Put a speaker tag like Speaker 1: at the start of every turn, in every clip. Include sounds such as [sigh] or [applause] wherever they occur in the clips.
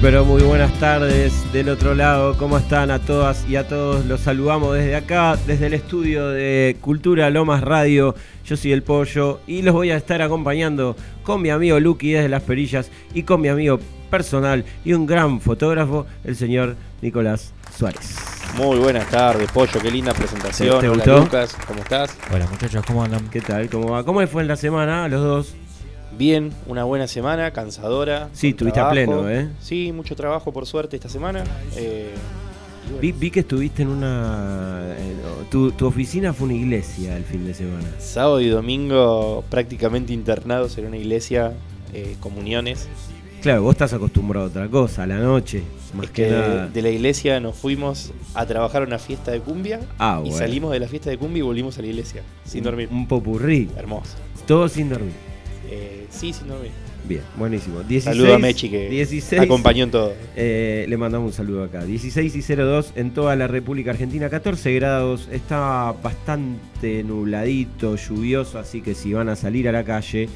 Speaker 1: Pero muy buenas tardes del otro lado. ¿Cómo están a todas y a todos? Los saludamos desde acá, desde el estudio de Cultura Lomas Radio. Yo soy el Pollo y los voy a estar acompañando con mi amigo Lucky desde Las Perillas y con mi amigo personal y un gran fotógrafo, el señor Nicolás Suárez.
Speaker 2: Muy buenas tardes, Pollo, qué linda presentación.
Speaker 1: ¿Te- te
Speaker 2: Hola,
Speaker 1: gustó?
Speaker 2: Lucas, ¿cómo estás?
Speaker 3: Hola muchachos, ¿cómo andan?
Speaker 1: ¿Qué tal? ¿Cómo va? ¿Cómo fue en la semana a los dos?
Speaker 2: Bien, una buena semana, cansadora.
Speaker 1: Sí,
Speaker 2: con
Speaker 1: estuviste a
Speaker 2: trabajo.
Speaker 1: pleno, ¿eh?
Speaker 2: Sí, mucho trabajo por suerte esta semana. eh, bueno,
Speaker 1: Vi, vi que estuviste en una... eh, tu, tu oficina fue una iglesia el fin de semana.
Speaker 2: Sábado y domingo prácticamente internados en una iglesia, eh, comuniones.
Speaker 1: Claro, vos estás acostumbrado a otra cosa, a la noche, más
Speaker 2: es
Speaker 1: que,
Speaker 2: que
Speaker 1: nada.
Speaker 2: de la iglesia nos fuimos a trabajar a una fiesta de cumbia
Speaker 1: Ah,
Speaker 2: y
Speaker 1: bueno.
Speaker 2: salimos de la fiesta de cumbia y volvimos a la iglesia sin dormir.
Speaker 1: Un popurrí.
Speaker 2: Hermoso.
Speaker 1: Todo sin dormir.
Speaker 2: Eh, sí, sin dormir.
Speaker 1: Bien, buenísimo. 16,
Speaker 2: Saludo a Mechi que
Speaker 1: 16,
Speaker 2: acompañó en todo.
Speaker 1: eh, le mandamos un saludo acá. 16 y 02 en toda la República Argentina, 14 grados. Está bastante nubladito, lluvioso, así que si van a salir a la calle,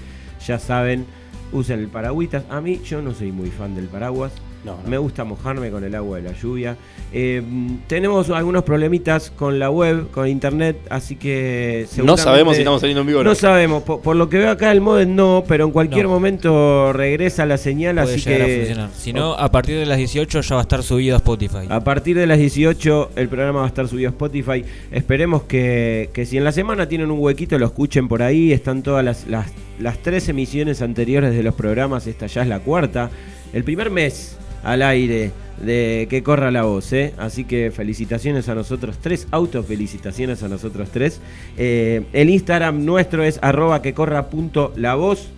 Speaker 1: ya saben, usen el paragüitas. A mí, yo no soy muy fan del paraguas.
Speaker 2: No, no.
Speaker 1: Me gusta mojarme con el agua de la lluvia. Eh, tenemos algunos problemitas con la web, con internet, así que
Speaker 2: No sabemos si estamos saliendo en vivo o
Speaker 1: No
Speaker 2: no.
Speaker 1: sabemos, por, por lo que veo acá el modem no, pero en cualquier
Speaker 3: No.
Speaker 1: momento regresa la señal,
Speaker 3: Puede
Speaker 1: así
Speaker 3: llegar a
Speaker 1: que
Speaker 3: funcionar. Si no, a partir de las 18 ya va a estar subido a Spotify.
Speaker 1: a partir de las 18 el programa va a estar subido a Spotify. Esperemos que, que si en la semana tienen un huequito lo escuchen por ahí. Están todas las, las, las tres emisiones anteriores de los programas, esta ya es la cuarta. El primer mes al aire de que corra la voz, ¿eh? así que felicitaciones a nosotros tres, autofelicitaciones a nosotros tres. Eh, el Instagram nuestro es arroba que corra punto la voz.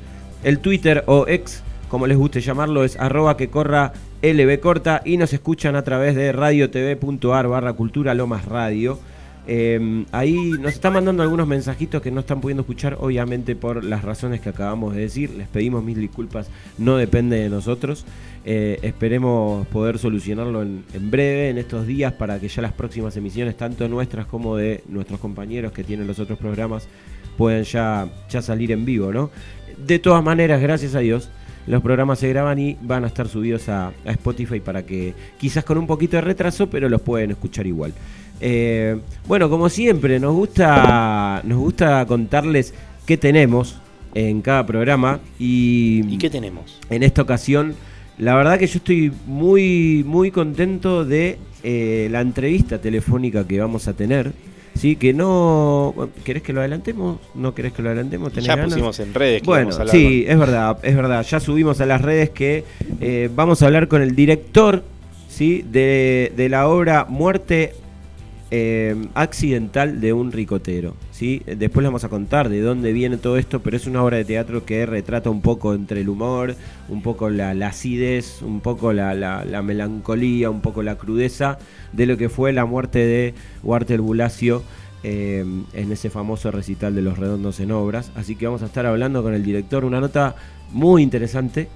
Speaker 1: El Twitter o ex, como les guste llamarlo, es arroba que corra y nos escuchan a través de radiotv.ar barra cultura radio. Eh, ahí nos están mandando algunos mensajitos que no están pudiendo escuchar, obviamente por las razones que acabamos de decir. Les pedimos mil disculpas, no depende de nosotros. Eh, esperemos poder solucionarlo en, breve, en estos días, para que ya las próximas emisiones, tanto nuestras como de nuestros compañeros que tienen los otros programas, puedan ya, ya salir en vivo, ¿no? De todas maneras, gracias a Dios, los programas se graban y van a estar subidos a, a Spotify para que, quizás con un poquito de retraso, pero los pueden escuchar igual. Eh, bueno, como siempre, nos gusta, nos gusta contarles qué tenemos en cada programa y,
Speaker 2: ¿Y qué tenemos?
Speaker 1: en esta ocasión, la verdad que yo estoy muy, muy contento de eh, la entrevista telefónica que vamos a tener. Sí, que no. ¿Querés que lo adelantemos? ¿No querés que lo adelantemos? ¿Tenés
Speaker 2: Ya
Speaker 1: ganas?
Speaker 2: pusimos en redes que
Speaker 1: Bueno,
Speaker 2: a
Speaker 1: sí, es verdad, es verdad. Ya subimos a las redes que eh, vamos a hablar con el director ¿sí? de, de la obra Muerte eh, Accidental de un ricotero. ¿sí? Después vamos a contar de dónde viene todo esto, pero es una obra de teatro que retrata un poco entre el humor, un poco la, acidez, un poco la, la- la melancolía, un poco la crudeza de lo que fue la muerte de Walter Bulacio eh, en ese famoso recital de Los Redondos en Obras. Así que vamos a estar hablando con el director, una nota muy interesante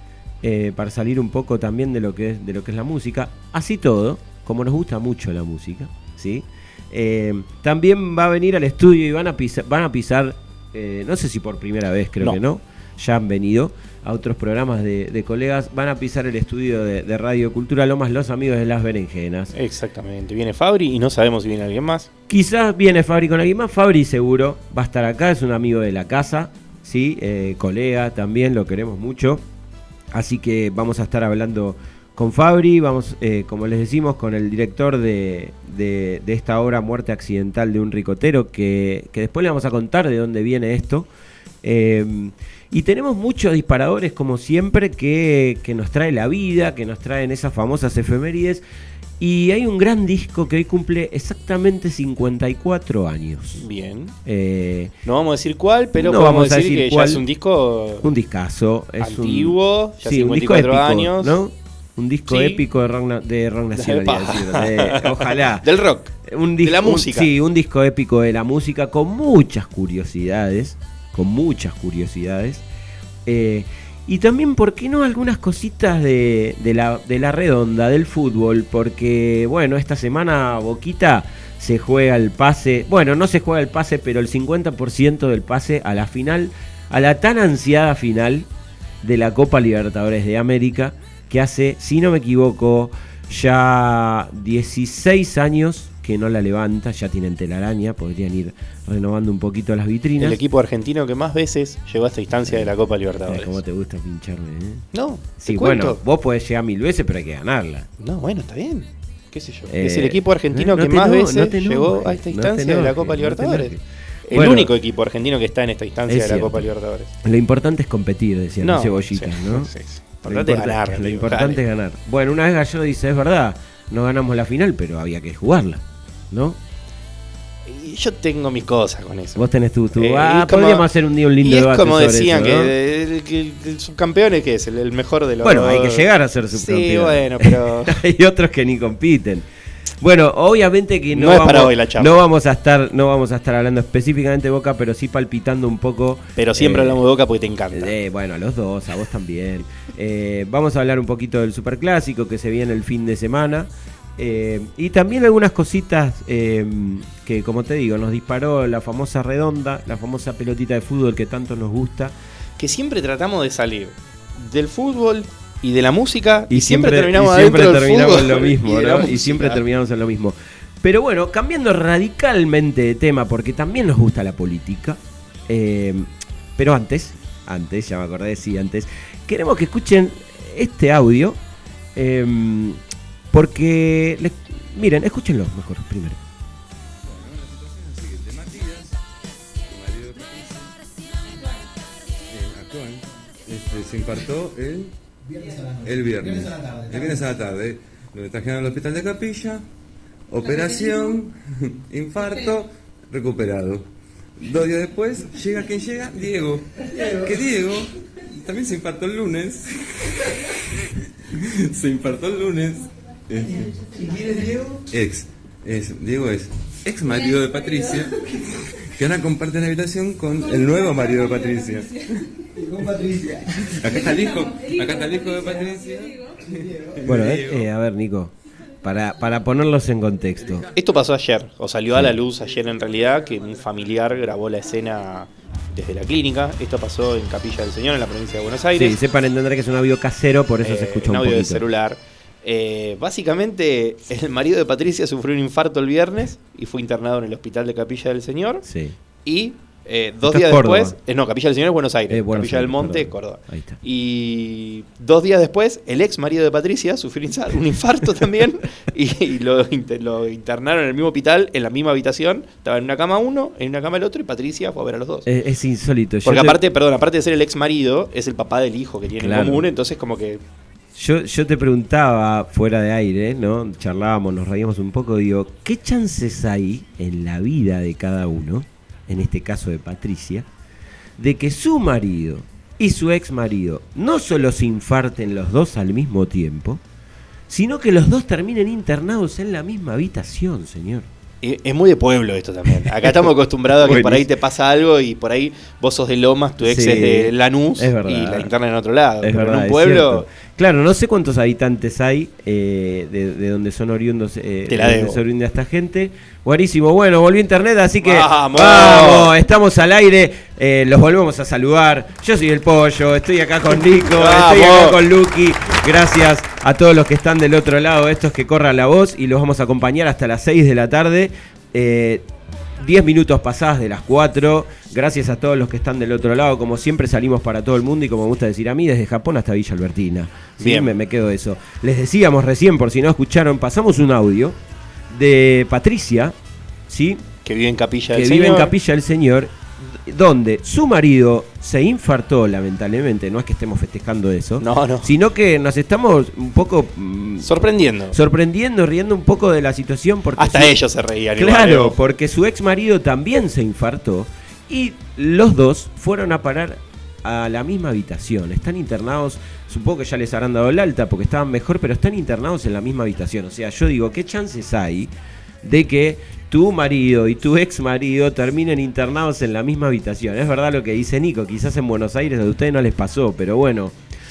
Speaker 1: eh, para salir un poco también de lo que es, de lo que es la música. Así todo, como nos gusta mucho la música, ¿sí? Eh, también va a venir al estudio y van a pisar, van a pisar eh, no sé si por primera vez, creo
Speaker 2: No.
Speaker 1: que no. ya han venido a otros programas de, de colegas, van a pisar el estudio de, de Radio Cultura Lomas, los amigos de las berenjenas.
Speaker 2: Exactamente. Viene Fabri y no sabemos si viene alguien más.
Speaker 1: Quizás viene Fabri con alguien más, Fabri seguro va a estar acá, es un amigo de la casa, ¿sí? Eh, colega también, lo queremos mucho. Así que vamos a estar hablando con Fabri, vamos, eh, como les decimos, con el director de, de- de esta obra Muerte Accidental de un Ricotero, que, que después le vamos a contar de dónde viene esto. Eh, y tenemos muchos disparadores, como siempre, que, que nos trae la vida, que nos traen esas famosas efemérides. Y hay un gran disco que hoy cumple exactamente 54 años.
Speaker 2: Bien.
Speaker 1: Eh,
Speaker 2: No vamos a decir cuál, pero
Speaker 1: No
Speaker 2: podemos
Speaker 1: vamos a
Speaker 2: decir,
Speaker 1: decir
Speaker 2: que
Speaker 1: cuál.
Speaker 2: ya es un disco
Speaker 1: un discazo. Es un-
Speaker 2: antiguo, ya
Speaker 1: sí, un disco
Speaker 2: 54
Speaker 1: épico,
Speaker 2: años.
Speaker 1: ¿no? Un disco
Speaker 2: Sí.
Speaker 1: épico de rock, na- de de- ojalá. [laughs]
Speaker 2: Del rock.
Speaker 1: Un
Speaker 2: de la
Speaker 1: un-
Speaker 2: música.
Speaker 1: sí, un disco épico de la música con muchas curiosidades. Con muchas curiosidades. Eh, y también, ¿por qué no? Algunas cositas de, de la, de la redonda, del fútbol. Porque, bueno, esta semana Boquita se juega el pase. Bueno, no se juega el pase, pero el 50% del pase a la final. A la tan ansiada final de la Copa Libertadores de América. Que hace, si no me equivoco, ya 16 años que no la levanta. Ya tienen telaraña, podrían ir renovando un poquito las vitrinas.
Speaker 2: El equipo argentino que más veces llegó a esta instancia de la Copa Libertadores.
Speaker 1: ¿Cómo te gusta pincharme? eh?
Speaker 2: No,
Speaker 1: Sí,
Speaker 2: te
Speaker 1: bueno,
Speaker 2: cuento.
Speaker 1: vos podés llegar mil veces, pero hay que ganarla.
Speaker 2: No, bueno, está bien. ¿Qué sé yo?
Speaker 1: Eh,
Speaker 2: es el equipo argentino
Speaker 1: no
Speaker 2: que más veces
Speaker 1: no
Speaker 2: llegó a esta instancia de la Copa Libertadores. El
Speaker 1: Bueno.
Speaker 2: único equipo argentino que está en esta instancia
Speaker 1: Es
Speaker 2: de la. Copa Libertadores.
Speaker 1: Lo importante es competir, decía
Speaker 2: No,
Speaker 1: la cebollita,
Speaker 2: sí,
Speaker 1: ¿no?
Speaker 2: sí, sí.
Speaker 1: Lo
Speaker 2: Importante es ganar.
Speaker 1: Lo
Speaker 2: digo,
Speaker 1: importante
Speaker 2: dale.
Speaker 1: es ganar. Bueno, una vez Gallo dice, es verdad, no ganamos la final, pero había que jugarla, ¿no?
Speaker 2: Y yo tengo mis cosas con eso.
Speaker 1: Vos tenés tu... tu
Speaker 2: Eh,
Speaker 1: ah,
Speaker 2: como-
Speaker 1: podríamos hacer un día un lindo
Speaker 2: y es
Speaker 1: debate
Speaker 2: como
Speaker 1: sobre
Speaker 2: decían
Speaker 1: eso, ¿no?
Speaker 2: que, el, que el- el subcampeón es que es el, el mejor de los
Speaker 1: Bueno, hay que llegar a ser subcampeón.
Speaker 2: Sí, bueno, pero [laughs]
Speaker 1: Hay otros que ni compiten. Bueno, obviamente que no,
Speaker 2: No es
Speaker 1: vamos,
Speaker 2: para hoy la
Speaker 1: no vamos a estar, no vamos a estar hablando específicamente de Boca, pero sí palpitando un poco.
Speaker 2: pero siempre
Speaker 1: eh,
Speaker 2: hablamos de Boca porque te encanta.
Speaker 1: Eh, bueno, a los dos, a vos también. Eh, vamos a hablar un poquito del superclásico que se viene el fin de semana. Eh, y también algunas cositas eh, que, como te digo, nos disparó la famosa redonda, la famosa pelotita de fútbol que tanto nos gusta.
Speaker 2: que siempre tratamos de salir del fútbol y de la música y,
Speaker 1: Y
Speaker 2: siempre,
Speaker 1: siempre,
Speaker 2: terminamos
Speaker 1: y siempre
Speaker 2: adentro del
Speaker 1: terminamos
Speaker 2: fútbol
Speaker 1: en lo mismo, [laughs]
Speaker 2: y
Speaker 1: siempre terminamos en lo mismo. Pero bueno, cambiando radicalmente de tema, porque también nos gusta la política. eh, pero antes, antes, ya me acordé, sí, antes, queremos que escuchen este audio. eh, porque, miren, escúchenlo mejor primero.
Speaker 4: de Matías, tu marido de Patricia, eh, actual, este, se infartó el, el viernes. El viernes a la tarde. Lo trajeron al hospital de Capilla, operación, [laughs] infarto, recuperado. Dos días después, llega quien llega, Diego. Que Diego también se infartó el lunes. [laughs] se infartó el lunes. Este,
Speaker 5: ¿Y quién es Diego?
Speaker 4: Ex. Es, Diego es ex marido de Patricia, [laughs] que ahora comparte la habitación con el nuevo marido de Patricia.
Speaker 5: Con Patricia.
Speaker 4: Acá está el hijo, acá está el hijo de Patricia.
Speaker 1: Bueno, eh, eh, a ver, Nico, para, para ponerlos en contexto.
Speaker 2: Esto pasó ayer, o salió a la luz ayer en realidad, que un familiar grabó la escena desde la clínica. Esto pasó en Capilla del Señor, en la provincia de Buenos Aires.
Speaker 1: Sí, sepan entender que es un audio casero, por eso se
Speaker 2: Eh,
Speaker 1: escucha
Speaker 2: un
Speaker 1: un
Speaker 2: audio de celular. Eh, básicamente, el marido de Patricia sufrió un infarto el viernes y fue internado en el hospital de Capilla del Señor.
Speaker 1: Sí.
Speaker 2: Y eh, dos días
Speaker 1: Córdoba.
Speaker 2: después, eh, no, Capilla del Señor es Buenos Aires,
Speaker 1: Buenos
Speaker 2: Capilla del Monte. Córdoba.
Speaker 1: Ahí está.
Speaker 2: Y dos días después, el ex marido de Patricia sufrió un infarto también [laughs] y, y lo, inter- lo internaron en el mismo hospital, en la misma habitación. Estaba en una cama uno, en una cama el otro y Patricia fue a ver a los dos.
Speaker 1: Es, es insólito. Yo
Speaker 2: Porque
Speaker 1: te-
Speaker 2: aparte, perdón, aparte de ser el ex marido, es el papá del hijo que tiene
Speaker 1: Claro.
Speaker 2: en común, entonces como que
Speaker 1: Yo, yo te preguntaba fuera de aire, ¿no? Charlábamos, nos reíamos un poco, digo, ¿qué chances hay en la vida de cada uno, en este caso de Patricia, de que su marido y su ex marido no solo se infarten los dos al mismo tiempo, sino que los dos terminen internados en la misma habitación, señor?
Speaker 2: Es es muy de pueblo esto también. Acá [laughs] estamos acostumbrados a que por ahí te pasa algo y por ahí vos sos de Lomas, tu ex
Speaker 1: Sí,
Speaker 2: es de Lanús
Speaker 1: es
Speaker 2: y la interna en otro lado.
Speaker 1: Es
Speaker 2: Pero
Speaker 1: verdad,
Speaker 2: en un pueblo.
Speaker 1: Claro, no sé cuántos habitantes hay eh, de, de donde son oriundos, eh,
Speaker 2: Te la
Speaker 1: de donde se oriunda esta gente. Buenísimo, bueno, volvió internet, así que
Speaker 2: ¡Vamos!
Speaker 1: vamos, estamos al aire, eh, los volvemos a saludar. Yo soy el pollo, estoy acá con Nico, estoy acá con Lucky. Gracias a todos los que están del otro lado, estos que corran la voz y los vamos a acompañar hasta las 6 de la tarde. Eh, 10 minutos pasadas de las 4. Gracias a todos los que están del otro lado. Como siempre salimos para todo el mundo y como me gusta decir a mí, desde Japón hasta Villa Albertina. ¿Sí?
Speaker 2: Bien.
Speaker 1: Me, me quedo eso. Les decíamos recién, por si no escucharon, pasamos un audio de Patricia, ¿sí?
Speaker 2: que vive en Capilla
Speaker 1: que
Speaker 2: del
Speaker 1: vive en. Capilla del Señor, donde su marido se infartó, lamentablemente. No es que estemos festejando eso,
Speaker 2: No, no.
Speaker 1: sino que nos estamos un poco mm,
Speaker 2: Sorprendiendo.
Speaker 1: sorprendiendo, riendo un poco de la situación. Porque
Speaker 2: Hasta
Speaker 1: su-
Speaker 2: ellos se reían.
Speaker 1: Claro, porque su ex marido también se infartó y los dos fueron a parar a la misma habitación. Están internados, supongo que ya les habrán dado el alta porque estaban mejor, pero están internados en la misma habitación. O sea, yo digo, ¿qué chances hay de que tu marido y tu ex marido terminen internados en la misma habitación? Es verdad lo que dice Nico, quizás en Buenos Aires a ustedes no les pasó, pero bueno.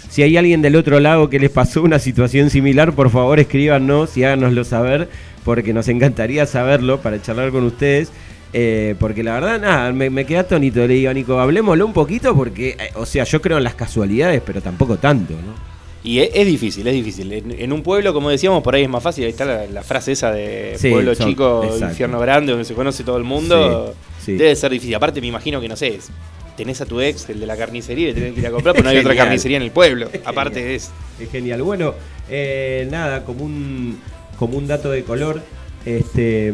Speaker 1: Si hay alguien del otro lado que les pasó una situación similar, por favor escríbanos y háganoslo saber, porque nos encantaría saberlo para charlar con ustedes. Eh, porque la verdad, nada, me, queda atónito. Le digo, Nico, hablemoslo un poquito, porque, eh, o sea, yo creo en las casualidades, pero tampoco tanto, ¿no?
Speaker 2: Y es, es difícil, es difícil. En, en un pueblo, como decíamos, por ahí es más fácil. Ahí está la, la frase esa de
Speaker 1: Sí,
Speaker 2: pueblo
Speaker 1: son-
Speaker 2: chico,
Speaker 1: exacto.
Speaker 2: infierno grande, donde se conoce todo el mundo.
Speaker 1: Sí, sí.
Speaker 2: Debe ser difícil. Aparte, me imagino que no sé, es- tenés a tu ex, el de la carnicería, y le tenés que ir a comprar, pero no hay otra carnicería en el pueblo.
Speaker 1: Es
Speaker 2: Aparte
Speaker 1: genial.
Speaker 2: es.
Speaker 1: Es genial. Bueno, eh, nada, como un, como un dato de color, este,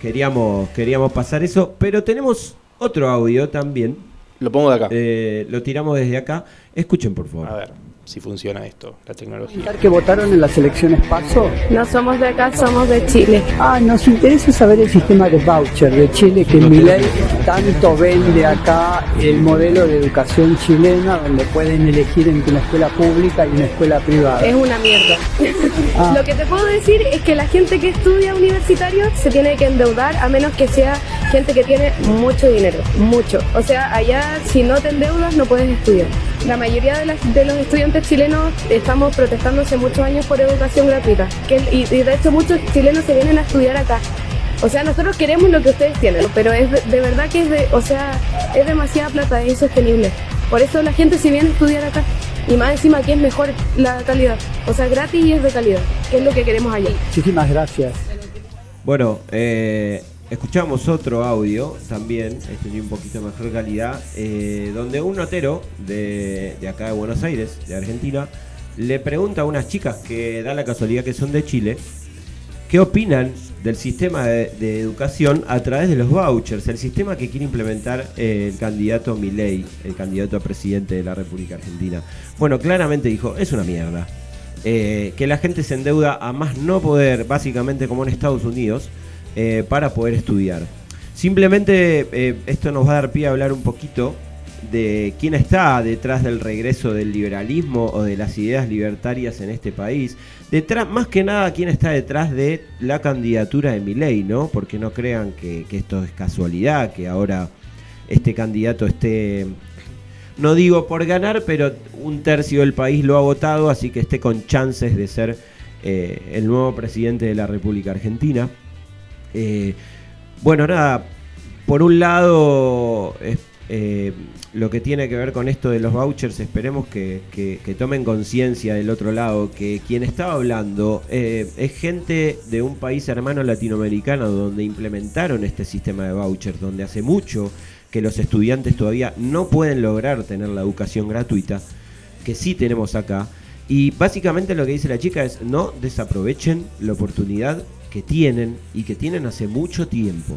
Speaker 1: queríamos, queríamos pasar eso, pero tenemos otro audio también.
Speaker 2: Lo pongo de acá.
Speaker 1: Eh, lo tiramos desde acá. Escuchen, por favor.
Speaker 2: A ver si funciona esto, la tecnología.
Speaker 5: que votaron en las elecciones PASO?
Speaker 6: No somos de acá, somos de Chile.
Speaker 5: Ah, nos interesa saber el sistema de voucher de Chile que mi ley tanto vende acá el modelo de educación chilena donde pueden elegir entre una escuela pública y una escuela privada.
Speaker 6: Es una mierda.
Speaker 5: Ah.
Speaker 6: Lo que te puedo decir es que la gente que estudia universitario se tiene que endeudar a menos que sea gente que tiene mucho dinero, mucho. O sea, allá si no te endeudas no puedes estudiar. La mayoría de, las- de los estudiantes chilenos estamos protestando hace muchos años por educación gratuita. Que, y, y de hecho muchos chilenos se vienen a estudiar acá. O sea, nosotros queremos lo que ustedes tienen, pero es de, de verdad que es de, o sea, es demasiada plata, es insostenible. Por eso la gente se viene a estudiar acá. Y más encima aquí es mejor la calidad. O sea, gratis y es de calidad, que es lo que queremos allá.
Speaker 5: Muchísimas gracias.
Speaker 1: Bueno, eh, escuchamos otro audio también, este de un poquito mejor calidad, eh, donde un notero de, de acá de Buenos Aires, de Argentina, le pregunta a unas chicas que da la casualidad que son de Chile, ¿qué opinan del sistema de, de educación a través de los vouchers? El sistema que quiere implementar eh, el candidato Milei, el candidato a presidente de la República Argentina. Bueno, claramente dijo, es una mierda. Eh, que la gente se endeuda a más no poder, básicamente como en Estados Unidos, eh, para poder estudiar. Simplemente eh, esto nos va a dar pie a hablar un poquito de quién está detrás del regreso del liberalismo o de las ideas libertarias en este país. Detrás, más que nada, quién está detrás de la candidatura de Milei, ¿no? Porque no crean que, esto es casualidad, que ahora este candidato esté, no digo por ganar, pero un tercio del país lo ha votado, así que esté con chances de ser eh, el nuevo presidente de la República Argentina. Eh, bueno, nada, por un lado, eh, lo que tiene que ver con esto de los vouchers, esperemos que tomen conciencia del otro lado, que quien estaba hablando eh, es gente de un país hermano latinoamericano donde implementaron este sistema de vouchers, donde hace mucho que los estudiantes todavía no pueden lograr tener la educación gratuita, que sí tenemos acá. Y básicamente lo que dice la chica es no desaprovechen la oportunidad que tienen y que tienen hace mucho tiempo,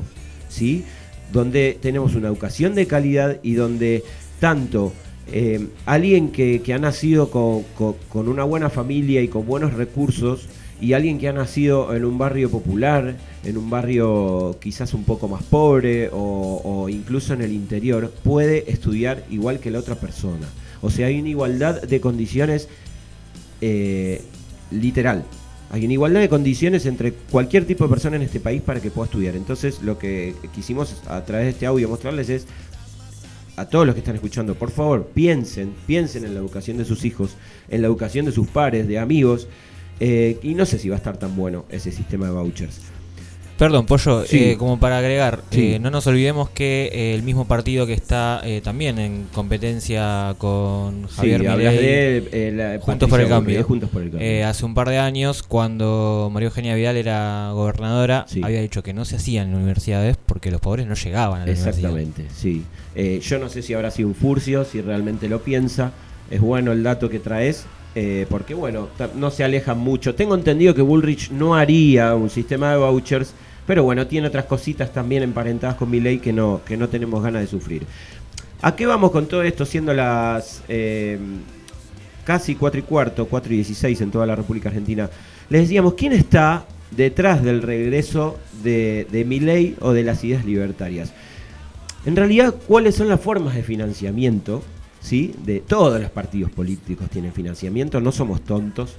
Speaker 1: ¿sí? Donde tenemos una educación de calidad y donde tanto eh, alguien que, ha nacido con, una buena familia y con buenos recursos y alguien que ha nacido en un barrio popular, en un barrio quizás un poco más pobre o, o incluso en el interior, puede estudiar igual que la otra persona. O sea, hay una igualdad de condiciones eh, literal. En igualdad de condiciones entre cualquier tipo de persona en este país para que pueda estudiar. Entonces, lo que quisimos a través de este audio mostrarles es a todos los que están escuchando, por favor, piensen, piensen en la educación de sus hijos, en la educación de sus pares, de amigos, eh, y no sé si va a estar tan bueno ese sistema de vouchers.
Speaker 3: Perdón, Pollo,
Speaker 1: Sí.
Speaker 3: eh, como para agregar,
Speaker 1: Sí.
Speaker 3: eh, no nos olvidemos que eh, el mismo partido que está eh, también en competencia con Javier
Speaker 1: sí,
Speaker 3: Milei,
Speaker 1: de eh, la-
Speaker 3: Juntos por el Cambio.
Speaker 1: de Juntos por el Cambio.
Speaker 3: hace un par de años, cuando María Eugenia Vidal era gobernadora,
Speaker 1: Sí.
Speaker 3: había dicho que no se hacían universidades porque los pobres no llegaban a la universidad.
Speaker 1: Exactamente, sí. Eh, yo no sé si habrá sido un furcio, si realmente lo piensa. Es bueno el dato que traes, eh, porque bueno, no se alejan mucho. Tengo entendido que Bullrich no haría un sistema de vouchers, pero bueno, tiene otras cositas también emparentadas con mi ley que no, que no tenemos ganas de sufrir. ¿A qué vamos con todo esto siendo las eh, casi 4 y cuarto, 4 y 16 en toda la República Argentina? Les decíamos, ¿quién está detrás del regreso de, de Milei o de las ideas libertarias? En realidad, ¿cuáles son las formas de financiamiento? ¿Sí? De todos los partidos políticos tienen financiamiento, no somos tontos.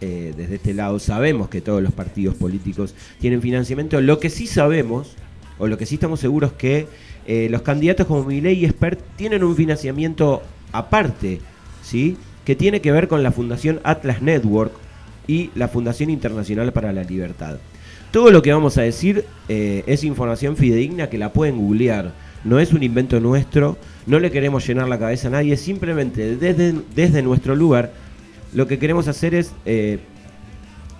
Speaker 1: Eh, desde este lado sabemos que todos los partidos políticos tienen financiamiento. Lo que sí sabemos, o lo que sí estamos seguros, que eh, los candidatos como Milei y Expert tienen un financiamiento aparte, ¿sí? que tiene que ver con la Fundación Atlas Network y la Fundación Internacional para la Libertad. Todo lo que vamos a decir eh, es información fidedigna que la pueden googlear. No es un invento nuestro, no le queremos llenar la cabeza a nadie, simplemente desde, desde nuestro lugar lo que queremos hacer es eh,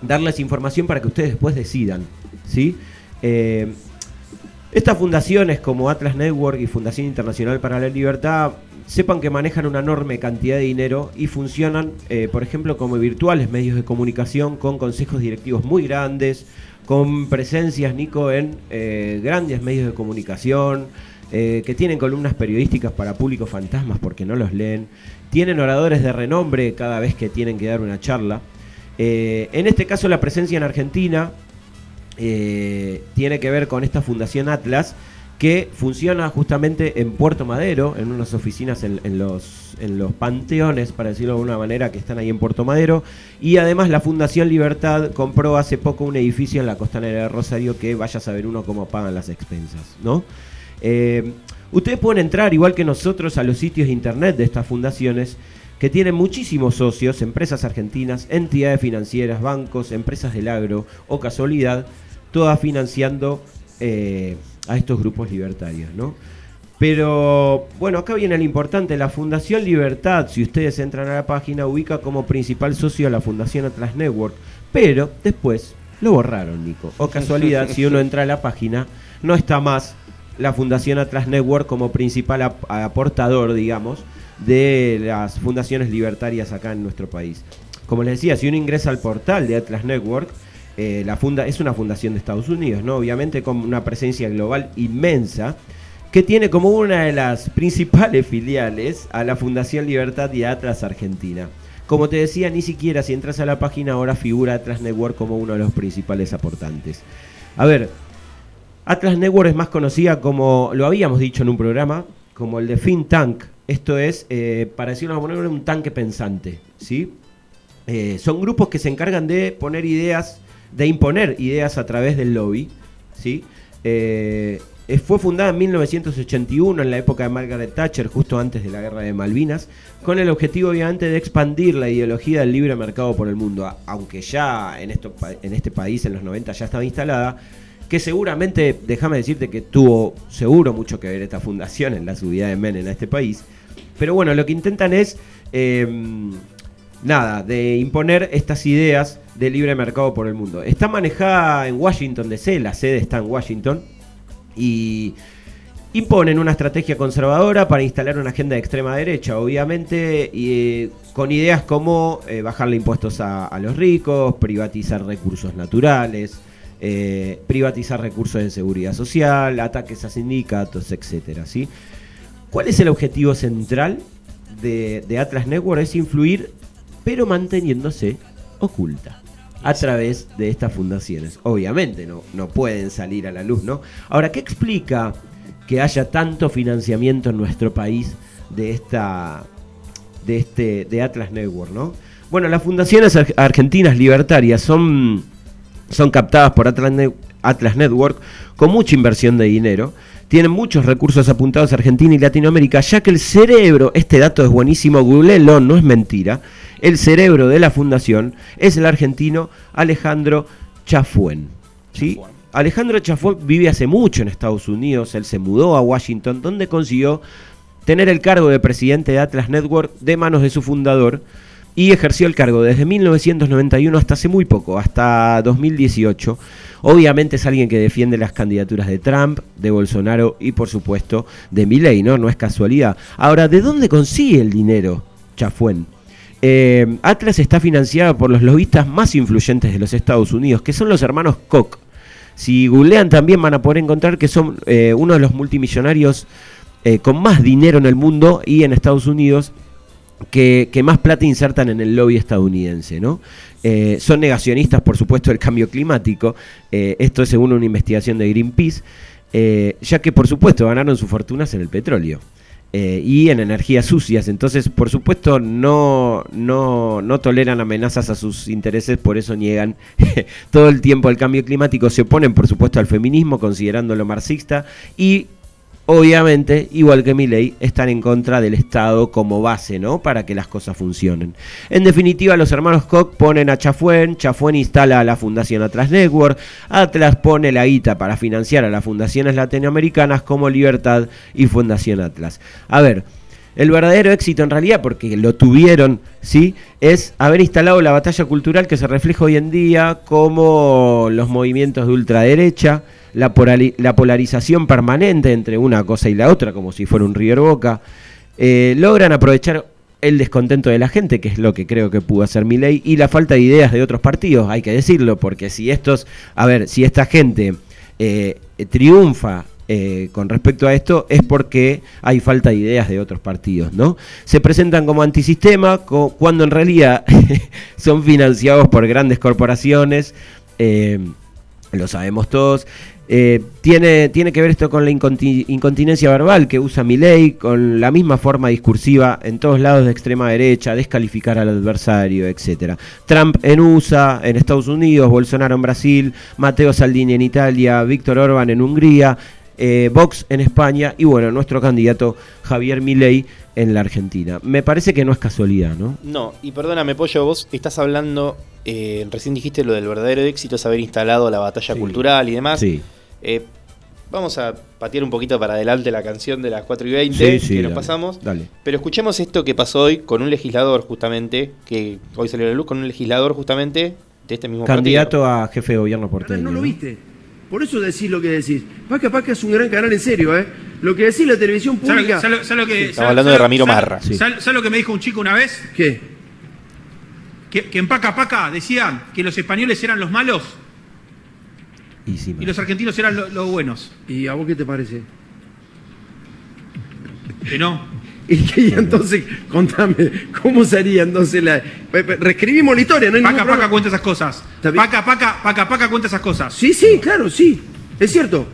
Speaker 1: darles información para que ustedes después decidan. ¿sí? Eh, estas fundaciones como Atlas Network y Fundación Internacional para la Libertad sepan que manejan una enorme cantidad de dinero y funcionan, eh, por ejemplo, como virtuales medios de comunicación con consejos directivos muy grandes, con presencias, Nico, en grandes medios de comunicación, eh, que tienen columnas periodísticas para públicos fantasmas porque no los leen, tienen oradores de renombre cada vez que tienen que dar una charla. Eh, en este caso la presencia en Argentina eh, tiene que ver con esta Fundación Atlas que funciona justamente en Puerto Madero, en unas oficinas en, en los, en los panteones, para decirlo de alguna manera, que están ahí en Puerto Madero. Y además la Fundación Libertad compró hace poco un edificio en la costanera de Rosario que vaya a saber uno cómo pagan las expensas, ¿no? Eh, ustedes pueden entrar, igual que nosotros, a los sitios de internet de estas fundaciones que tienen muchísimos socios, empresas argentinas, entidades financieras, bancos, empresas del agro o casualidad, todas financiando eh, a estos grupos libertarios, ¿no? Pero bueno, acá viene lo importante, la Fundación Libertad, si ustedes entran a la página, ubica como principal socio a la Fundación Atlas Network, pero después lo borraron, Nico. O casualidad, si uno [laughs] entra a la página, no está más la Fundación Atlas Network como principal ap- aportador, digamos, de las fundaciones libertarias acá en nuestro país. Como les decía, si uno ingresa al portal de Atlas Network, eh, la funda es una fundación de Estados Unidos, ¿no? Obviamente con una presencia global inmensa, que tiene como una de las principales [laughs] filiales a la Fundación Libertad y Atlas Argentina. Como te decía, ni siquiera si entras a la página ahora figura Atlas Network como uno de los principales aportantes. A ver, Atlas Network es más conocida como, lo habíamos dicho en un programa, como el de Think Tank. Esto es, eh, para decirlo de un tanque pensante. ¿sí? Eh, son grupos que se encargan de poner ideas, de imponer ideas a través del lobby. ¿sí? Eh, eh, fue fundada en 1981, en la época de Margaret Thatcher, justo antes de la guerra de Malvinas, con el objetivo obviamente de expandir la ideología del libre mercado por el mundo, aunque ya en, esto, en este país en los 90 ya estaba instalada, que seguramente, déjame decirte que tuvo seguro mucho que ver esta fundación en la subida de Menem a este país, pero bueno, lo que intentan es, eh, nada, de imponer estas ideas de libre mercado por el mundo. Está manejada en Washington DC, la sede está en Washington, y imponen una estrategia conservadora para instalar una agenda de extrema derecha, obviamente, eh, con ideas como eh, bajarle impuestos a los ricos, privatizar recursos naturales, eh, privatizar recursos de seguridad social, ataques a sindicatos, etcétera, ¿sí? ¿Cuál es el objetivo central de, de Atlas Network? Es influir, pero manteniéndose oculta a través de estas fundaciones. Obviamente no, no pueden salir a la luz, ¿no? Ahora, ¿qué explica que haya tanto financiamiento en nuestro país de esta de este de Atlas Network, ¿no? Bueno, las fundaciones ar- argentinas libertarias son, son captadas por Atlas, Ne- Atlas Network con mucha inversión de dinero. Tienen muchos recursos apuntados a Argentina y Latinoamérica, ya que el cerebro, este dato es buenísimo, googleenlo, no es mentira, el cerebro de la fundación es el argentino Alejandro Chafuen. ¿sí? Alejandro Chafuen vive hace mucho en Estados Unidos, él se mudó a Washington, donde consiguió tener el cargo de presidente de Atlas Network de manos de su fundador y ejerció el cargo desde 1991 hasta hace muy poco, hasta 2018. Obviamente es alguien que defiende las candidaturas de Trump, de Bolsonaro y por supuesto de Milley, ¿no? No es casualidad. Ahora, ¿de dónde consigue el dinero Chafuen? Eh, Atlas está financiado por los lobistas más influyentes de los Estados Unidos, que son los hermanos Koch. Si googlean también van a poder encontrar que son eh, uno de los multimillonarios eh, con más dinero en el mundo y en Estados Unidos que, más plata insertan en el lobby estadounidense, ¿no? Eh, son negacionistas, por supuesto, del cambio climático. Eh, esto es según una investigación de Greenpeace, eh, ya que, por supuesto, ganaron sus fortunas en el petróleo. y en energías sucias. Entonces, por supuesto, no, no, no toleran amenazas a sus intereses, por eso niegan [laughs] todo el tiempo el cambio climático. Se oponen, por supuesto, al feminismo, considerándolo marxista, y obviamente, igual que Milley, están en contra del Estado como base, ¿no? Para que las cosas funcionen. En definitiva, los hermanos Koch ponen a Chafuen, Chafuen instala a la Fundación Atlas Network, Atlas pone la guita para financiar a las fundaciones latinoamericanas como Libertad y Fundación Atlas. A ver, el verdadero éxito en realidad, porque lo tuvieron, ¿sí? Es haber instalado la batalla cultural que se refleja hoy en día como los movimientos de ultraderecha, la, polarización permanente entre una cosa y la otra, como si fuera un River Boca, eh, logran aprovechar el descontento de la gente, que es lo que creo que pudo hacer Milei, y la falta de ideas de otros partidos, hay que decirlo, porque si estos, a ver, si esta gente eh, triunfa eh, con respecto a esto es porque hay falta de ideas de otros partidos, ¿no? Se presentan como antisistema cuando en realidad [laughs] son financiados por grandes corporaciones, eh, lo sabemos todos. Eh, tiene, tiene que ver esto con la inconti- incontinencia verbal que usa Milei, con la misma forma discursiva en todos lados de extrema derecha, descalificar al adversario, etcétera. Trump en USA, en Estados Unidos, Bolsonaro en Brasil, Matteo Salvini en Italia, Víctor Orban en Hungría, eh, Vox en España y bueno, nuestro candidato Javier Milei en la Argentina. Me parece que no es casualidad, ¿no?
Speaker 2: No, y perdóname, Pollo, vos estás hablando, eh, recién dijiste lo del verdadero éxito es haber instalado la batalla
Speaker 1: Sí.
Speaker 2: cultural y demás.
Speaker 1: Sí.
Speaker 2: Eh, vamos a patear un poquito para adelante la canción de las 4 y 20
Speaker 1: Sí, sí,
Speaker 2: que nos
Speaker 1: dale,
Speaker 2: pasamos.
Speaker 1: Dale.
Speaker 2: Pero escuchemos esto que pasó hoy con un legislador justamente, que hoy salió a la luz, con un legislador justamente de este mismo
Speaker 1: Candidato a jefe de gobierno porteño.
Speaker 7: no lo
Speaker 1: ¿no?
Speaker 7: viste. Por eso decís lo que decís. Paca Paca es un gran canal en serio, ¿eh? Lo que decís la televisión
Speaker 8: ¿Sabes lo que-
Speaker 7: pública.
Speaker 8: lo que-
Speaker 2: Estamos
Speaker 8: sabes-
Speaker 2: hablando de Ramiro Marra.
Speaker 1: Sí.
Speaker 8: ¿Sabes sabes lo que me dijo un chico una vez?
Speaker 7: ¿Qué?
Speaker 8: Que, que en Paca Paca decían que los españoles eran los malos
Speaker 1: Y sí,
Speaker 8: y los argentinos eran lo- los buenos.
Speaker 7: ¿Y a vos qué te parece?
Speaker 8: Que no. [laughs]
Speaker 7: Y, que- y entonces, contame, ¿cómo sería entonces la. Reescribimos la historia, ¿no? hay
Speaker 8: Paca Paca cuenta esas cosas. Paca Paca, Paca Paca cuenta esas cosas.
Speaker 7: Sí, sí, claro, sí. Es cierto.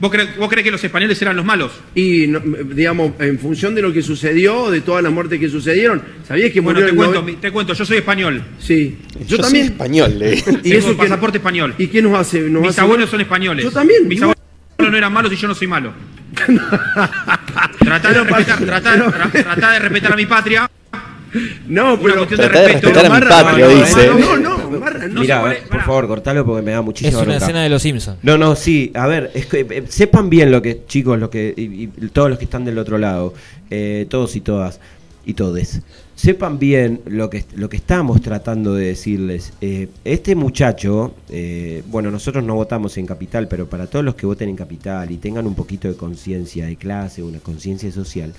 Speaker 8: ¿Vos crees, vos que los españoles eran los malos?
Speaker 7: Y, no, digamos, en función de lo que sucedió, de todas las muertes que sucedieron, ¿sabías que
Speaker 8: Bueno,
Speaker 7: murió
Speaker 8: te
Speaker 7: el
Speaker 8: cuento,
Speaker 7: noven-
Speaker 8: te cuento, yo soy español.
Speaker 7: Sí.
Speaker 2: Yo,
Speaker 7: Yo, también.
Speaker 2: soy español, le [laughs]
Speaker 7: ¿Y
Speaker 8: Tengo
Speaker 7: eso
Speaker 8: pasaporte español.
Speaker 7: ¿Y qué nos hace? Nos
Speaker 8: Mis
Speaker 7: hace-
Speaker 8: abuelos son españoles.
Speaker 7: Yo también.
Speaker 8: Mis abuelos no eran malos y yo no soy malo. Tratá de, [laughs] respetar, tratá- tra- tratá de respetar a mi patria.
Speaker 7: No,
Speaker 8: Una
Speaker 7: pero.
Speaker 8: cuestión de
Speaker 2: Tratá de
Speaker 8: respeto.
Speaker 2: respetar a mi
Speaker 7: Marra,
Speaker 2: patria,
Speaker 7: no,
Speaker 2: dice.
Speaker 7: No, no, Marra, no.
Speaker 8: Puede-
Speaker 1: por
Speaker 8: pará.
Speaker 1: favor, cortalo porque me da
Speaker 3: Es
Speaker 1: muchísima
Speaker 3: una
Speaker 1: bronca.
Speaker 3: escena de los Simpsons.
Speaker 1: No, no, sí, a ver, es que, eh, sepan bien lo que, chicos, lo que, y, y todos los que están del otro lado, eh, todos y todas, y todes, sepan bien lo que, lo que estamos tratando de decirles. Eh, este muchacho, eh, bueno, nosotros no votamos en Capital, pero para todos los que voten en Capital y tengan un poquito de conciencia de clase, una conciencia social,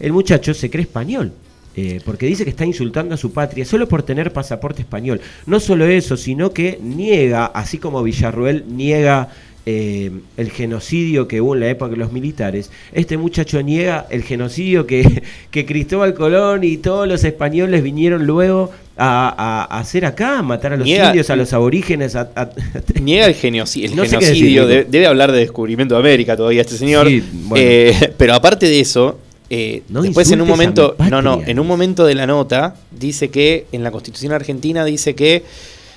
Speaker 1: el muchacho se cree español. eh, porque dice que está insultando a su patria solo por tener pasaporte español. No solo eso, sino que niega, así como Villarruel niega eh, el genocidio que hubo en la época de los militares, este muchacho niega el genocidio que, [laughs] que Cristóbal Colón y todos los españoles vinieron luego a, a- a hacer acá, a matar a los
Speaker 2: Niega-
Speaker 1: indios, a los aborígenes. a- [laughs]
Speaker 2: Niega el, genoci- el
Speaker 1: No
Speaker 2: genocidio, debe hablar de descubrimiento de América todavía este señor.
Speaker 1: Sí, bueno.
Speaker 2: Eh, pero aparte de eso, eh,
Speaker 1: No
Speaker 2: después en un momento, no, no, en un momento de la nota dice que en la Constitución argentina dice que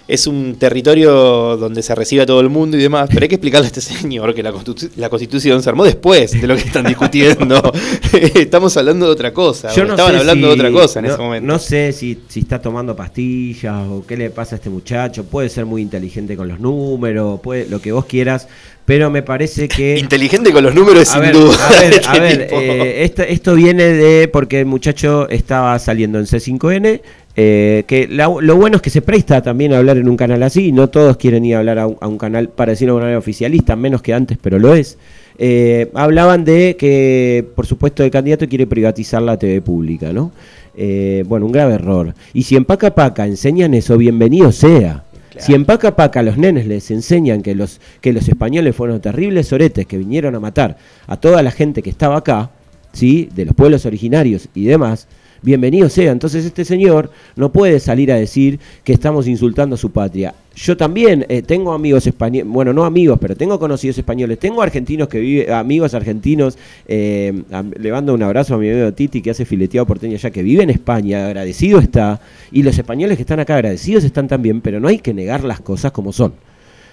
Speaker 2: es un territorio donde se recibe a todo el mundo y demás, pero hay que explicarle a este señor que la, constitu- la Constitución se armó después de lo que están discutiendo. [laughs] Estamos hablando de otra cosa.
Speaker 1: Yo no
Speaker 2: estaban hablando
Speaker 1: si-
Speaker 2: de otra cosa en
Speaker 1: no,
Speaker 2: ese momento.
Speaker 1: No sé si, si está tomando pastillas o qué le pasa a este muchacho. Puede ser muy inteligente con los números, puede, lo que vos quieras, pero me parece que... [laughs]
Speaker 2: Inteligente con los números,
Speaker 1: a
Speaker 2: sin
Speaker 1: ver,
Speaker 2: duda.
Speaker 1: A ver, [laughs]
Speaker 2: este
Speaker 1: a ver, eh, esto, esto viene de porque el muchacho estaba saliendo en C5N. eh, que la- lo bueno es que se presta también a hablar en un canal así. No todos quieren ir a hablar a un, a un canal, para decirlo de una manera oficialista, menos que antes, pero lo es. Eh, hablaban de que, por supuesto, el candidato quiere privatizar la TV pública, ¿no? Eh, bueno, un grave error. Y si en Paca Paca enseñan eso, bienvenido sea. Si en Paca Paca los nenes les enseñan que los, que los españoles fueron terribles oretes que vinieron a matar a toda la gente que estaba acá, ¿sí? de los pueblos originarios y demás, bienvenido sea. Entonces este señor no puede salir a decir que estamos insultando a su patria. Yo también eh, tengo amigos españoles, bueno, no amigos, pero tengo conocidos españoles, tengo argentinos que viven, amigos argentinos, eh, le mando un abrazo a mi amigo Titi que hace fileteado porteño allá, que vive en España, agradecido está, y los españoles que están acá agradecidos están también, pero no hay que negar las cosas como son.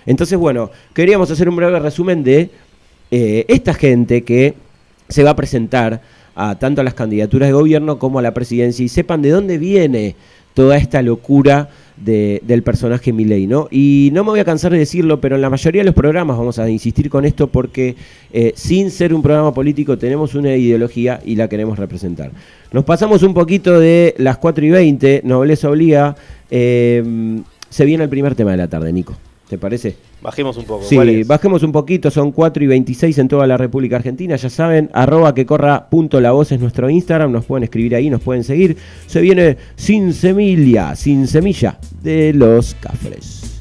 Speaker 1: Entonces, bueno, queríamos hacer un breve resumen de eh, esta gente que se va a presentar a tanto a las candidaturas de gobierno como a la presidencia y sepan de dónde viene toda esta locura de- del personaje Milei, ¿no? Y no me voy a cansar de decirlo, pero en la mayoría de los programas vamos a insistir con esto porque eh, sin ser un programa político tenemos una ideología y la queremos representar. Nos pasamos un poquito de las 4 y 20, Nobleza Obliga, eh, se viene el primer tema de la tarde, Nico, ¿te parece?
Speaker 2: Bajemos un poco.
Speaker 1: Sí, bajemos un poquito, son 4 y 26 en toda la República Argentina, ya saben, arroba que corra punto la voz es nuestro Instagram, nos pueden escribir ahí, nos pueden seguir. Se viene Sin Semilla, Sin Semilla, de los Cafres.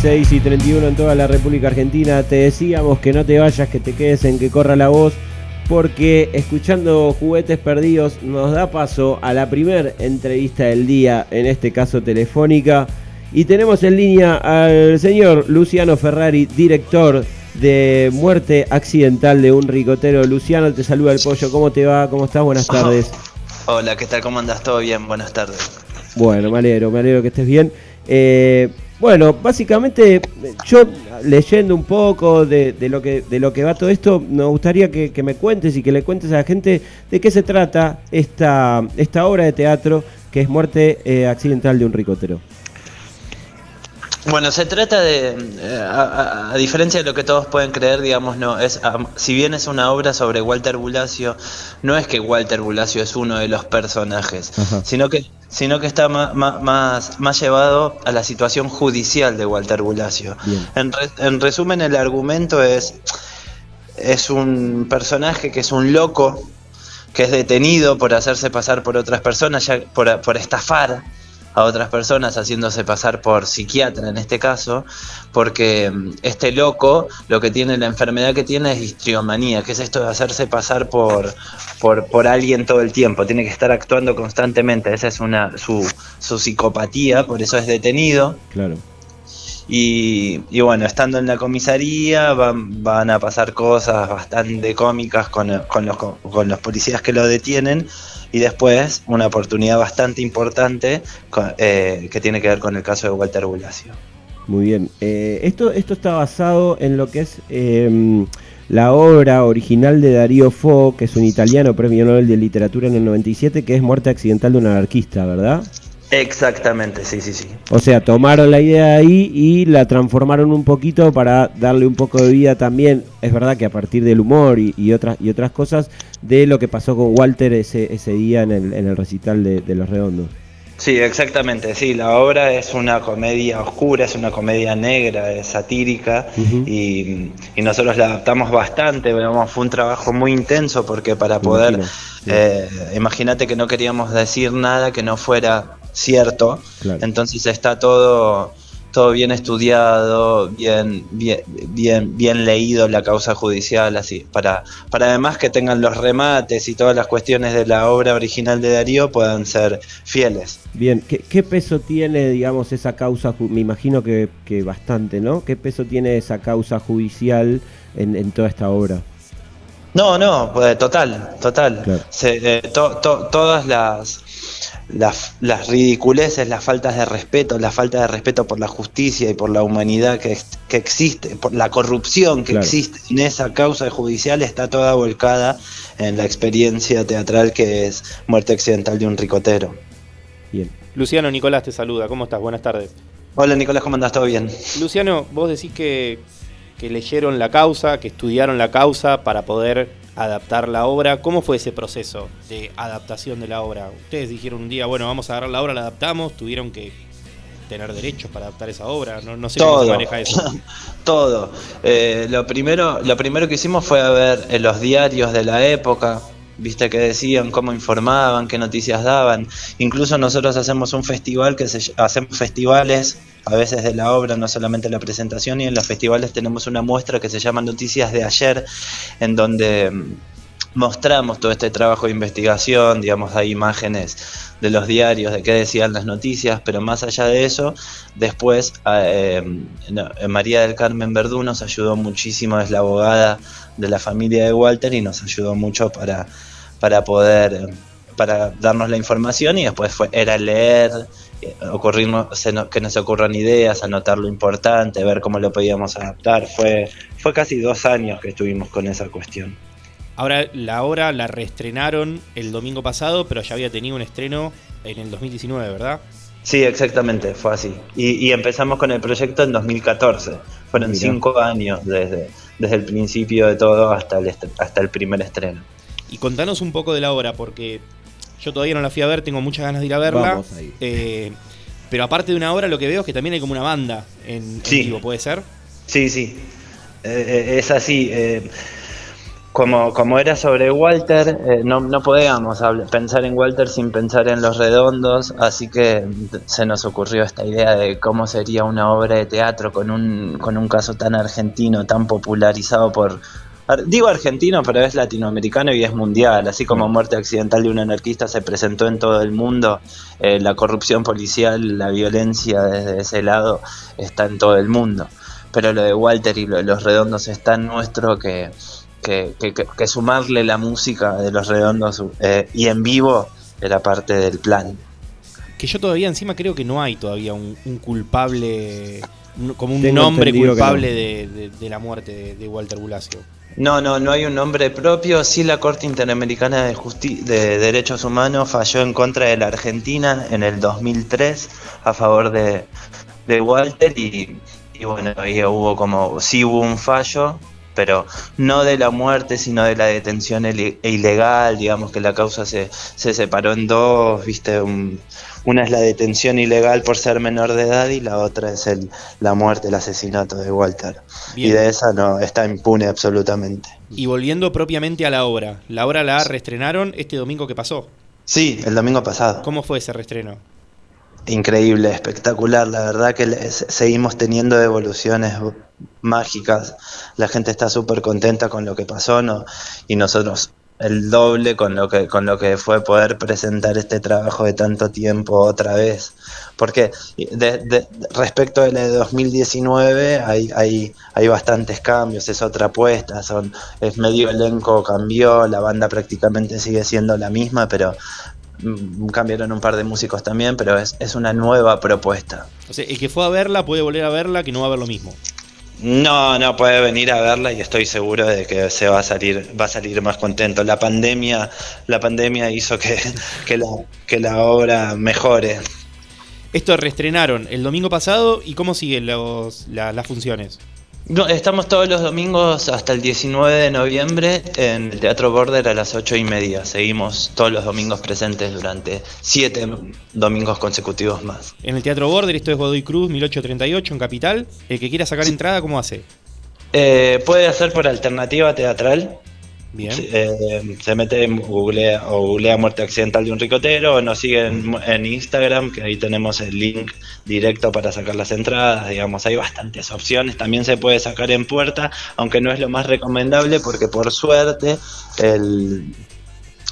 Speaker 1: 16 y 31 en toda la República Argentina. Te decíamos que no te vayas, que te quedes en que corra la voz, porque escuchando Juguetes Perdidos nos da paso a la primer entrevista del día, en este caso telefónica. Y tenemos en línea al señor Luciano Ferrari, director de Muerte Accidental de un Ricotero. Luciano, te saluda el pollo. ¿Cómo te va? ¿Cómo estás? Buenas [laughs] tardes.
Speaker 9: Hola, ¿qué tal? ¿Cómo andas? ¿Todo bien? Buenas tardes.
Speaker 1: Bueno, me alegro, me alegro que estés bien. Eh, bueno, básicamente yo leyendo un poco de, de lo que de lo que va todo esto, me gustaría que, que me cuentes y que le cuentes a la gente de qué se trata esta, esta obra de teatro que es Muerte eh, Accidental de un Ricotero.
Speaker 9: Bueno, se trata de, eh, a, a- a diferencia de lo que todos pueden creer, digamos, no, es, si bien es una obra sobre Walter Bulacio, no es que Walter Bulacio es uno de los personajes,
Speaker 1: Ajá.
Speaker 9: sino que, sino que está ma- más, más llevado a la situación judicial de Walter Bulacio.
Speaker 1: Bien.
Speaker 9: En, re- en resumen, el argumento es, es un personaje que es un loco, que es detenido por hacerse pasar por otras personas, ya por, por estafar a otras personas haciéndose pasar por psiquiatra en este caso, porque mm, este loco lo que tiene, la enfermedad que tiene es histriomanía, que es esto de hacerse pasar por, por, por alguien todo el tiempo, tiene que estar actuando constantemente, esa es una su, su psicopatía, por eso es detenido.
Speaker 1: Claro.
Speaker 9: Y, y bueno, estando en la comisaría van, van a pasar cosas bastante cómicas con, con los, con los policías que lo detienen y después una oportunidad bastante importante eh, que tiene que ver con el caso de Walter Bulacio.
Speaker 1: Muy bien. Eh, esto, esto está basado en lo que es eh, la obra original de Darío Fo, que es un italiano premio Nobel de Literatura en el 97, que es Muerte Accidental de un anarquista, ¿verdad?
Speaker 9: Exactamente, sí, sí, sí.
Speaker 1: O sea, tomaron la idea de ahí y la transformaron un poquito para darle un poco de vida también. Es verdad que a partir del humor y, y otras y otras cosas de lo que pasó con Walter ese, ese día en el, en el recital de, de Los Redondos.
Speaker 9: Sí, exactamente, sí, la obra es una comedia oscura, es una comedia negra, es satírica y, y nosotros la adaptamos bastante, digamos, fue un trabajo muy intenso porque para poder, eh, imagínate que no queríamos decir nada que no fuera cierto,
Speaker 1: Claro.
Speaker 9: entonces está todo, todo bien estudiado, bien, bien, bien, bien leído la causa judicial, así, para, para además que tengan los remates y todas las cuestiones de la obra original de Darío puedan ser fieles.
Speaker 1: Bien, ¿qué, qué peso tiene, digamos, esa causa? Me imagino que, que bastante, ¿no? ¿Qué peso tiene esa causa judicial en, en toda esta obra?
Speaker 9: No, no, pues, total, total.
Speaker 1: Claro.
Speaker 9: Se- eh, to- to- todas las, las, las ridiculeces, las faltas de respeto, la falta de respeto por la justicia y por la humanidad que, ex- que existe, por la corrupción que
Speaker 1: Claro.
Speaker 9: existe en esa causa judicial está toda volcada en la experiencia teatral que es Muerte Accidental de un Ricotero.
Speaker 1: Bien.
Speaker 2: Luciano Nicolás te saluda, ¿cómo estás? Buenas tardes.
Speaker 9: Hola Nicolás, ¿cómo andás? ¿Todo bien?
Speaker 2: Luciano, vos decís que, que leyeron la causa, que estudiaron la causa para poder adaptar la obra. ¿Cómo fue ese proceso de adaptación de la obra? Ustedes dijeron un día, bueno, vamos a agarrar la obra, la adaptamos, tuvieron que tener derechos para adaptar esa obra. No, no sé cómo se
Speaker 9: Todo.
Speaker 2: maneja eso. [laughs]
Speaker 9: Todo. Eh, lo, primero, lo primero que hicimos fue a ver en los diarios de la época, viste que decían, cómo informaban, qué noticias daban. Incluso nosotros hacemos un festival que se, hacemos festivales a veces de la obra, no solamente la presentación, y en los festivales tenemos una muestra que se llama Noticias de ayer, en donde mm, mostramos todo este trabajo de investigación, digamos, hay imágenes de los diarios, de qué decían las noticias, pero más allá de eso, después eh, eh, María del Carmen Verdú nos ayudó muchísimo, es la abogada de la familia de Walter y nos ayudó mucho para, para poder, eh, para darnos la información y después fue, era leer, eh, ocurrirnos, que nos ocurran ideas, anotar lo importante, ver cómo lo podíamos adaptar, fue, fue casi dos años que estuvimos con esa cuestión.
Speaker 2: Ahora, la obra la reestrenaron el domingo pasado, pero ya había tenido un estreno en el 2019, ¿verdad?
Speaker 9: Sí, exactamente, fue así. Y, y empezamos con el proyecto en 2014. Fueron
Speaker 1: Mirá.
Speaker 9: cinco años desde, desde el principio de todo hasta el, hasta el primer estreno.
Speaker 2: Y contanos un poco de la obra, porque yo todavía no la fui a ver, tengo muchas ganas de ir a verla.
Speaker 1: Vamos a ir.
Speaker 2: Eh, pero aparte de una obra, lo que veo es que también hay como una banda en, en
Speaker 9: Sí.
Speaker 2: vivo, ¿puede ser?
Speaker 9: Sí, sí, Eh, eh, es así. eh, como, como era sobre Walter, eh, no, no podíamos pensar en Walter sin pensar en los redondos, así que se nos ocurrió esta idea de cómo sería una obra de teatro con un, con un caso tan argentino, tan popularizado por... Digo argentino, pero es latinoamericano y es mundial. Así como Muerte Accidental de un anarquista se presentó en todo el mundo, eh, la corrupción policial, la violencia desde ese lado está en todo el mundo pero lo de Walter y lo de los redondos es tan nuestro que, que, que- que- que sumarle la música de los redondos eh, y en vivo era parte del plan.
Speaker 2: Que yo todavía encima creo que no hay todavía un, un culpable, como un
Speaker 1: Tengo
Speaker 2: nombre culpable
Speaker 1: no.
Speaker 2: de, de- de la muerte de, de Walter Bulacio.
Speaker 9: No, no, no hay un nombre propio. Sí, la Corte Interamericana de, Justi- de Derechos Humanos falló en contra de la Argentina en el 2003 a favor de, de Walter y, bueno, ahí hubo como, sí hubo un fallo, pero no de la muerte, sino de la detención ile- ilegal. Digamos que la causa se, se separó en dos, viste, Un- una es la detención ilegal por ser menor de edad y la otra es el, la muerte, el asesinato de Walter.
Speaker 2: Bien.
Speaker 9: Y de esa no, está impune absolutamente.
Speaker 2: Y volviendo propiamente a la obra, la obra la reestrenaron este domingo que pasó.
Speaker 9: Sí, el domingo pasado.
Speaker 2: ¿Cómo fue ese reestreno?
Speaker 9: Increíble, espectacular. La verdad que seguimos teniendo evoluciones mágicas. La gente está súper contenta con lo que pasó, ¿no? Y nosotros el doble con lo que con lo que fue poder presentar este trabajo de tanto tiempo otra vez. Porque de- de- respecto de la de 2019 hay, hay, hay bastantes cambios, es otra apuesta, son, es medio elenco cambió, la banda prácticamente sigue siendo la misma, pero mm, cambiaron un par de músicos también, pero es, es una nueva propuesta.
Speaker 2: El que fue a verla puede volver a verla, que no va a ver lo mismo.
Speaker 9: No, no puede venir a verla y estoy seguro de que se va a salir, va a salir más contento. La pandemia, la pandemia hizo que, que la, obra mejore.
Speaker 2: Esto reestrenaron el domingo pasado y cómo siguen los, la- las funciones.
Speaker 9: No, estamos todos los domingos hasta el 19 de noviembre en el Teatro Border a las 8 y media. Seguimos todos los domingos presentes durante siete domingos consecutivos más.
Speaker 2: En el Teatro Border, esto es Godoy Cruz, 1838, en Capital. El que quiera sacar entrada, ¿cómo hace?
Speaker 9: Eh, puede hacer por alternativa teatral.
Speaker 2: Bien.
Speaker 9: Eh, se mete en Google o googlea muerte accidental de un ricotero o nos sigue en, en Instagram, que ahí tenemos el link directo para sacar las entradas. Digamos, hay bastantes opciones. También se puede sacar en puerta, aunque no es lo más recomendable porque por suerte el,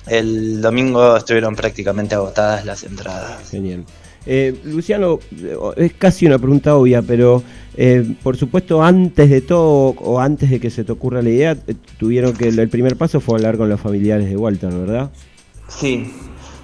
Speaker 9: el domingo estuvieron prácticamente agotadas las entradas.
Speaker 1: Genial. Eh, Luciano, eh, es casi una pregunta obvia, pero eh, por supuesto antes de todo o antes de que se te ocurra la idea, eh, tuvieron que el, primer paso fue hablar con los familiares de Walter, ¿verdad?
Speaker 9: Sí,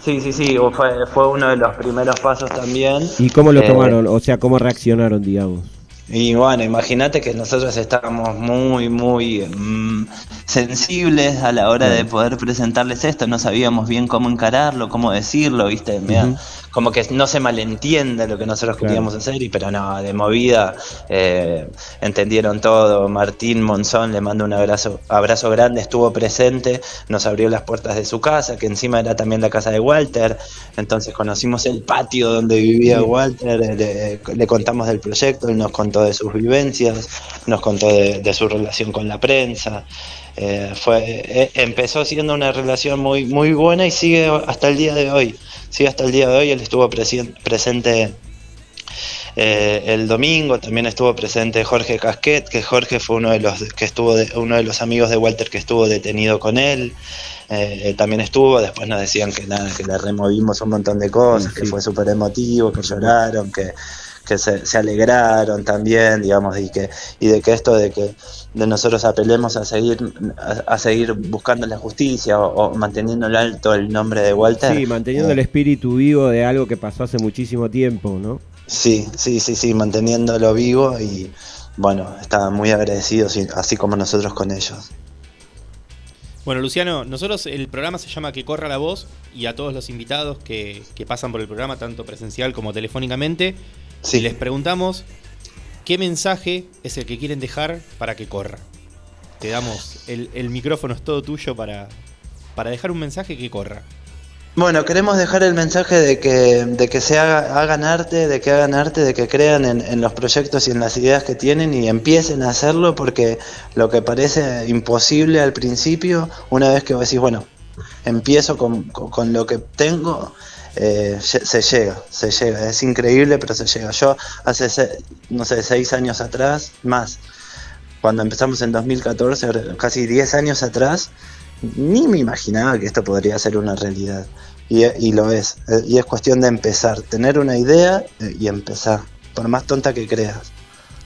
Speaker 9: sí, sí, sí, fue, fue uno de los primeros pasos también.
Speaker 1: ¿Y cómo lo
Speaker 9: Eh,
Speaker 1: tomaron? O sea, ¿cómo reaccionaron, digamos?
Speaker 9: Y bueno, imagínate que nosotros estábamos muy, muy mm, sensibles a la hora de poder presentarles esto, no sabíamos bien cómo encararlo, cómo decirlo, ¿viste? Mira,
Speaker 1: Ujú.
Speaker 9: Como que no se malentienda lo que nosotros
Speaker 1: Claro.
Speaker 9: queríamos hacer, y pero no, de movida eh, entendieron todo. Martín Monzón le mando un abrazo, abrazo grande, estuvo presente, nos abrió las puertas de su casa, que encima era también la casa de Walter, entonces conocimos el patio donde vivía Walter, eh, le, le contamos del proyecto, él nos contó de sus vivencias, nos contó de, de su relación con la prensa. Eh, fue, eh, empezó siendo una relación muy, muy buena y sigue hasta el día de hoy. Sigue hasta el día de hoy, él estuvo presente eh, el domingo, también estuvo presente Jorge Casquet, que Jorge fue uno de los que estuvo de- uno de los amigos de Walter que estuvo detenido con él. Eh, él también estuvo, después nos decían que nada, que le removimos un montón de cosas, que fue súper emotivo, que lloraron, que, que se, se alegraron también, digamos, y que, y de que esto de que de nosotros apelemos a seguir, a, a seguir buscando la justicia o, o manteniendo en alto el nombre de Walter.
Speaker 1: Sí, manteniendo el espíritu vivo de algo que pasó hace muchísimo tiempo, ¿no?
Speaker 9: Sí, sí, sí, sí, manteniéndolo vivo y bueno, estaban muy agradecidos, y- así como nosotros con ellos.
Speaker 2: Bueno, Luciano, nosotros el programa se llama Que Corra la Voz y a todos los invitados que, que pasan por el programa, tanto presencial como telefónicamente, les preguntamos qué mensaje es el que quieren dejar para que corra. Te damos, el, el micrófono es todo tuyo para, para dejar un mensaje que corra.
Speaker 9: Bueno, queremos dejar el mensaje de que, de que se haga, hagan arte, de que hagan arte, de que crean en, en los proyectos y en las ideas que tienen y empiecen a hacerlo porque lo que parece imposible al principio, una vez que vos decís, bueno, empiezo con, con- con lo que tengo, eh, se llega, se llega. Es increíble, pero se llega. Yo hace, se- no sé, seis años atrás, más, cuando empezamos en 2014, ahora casi 10 años atrás, ni me imaginaba que esto podría ser una realidad. Y, y lo es. Eh, Y es cuestión de empezar, tener una idea eh, y empezar, por más tonta que creas.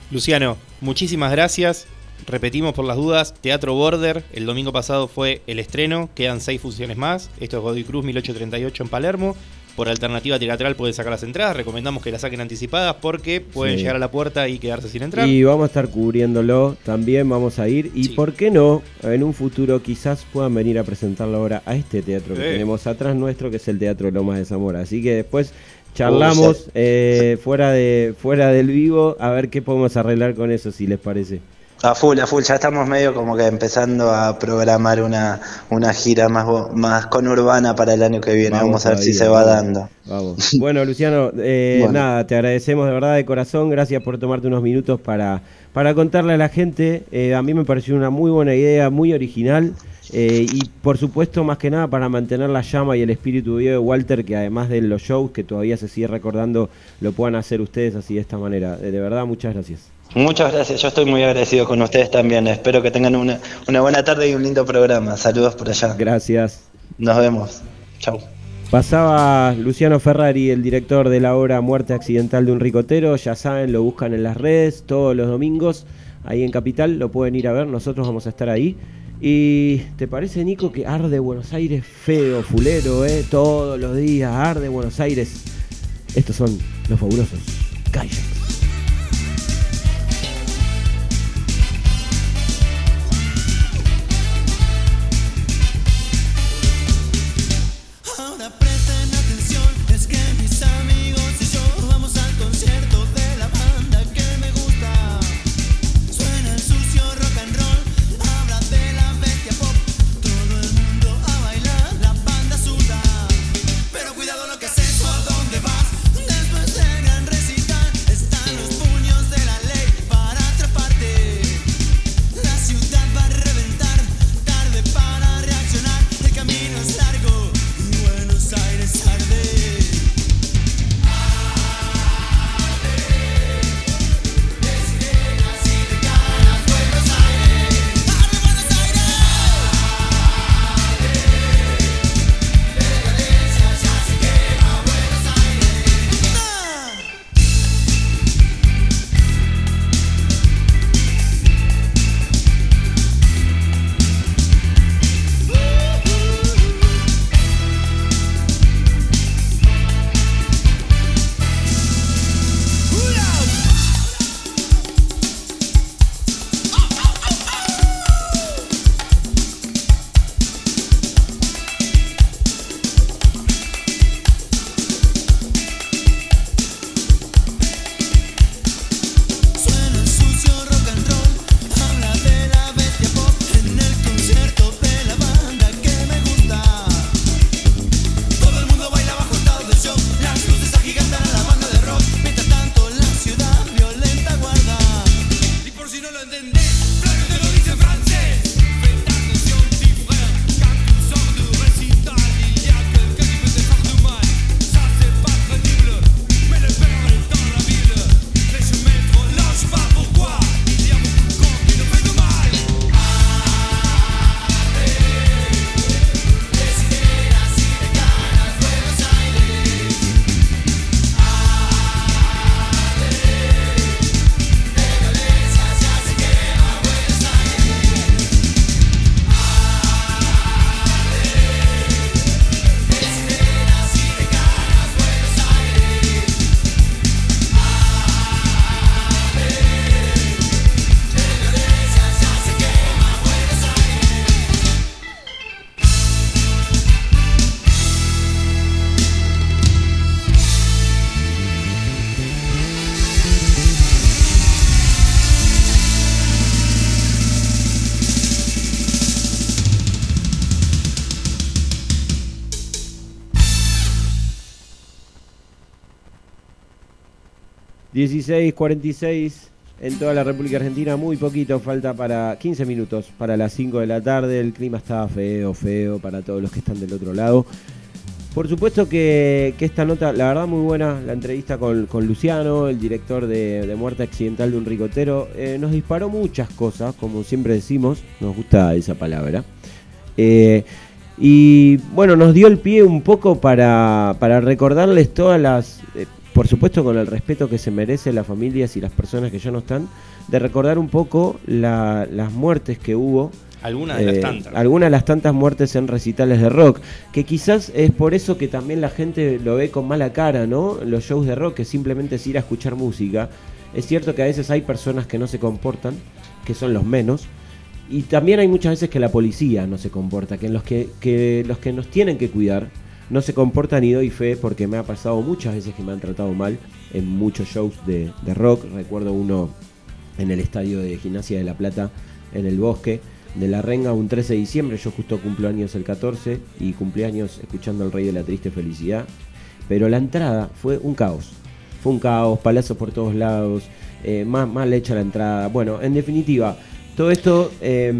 Speaker 2: Luciano, muchísimas gracias. Repetimos por las dudas, Teatro Border, el domingo pasado fue el estreno, quedan seis funciones más. Esto es Godoy Cruz 1838 en Palermo. Por alternativa teatral pueden sacar las entradas, recomendamos que las saquen anticipadas porque pueden
Speaker 1: Sí.
Speaker 2: llegar a la puerta y quedarse sin entrar.
Speaker 1: Y vamos a estar cubriéndolo, también vamos a ir. Y por qué no, en un futuro quizás puedan venir a presentar la obra a este teatro que tenemos atrás nuestro, que es el Teatro Lomas de Zamora. Así que después charlamos eh, fuera, de, fuera del vivo a ver qué podemos arreglar con eso, si les parece.
Speaker 9: A full, a full, ya estamos medio como que empezando a programar una, una gira más, más conurbana para el año que viene. Vamos, a ver si se va dando.
Speaker 1: Vamos. [laughs] Bueno, Luciano, eh,
Speaker 9: Bueno.
Speaker 1: nada, te agradecemos de verdad de corazón. Gracias por tomarte unos minutos para, para contarle a la gente. Eh, a mí me pareció una muy buena idea, muy original. eh, y por supuesto, más que nada, para mantener la llama y el espíritu vivo de Walter, que además de los shows que todavía se sigue recordando, lo puedan hacer ustedes así de esta manera. Eh, de verdad, muchas gracias.
Speaker 9: Muchas gracias, yo estoy muy agradecido con ustedes también. Espero que tengan una, una buena tarde y un lindo programa. Saludos por allá.
Speaker 1: Gracias.
Speaker 9: Nos vemos. Chau.
Speaker 1: Pasaba Luciano Ferrari, el director de la obra Muerte Accidental de un Ricotero. Ya saben, lo buscan en las redes todos los domingos. Ahí en Capital lo pueden ir a ver. Nosotros vamos a estar ahí. Y ¿te parece, Nico, que arde Buenos Aires feo, fulero, eh? Todos los días arde Buenos Aires. Estos son los fabulosos. Calla. 16.46 en toda la República Argentina, muy poquito, falta para 15 minutos para las 5 de la tarde. El clima está feo, feo para todos los que están del otro lado. Por supuesto que, esta nota, la verdad muy buena, la entrevista con, Luciano, el director de, de Muerte Accidental de un Ricotero, eh, nos disparó muchas cosas, como siempre decimos, nos gusta esa palabra. Eh, y bueno, nos dio el pie un poco para, para recordarles todas las, eh, por supuesto con el respeto que se merecen las familias y las personas que ya no están, de recordar un poco la- las muertes que hubo.
Speaker 2: Algunas de las
Speaker 1: eh,
Speaker 2: tantas.
Speaker 1: Algunas de las tantas muertes en recitales de rock, que quizás es por eso que también la gente lo ve con mala cara, ¿no? Los shows de rock, que simplemente es ir a escuchar música. Es cierto que a veces hay personas que no se comportan, que son los menos, y también hay muchas veces que la policía no se comporta, que los que, que los que nos tienen que cuidar no se comportan y doy fe porque me ha pasado muchas veces que me han tratado mal en muchos shows de, de rock. Recuerdo uno en el estadio de Gimnasia de La Plata, en el bosque de la Renga, un 13 de diciembre. Yo justo cumplo años el 14 y cumplí años escuchando al Rey de la Triste Felicidad. Pero la entrada fue un caos. Fue un caos, palazos por todos lados, eh, más mal hecha la entrada. Bueno, en definitiva, todo esto eh,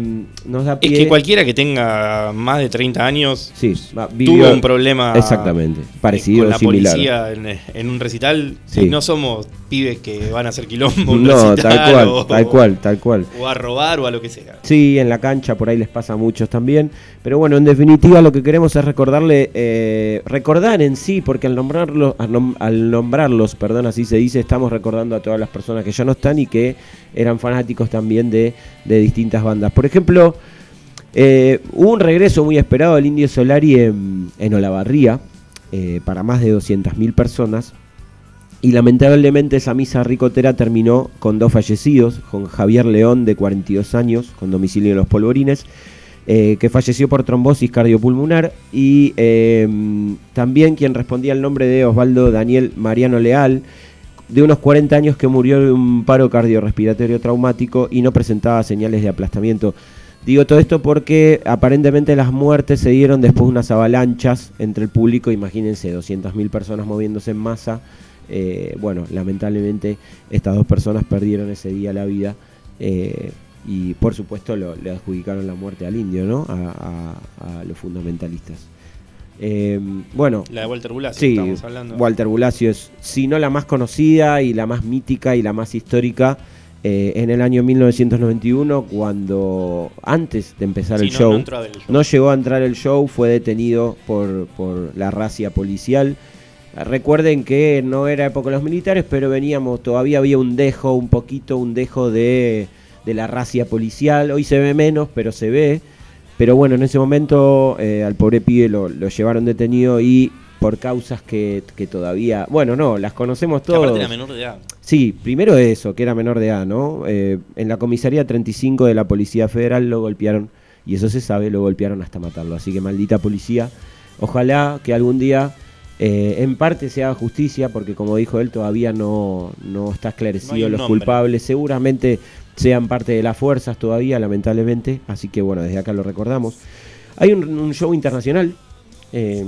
Speaker 1: nos da
Speaker 2: Es
Speaker 1: pie.
Speaker 2: que cualquiera que tenga más de 30 años
Speaker 1: Sí,
Speaker 2: tuvo un problema
Speaker 1: Exactamente, parecido,
Speaker 2: con la
Speaker 1: similar.
Speaker 2: policía en, en un recital.
Speaker 1: Sí.
Speaker 2: No somos pibes que van a hacer quilombo. un
Speaker 1: No,
Speaker 2: recital
Speaker 1: tal cual,
Speaker 2: o-
Speaker 1: tal cual, tal cual.
Speaker 2: O a robar o a lo que sea.
Speaker 1: Sí, en la cancha por ahí les pasa a muchos también. Pero bueno, en definitiva lo que queremos es recordarle, eh, recordar en sí, porque al nombrarlos, al, nom- al nombrarlos, perdón, así se dice, estamos recordando a todas las personas que ya no están y que eran fanáticos también de, de distintas bandas. Por ejemplo, eh, hubo un regreso muy esperado del Indio Solari en, en Olavarría eh, para más de 200.000 personas. Y lamentablemente esa misa ricotera terminó con dos fallecidos, con Javier León de 42 años, con domicilio en Los Polvorines, eh, que falleció por trombosis cardiopulmonar, y también quien respondía al nombre de Osvaldo Daniel Mariano Leal, de unos 40 años que murió de un paro cardiorrespiratorio traumático y no presentaba señales de aplastamiento. Digo todo esto porque aparentemente las muertes se dieron después de unas avalanchas entre el público, imagínense, 200.000 personas moviéndose en masa. Eh, bueno, lamentablemente estas dos personas perdieron ese día la vida eh, y por supuesto lo- le adjudicaron la muerte al indio, ¿no? A, los fundamentalistas. Eh, bueno,
Speaker 2: La de Walter Bulacio,
Speaker 1: sí,
Speaker 2: estamos hablando.
Speaker 1: Walter Bulacio es, si no la más conocida y la más mítica y la más histórica, eh, en el año 1991, cuando antes de empezar
Speaker 2: Sí,
Speaker 1: el
Speaker 2: no-
Speaker 1: show,
Speaker 2: no entró a ver el show.
Speaker 1: no llegó a entrar el show, fue detenido por, por la racia policial. Recuerden que no era época de los militares, pero veníamos, todavía había un dejo, un poquito, un dejo de, de la racia policial. Hoy se ve menos, pero se ve. Pero bueno, en ese momento eh, al pobre pibe lo, lo llevaron detenido y por causas que, que todavía, bueno, no, las conocemos
Speaker 2: Que aparte
Speaker 1: todos.
Speaker 2: era menor de edad.
Speaker 1: Sí, primero eso, que era menor de edad, ¿no? Eh, en la comisaría 35 de la Policía Federal lo golpearon, y eso se sabe, lo golpearon hasta matarlo. Así que maldita policía, ojalá que algún día eh, en parte se haga justicia, porque como dijo él, todavía no, no está esclarecido los
Speaker 2: nombre.
Speaker 1: culpables. Seguramente sean parte de las fuerzas todavía, lamentablemente. Así que bueno, desde acá lo recordamos. Hay un, un show internacional eh,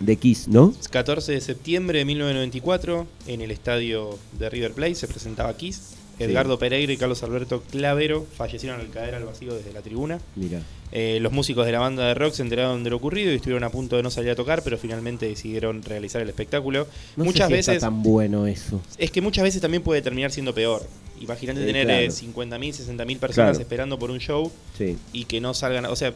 Speaker 1: de Kiss, ¿no?
Speaker 2: 14 de septiembre de 1994, en el estadio de River Plate, se presentaba Kiss. Edgardo Pereira y Carlos Alberto Clavero fallecieron al caer al vacío desde la tribuna.
Speaker 1: Mira.
Speaker 2: Eh, los músicos de la banda de rock se enteraron de lo ocurrido y estuvieron a punto de no salir a tocar, pero finalmente decidieron realizar el espectáculo.
Speaker 1: No
Speaker 2: muchas
Speaker 1: sé si está
Speaker 2: veces
Speaker 1: tan bueno eso.
Speaker 2: es que muchas veces también puede terminar siendo peor. Imagínate tener
Speaker 1: claro.
Speaker 2: eh, 50.000, 60.000 personas
Speaker 1: Claro.
Speaker 2: esperando por un show
Speaker 1: Sí.
Speaker 2: y que no salgan, o sea,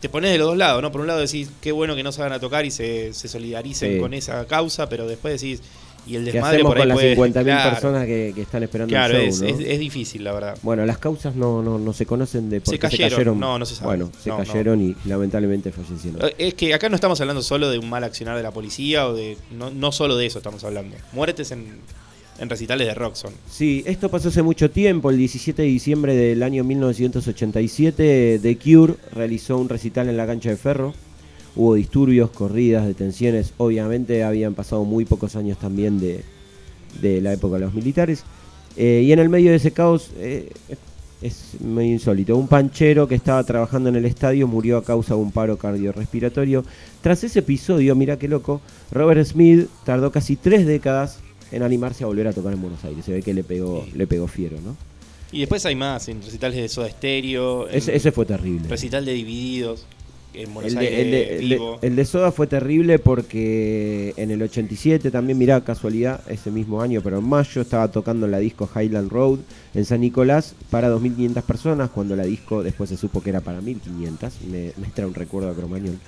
Speaker 2: te pones de los dos lados, ¿no? Por un lado decís, qué bueno que no salgan a tocar y se, se solidaricen
Speaker 1: Sí.
Speaker 2: con esa causa, pero después decís, y el
Speaker 1: ¿Qué
Speaker 2: desmadre
Speaker 1: hacemos
Speaker 2: por ahí
Speaker 1: con las
Speaker 2: puede...
Speaker 1: 50.000
Speaker 2: claro,
Speaker 1: personas que, que están esperando
Speaker 2: Claro,
Speaker 1: el
Speaker 2: es,
Speaker 1: show, ¿no?
Speaker 2: es- es difícil, la verdad.
Speaker 1: Bueno, las causas no, no, no se conocen de por
Speaker 2: Se
Speaker 1: qué
Speaker 2: cayeron, no, no se sabe.
Speaker 1: Bueno, se
Speaker 2: No,
Speaker 1: cayeron y lamentablemente fallecieron.
Speaker 2: Eh, Es que acá no estamos hablando solo de un mal accionar de la policía o de... No, no solo de eso estamos hablando. Muertes en, en recitales de rock son.
Speaker 1: Sí, esto pasó hace mucho tiempo. El 17 de diciembre del año 1987, The Cure realizó un recital en la cancha de Ferro. Hubo disturbios, corridas, detenciones. Obviamente habían pasado muy pocos años también de, de la época de los militares. Eh, y en el medio de ese caos eh, es medio insólito. Un panchero que estaba trabajando en el estadio murió a causa de un paro cardiorrespiratorio. Tras ese episodio, mira qué loco, Robert Smith tardó casi tres décadas en animarse a volver a tocar en Buenos Aires. Se ve que le pegó, le pegó fiero, ¿no?
Speaker 2: Y después hay más, en recitales de Soda Stereo.
Speaker 1: Ese, ese fue terrible.
Speaker 2: Recital de Divididos. En Buenos
Speaker 1: El
Speaker 2: Aires.
Speaker 1: de, el de- el de-
Speaker 2: vivo.
Speaker 1: el de Soda fue terrible porque en el 87 también, mirá, casualidad, ese mismo año, pero en mayo estaba tocando en la disco Highland Road en San Nicolás para 2.500 personas, cuando la disco después se supo que era para 1.500, me, me trae un recuerdo a Cromañón.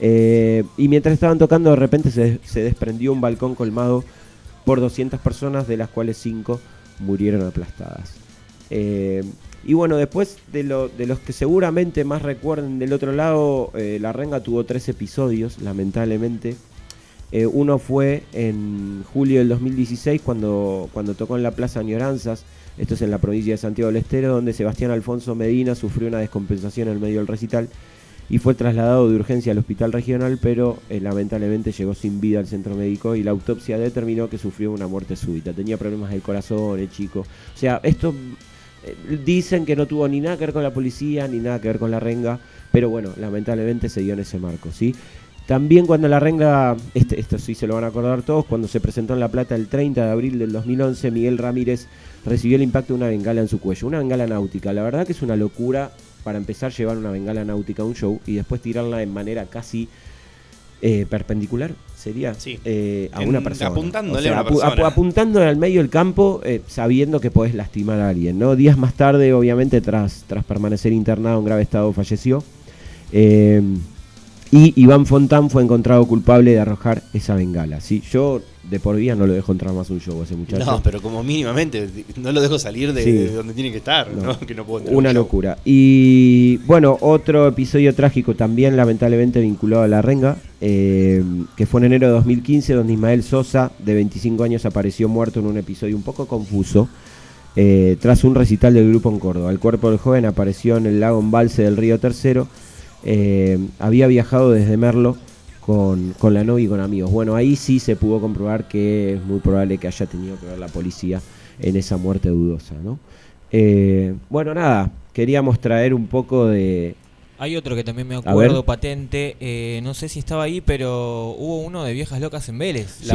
Speaker 1: Eh, y mientras estaban tocando, de repente se, se desprendió un balcón colmado por 200 personas, de las cuales 5 murieron aplastadas. Eh, y bueno, después de, lo- de los que seguramente más recuerden del otro lado, eh, La Renga tuvo tres episodios, lamentablemente. Eh, uno fue en julio del 2016, cuando, cuando tocó en la Plaza Añoranzas, esto es en la provincia de Santiago del Estero, donde Sebastián Alfonso Medina sufrió una descompensación en medio del recital y fue trasladado de urgencia al hospital regional, pero eh, lamentablemente llegó sin vida al centro médico y la autopsia determinó que sufrió una muerte súbita. Tenía problemas del corazón, el chico. O sea, esto dicen que no tuvo ni nada que ver con la policía, ni nada que ver con la renga, pero bueno, lamentablemente se dio en ese marco, ¿sí? También cuando la renga, este, esto sí se lo van a acordar todos, cuando se presentó en La Plata el 30 de abril del 2011, Miguel Ramírez recibió el impacto de una bengala en su cuello, una bengala náutica. La verdad que es una locura para empezar llevar una bengala náutica a un show y después tirarla de manera casi eh, perpendicular, sería, eh, a
Speaker 2: En-
Speaker 1: una persona.
Speaker 2: apuntándole a una
Speaker 1: apu- apu-
Speaker 2: persona.
Speaker 1: apuntándole al medio del campo, eh, sabiendo que podés lastimar a alguien. ¿no? Días más tarde, obviamente, tras, tras permanecer internado en grave estado, falleció. Eh, y Iván Fontán fue encontrado culpable de arrojar esa bengala. ¿sí? Yo de por vida no lo dejo entrar más un show a ese muchacho.
Speaker 2: No, pero como mínimamente, no lo dejo salir de,
Speaker 1: Sí.
Speaker 2: de donde tiene que estar,
Speaker 1: No.
Speaker 2: ¿no? Que no puedo entrar
Speaker 1: Una locura. Y bueno, otro episodio trágico también lamentablemente vinculado a la renga, eh, que fue en enero de 2015, donde Ismael Sosa, de 25 años, apareció muerto en un episodio un poco confuso. eh, tras un recital del grupo en Córdoba. El cuerpo del joven apareció en el lago embalse del río Tercero. eh, había viajado desde Merlo con, con la novia y con amigos. Bueno, ahí sí se pudo comprobar que es muy probable que haya tenido que ver la policía en esa muerte dudosa, ¿no? Eh, bueno, nada, queríamos traer un poco de...
Speaker 3: Hay otro que también me acuerdo patente, eh, no sé si estaba ahí, pero hubo uno de Viejas Locas en Vélez.
Speaker 1: Sí,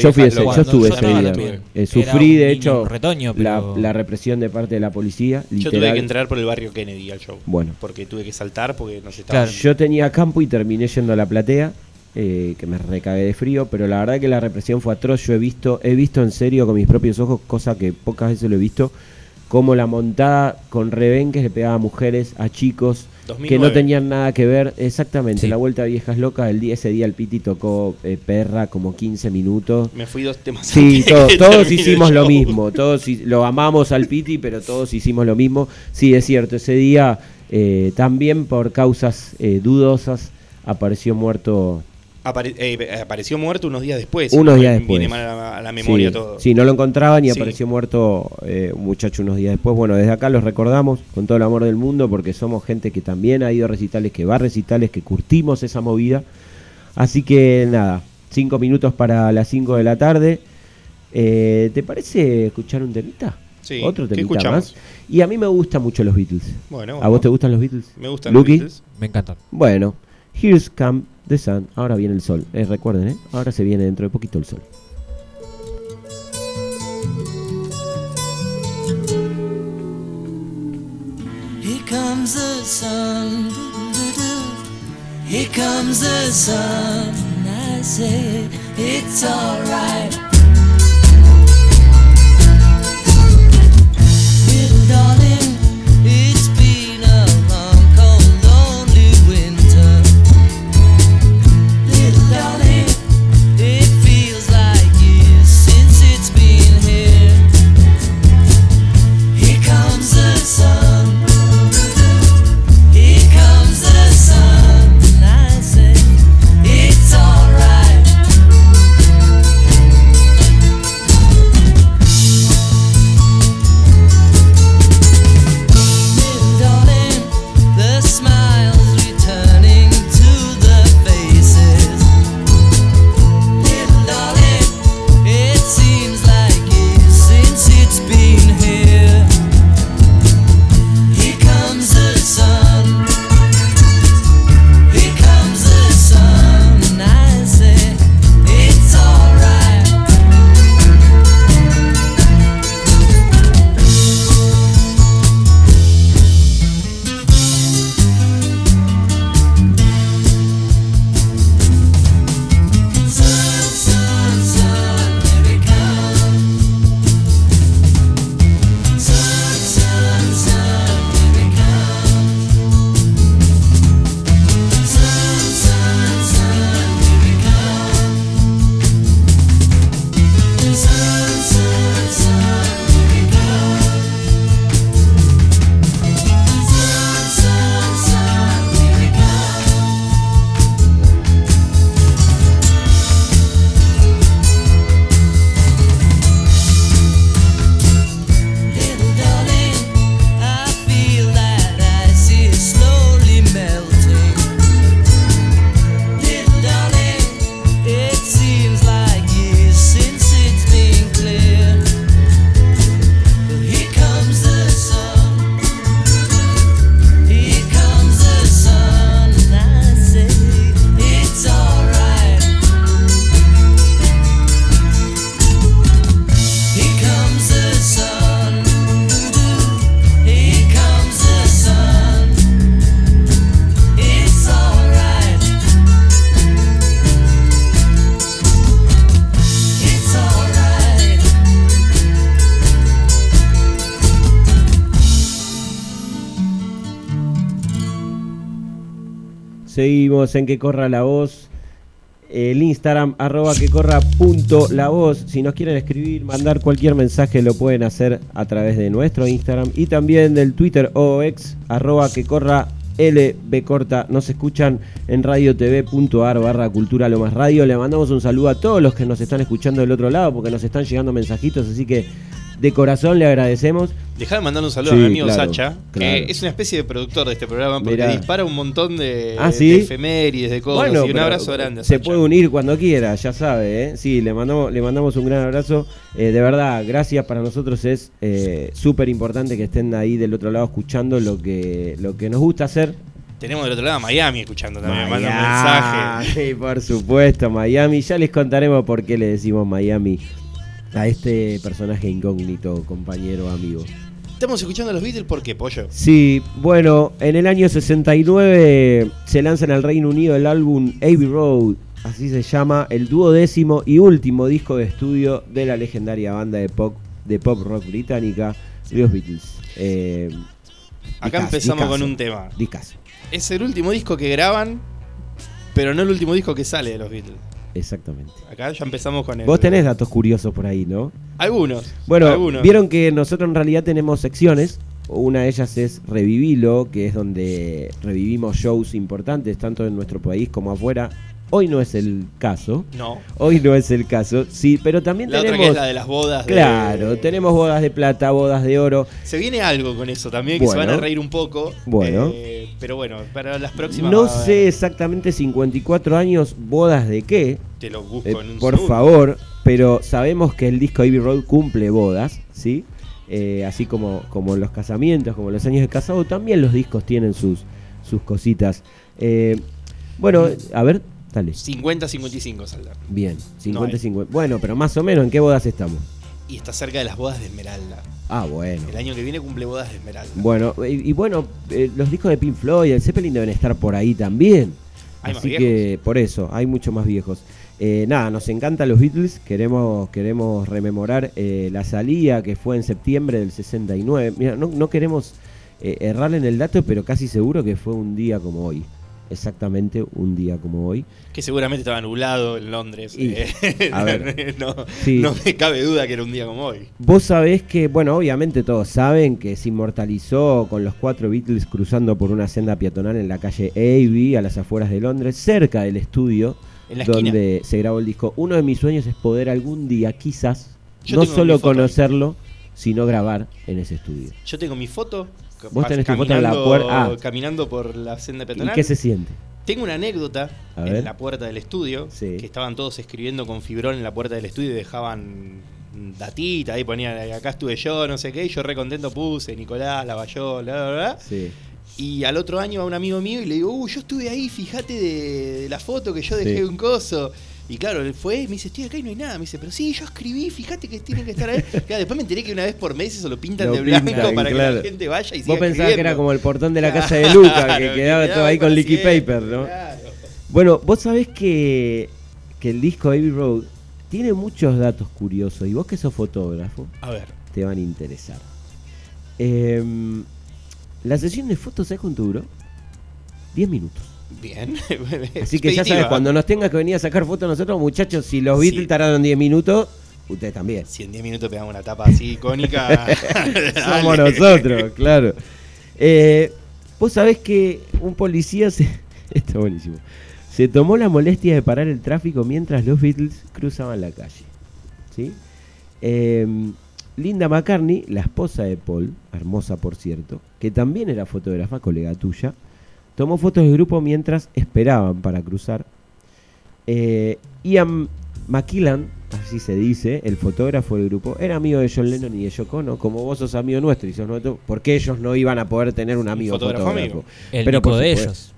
Speaker 1: yo fui ese, yo estuve ese
Speaker 3: estaba
Speaker 1: día.
Speaker 3: también.
Speaker 1: Eh, sufrí, de hecho,
Speaker 3: retoño,
Speaker 1: la,
Speaker 3: pero-
Speaker 1: la represión de parte de la policía.
Speaker 2: Yo tuve que entrar por el barrio Kennedy al show.
Speaker 1: Bueno.
Speaker 2: Porque tuve que saltar porque no se estaba.
Speaker 1: Yo tenía campo y terminé yendo a la platea, eh, que me recagué de frío, pero la verdad que la represión fue atroz. Yo he visto, he visto en serio con mis propios ojos, cosa que pocas veces lo he visto, como la montada con rebenques le pegaba a mujeres, a chicos. Que
Speaker 2: 2009.
Speaker 1: no tenían nada que ver, exactamente.
Speaker 3: Sí.
Speaker 1: La vuelta a viejas locas, el día, ese día el Piti tocó eh, perra como 15 minutos.
Speaker 2: Me fui dos temas
Speaker 1: Sí, todos hicimos lo mismo, todos lo amamos al Piti, pero todos hicimos lo mismo. Sí, es cierto, ese día eh, también por causas eh, dudosas apareció muerto
Speaker 2: Apare- eh, apareció muerto unos días después.
Speaker 1: unos días después.
Speaker 2: Viene mal a la, a la memoria
Speaker 1: sí,
Speaker 2: todo.
Speaker 1: Sí, no lo encontraban y
Speaker 2: Sí.
Speaker 1: apareció muerto eh, un muchacho unos días después. Bueno, desde acá los recordamos con todo el amor del mundo porque somos gente que también ha ido a recitales, que va a recitales, que curtimos esa movida. Así que nada, cinco minutos para las 5 de la tarde. Eh, ¿Te parece escuchar un temita?
Speaker 2: Sí,
Speaker 1: Otro
Speaker 2: ¿qué
Speaker 1: temita más. Y a mí me gustan mucho los Beatles.
Speaker 2: Bueno,
Speaker 1: ¿A
Speaker 2: bueno.
Speaker 1: vos te gustan los Beatles?
Speaker 2: Me gustan los? Beatles.
Speaker 3: Me encantan.
Speaker 1: Bueno, Here's Come the Sun. Ahora viene el sol. Eh, recuerden, ¿eh? Ahora se viene dentro de poquito el sol.
Speaker 10: Here comes the sun. Here comes the sun. I say it's alright.
Speaker 1: Seguimos en que corra la voz. El Instagram, arroba que corra punto la voz. Si nos quieren escribir, mandar cualquier mensaje, lo pueden hacer a través de nuestro Instagram y también del Twitter o ex, arroba que corra LB corta. Nos escuchan en radiotv.ar barra cultura lo más radio. Le mandamos un saludo a todos los que nos están escuchando del otro lado porque nos están llegando mensajitos, así que de corazón le agradecemos.
Speaker 2: Dejá de mandar un saludo
Speaker 1: Sí,
Speaker 2: a mi amigo
Speaker 1: claro,
Speaker 2: Sacha,
Speaker 1: claro.
Speaker 2: que es una especie de productor de este programa porque
Speaker 1: Mirá.
Speaker 2: dispara un montón de,
Speaker 1: Ah, ¿sí?
Speaker 2: de efemérides, de cosas. y un abrazo grande a
Speaker 1: Se
Speaker 2: Sacha.
Speaker 1: puede unir cuando quiera, ya sabe, ¿eh? Sí, le mandamos, le mandamos un gran abrazo. Eh, de verdad, gracias para nosotros es eh, súper importante que estén ahí del otro lado escuchando lo que, lo que nos gusta hacer.
Speaker 2: Tenemos del otro lado a Miami escuchando también, manda un mensaje.
Speaker 1: Miami, por supuesto, Miami. Ya les contaremos por qué le decimos Miami a este personaje incógnito, compañero, amigo.
Speaker 2: Estamos escuchando a los Beatles, ¿por qué, pollo?
Speaker 1: Sí, bueno, en el año 69 se lanza en el Reino Unido el álbum Abbey Road, así se llama, el duodécimo y último disco de estudio de la legendaria banda de pop, de pop rock británica, los Beatles. Eh,
Speaker 2: Acá empezamos con un tema.
Speaker 1: discazo,
Speaker 2: Es el último disco que graban, pero no el último disco que sale de los Beatles.
Speaker 1: Exactamente.
Speaker 2: Acá ya empezamos con el.
Speaker 1: Vos tenés datos curiosos por ahí, ¿no?
Speaker 2: Algunos.
Speaker 1: Bueno,
Speaker 2: algunos.
Speaker 1: vieron que nosotros en realidad tenemos secciones. Una de ellas es Revivilo, que es donde revivimos shows importantes, tanto en nuestro país como afuera. Hoy no es el caso.
Speaker 2: No.
Speaker 1: Hoy no es el caso. Sí, pero también
Speaker 2: La otra
Speaker 1: tenemos.
Speaker 2: que es la de las bodas. de-
Speaker 1: Claro, tenemos bodas de plata, bodas de oro.
Speaker 2: Se viene algo con eso también, que se van a reír un poco.
Speaker 1: Bueno.
Speaker 2: eh, pero bueno, para las próximas.
Speaker 1: No sé exactamente 54 años, bodas de qué.
Speaker 2: Te lo busco
Speaker 1: Eh,
Speaker 2: en un
Speaker 1: por favor, pero sabemos que el disco Abbey Road cumple bodas, ¿sí? Eh, así como, como los casamientos, como los años de casado, también los discos tienen sus, sus cositas. Bueno, a ver, dale.
Speaker 2: 50-55 saldrá.
Speaker 1: Bien, 50
Speaker 2: No hay.
Speaker 1: 50. Bueno, pero más o menos, ¿en qué bodas estamos?
Speaker 2: Y está cerca de las bodas de Esmeralda.
Speaker 1: Ah, bueno.
Speaker 2: El año que viene cumple bodas de Esmeralda.
Speaker 1: Bueno, y, y bueno, eh, los discos de Pink Floyd, el Zeppelin deben estar por ahí también.
Speaker 2: Hay más
Speaker 1: Así que por eso, hay mucho más viejos. Eh, nada, nos encantan los Beatles, queremos, queremos rememorar eh, la salida que fue en septiembre del 69. Mira, no, no queremos eh, errar en el dato, pero casi seguro que fue un día como hoy. Exactamente un día como hoy.
Speaker 2: Que seguramente estaba nublado en Londres.
Speaker 1: Y,
Speaker 2: eh,
Speaker 1: a ver, [laughs]
Speaker 2: no,
Speaker 1: sí.
Speaker 2: no me cabe duda que era un día como hoy.
Speaker 1: Vos sabés que, bueno, obviamente todos saben que se inmortalizó con los cuatro Beatles cruzando por una senda peatonal en la calle Abbey, a las afueras de Londres, cerca del estudio donde se grabó el disco. Uno de mis sueños es poder algún día, quizás,
Speaker 2: Yo
Speaker 1: no solo
Speaker 2: ahí.
Speaker 1: conocerlo, sino grabar en ese estudio.
Speaker 2: Yo tengo mi foto.
Speaker 1: Vos tenés tu foto en la
Speaker 2: caminando-
Speaker 1: puerta- ah.
Speaker 2: Caminando por la senda
Speaker 1: ¿Y
Speaker 2: peatonal.
Speaker 1: qué se siente?
Speaker 2: Tengo una anécdota
Speaker 1: A
Speaker 2: en
Speaker 1: ver.
Speaker 2: la puerta del estudio,
Speaker 1: Sí.
Speaker 2: que estaban todos escribiendo con fibrón en la puerta del estudio y dejaban datita, ahí ponían, acá estuve yo, no sé qué, y yo re contento puse, Nicolás, Lavalló, bla, bla, bla.
Speaker 1: Sí.
Speaker 2: Y al otro año a un amigo mío y le digo, uh, yo estuve ahí, fíjate de, de la foto que yo dejé
Speaker 1: Sí.
Speaker 2: un coso. Y claro, él fue y me dice, estoy acá y no hay nada. Me dice, pero sí, yo escribí, fíjate que tienen que estar ahí. [laughs] Claro, después me enteré que una vez por mes eso lo pintan
Speaker 1: Lo
Speaker 2: de blanco
Speaker 1: pintan,
Speaker 2: para que la gente vaya y siga
Speaker 1: Vos pensabas que era como el portón de la casa de Luca, que quedaba
Speaker 2: que
Speaker 1: todo ahí con liquid paper, ¿no?
Speaker 2: claro.
Speaker 1: Bueno, vos sabés que, que el disco Abbey Road tiene muchos datos curiosos y vos que sos fotógrafo
Speaker 2: A ver.
Speaker 1: te van a interesar. Em, la sesión de fotos, ¿sabes cuánto duró? 10 minutos.
Speaker 2: Bien. [laughs]
Speaker 1: Así que ya sabes, cuando nos tengas que venir a sacar fotos nosotros, muchachos, si los Beatles
Speaker 2: Sí.
Speaker 1: tardaron 10 minutos, ustedes también.
Speaker 2: Si en 10 minutos pegamos una tapa así icónica. [laughs] [laughs]
Speaker 1: Somos nosotros, claro. Eh, Vos sabés que un policía se. Está buenísimo. Se tomó la molestia de parar el tráfico mientras los Beatles cruzaban la calle. ¿Sí? Eh, Linda McCartney, la esposa de Paul, hermosa por cierto, que también era fotógrafa, colega tuya, tomó fotos del grupo mientras esperaban para cruzar. Eh, Ian McKillan, así se dice, el fotógrafo del grupo, era amigo de John Lennon y de Yoko Ono, como vos sos amigo nuestro y sos nuestro, ¿por qué ellos no iban a poder tener un amigo
Speaker 2: fotógrafo
Speaker 1: fotógrafo?
Speaker 2: amigo.
Speaker 3: El
Speaker 1: Pero
Speaker 3: Nico
Speaker 1: por
Speaker 3: de ellos.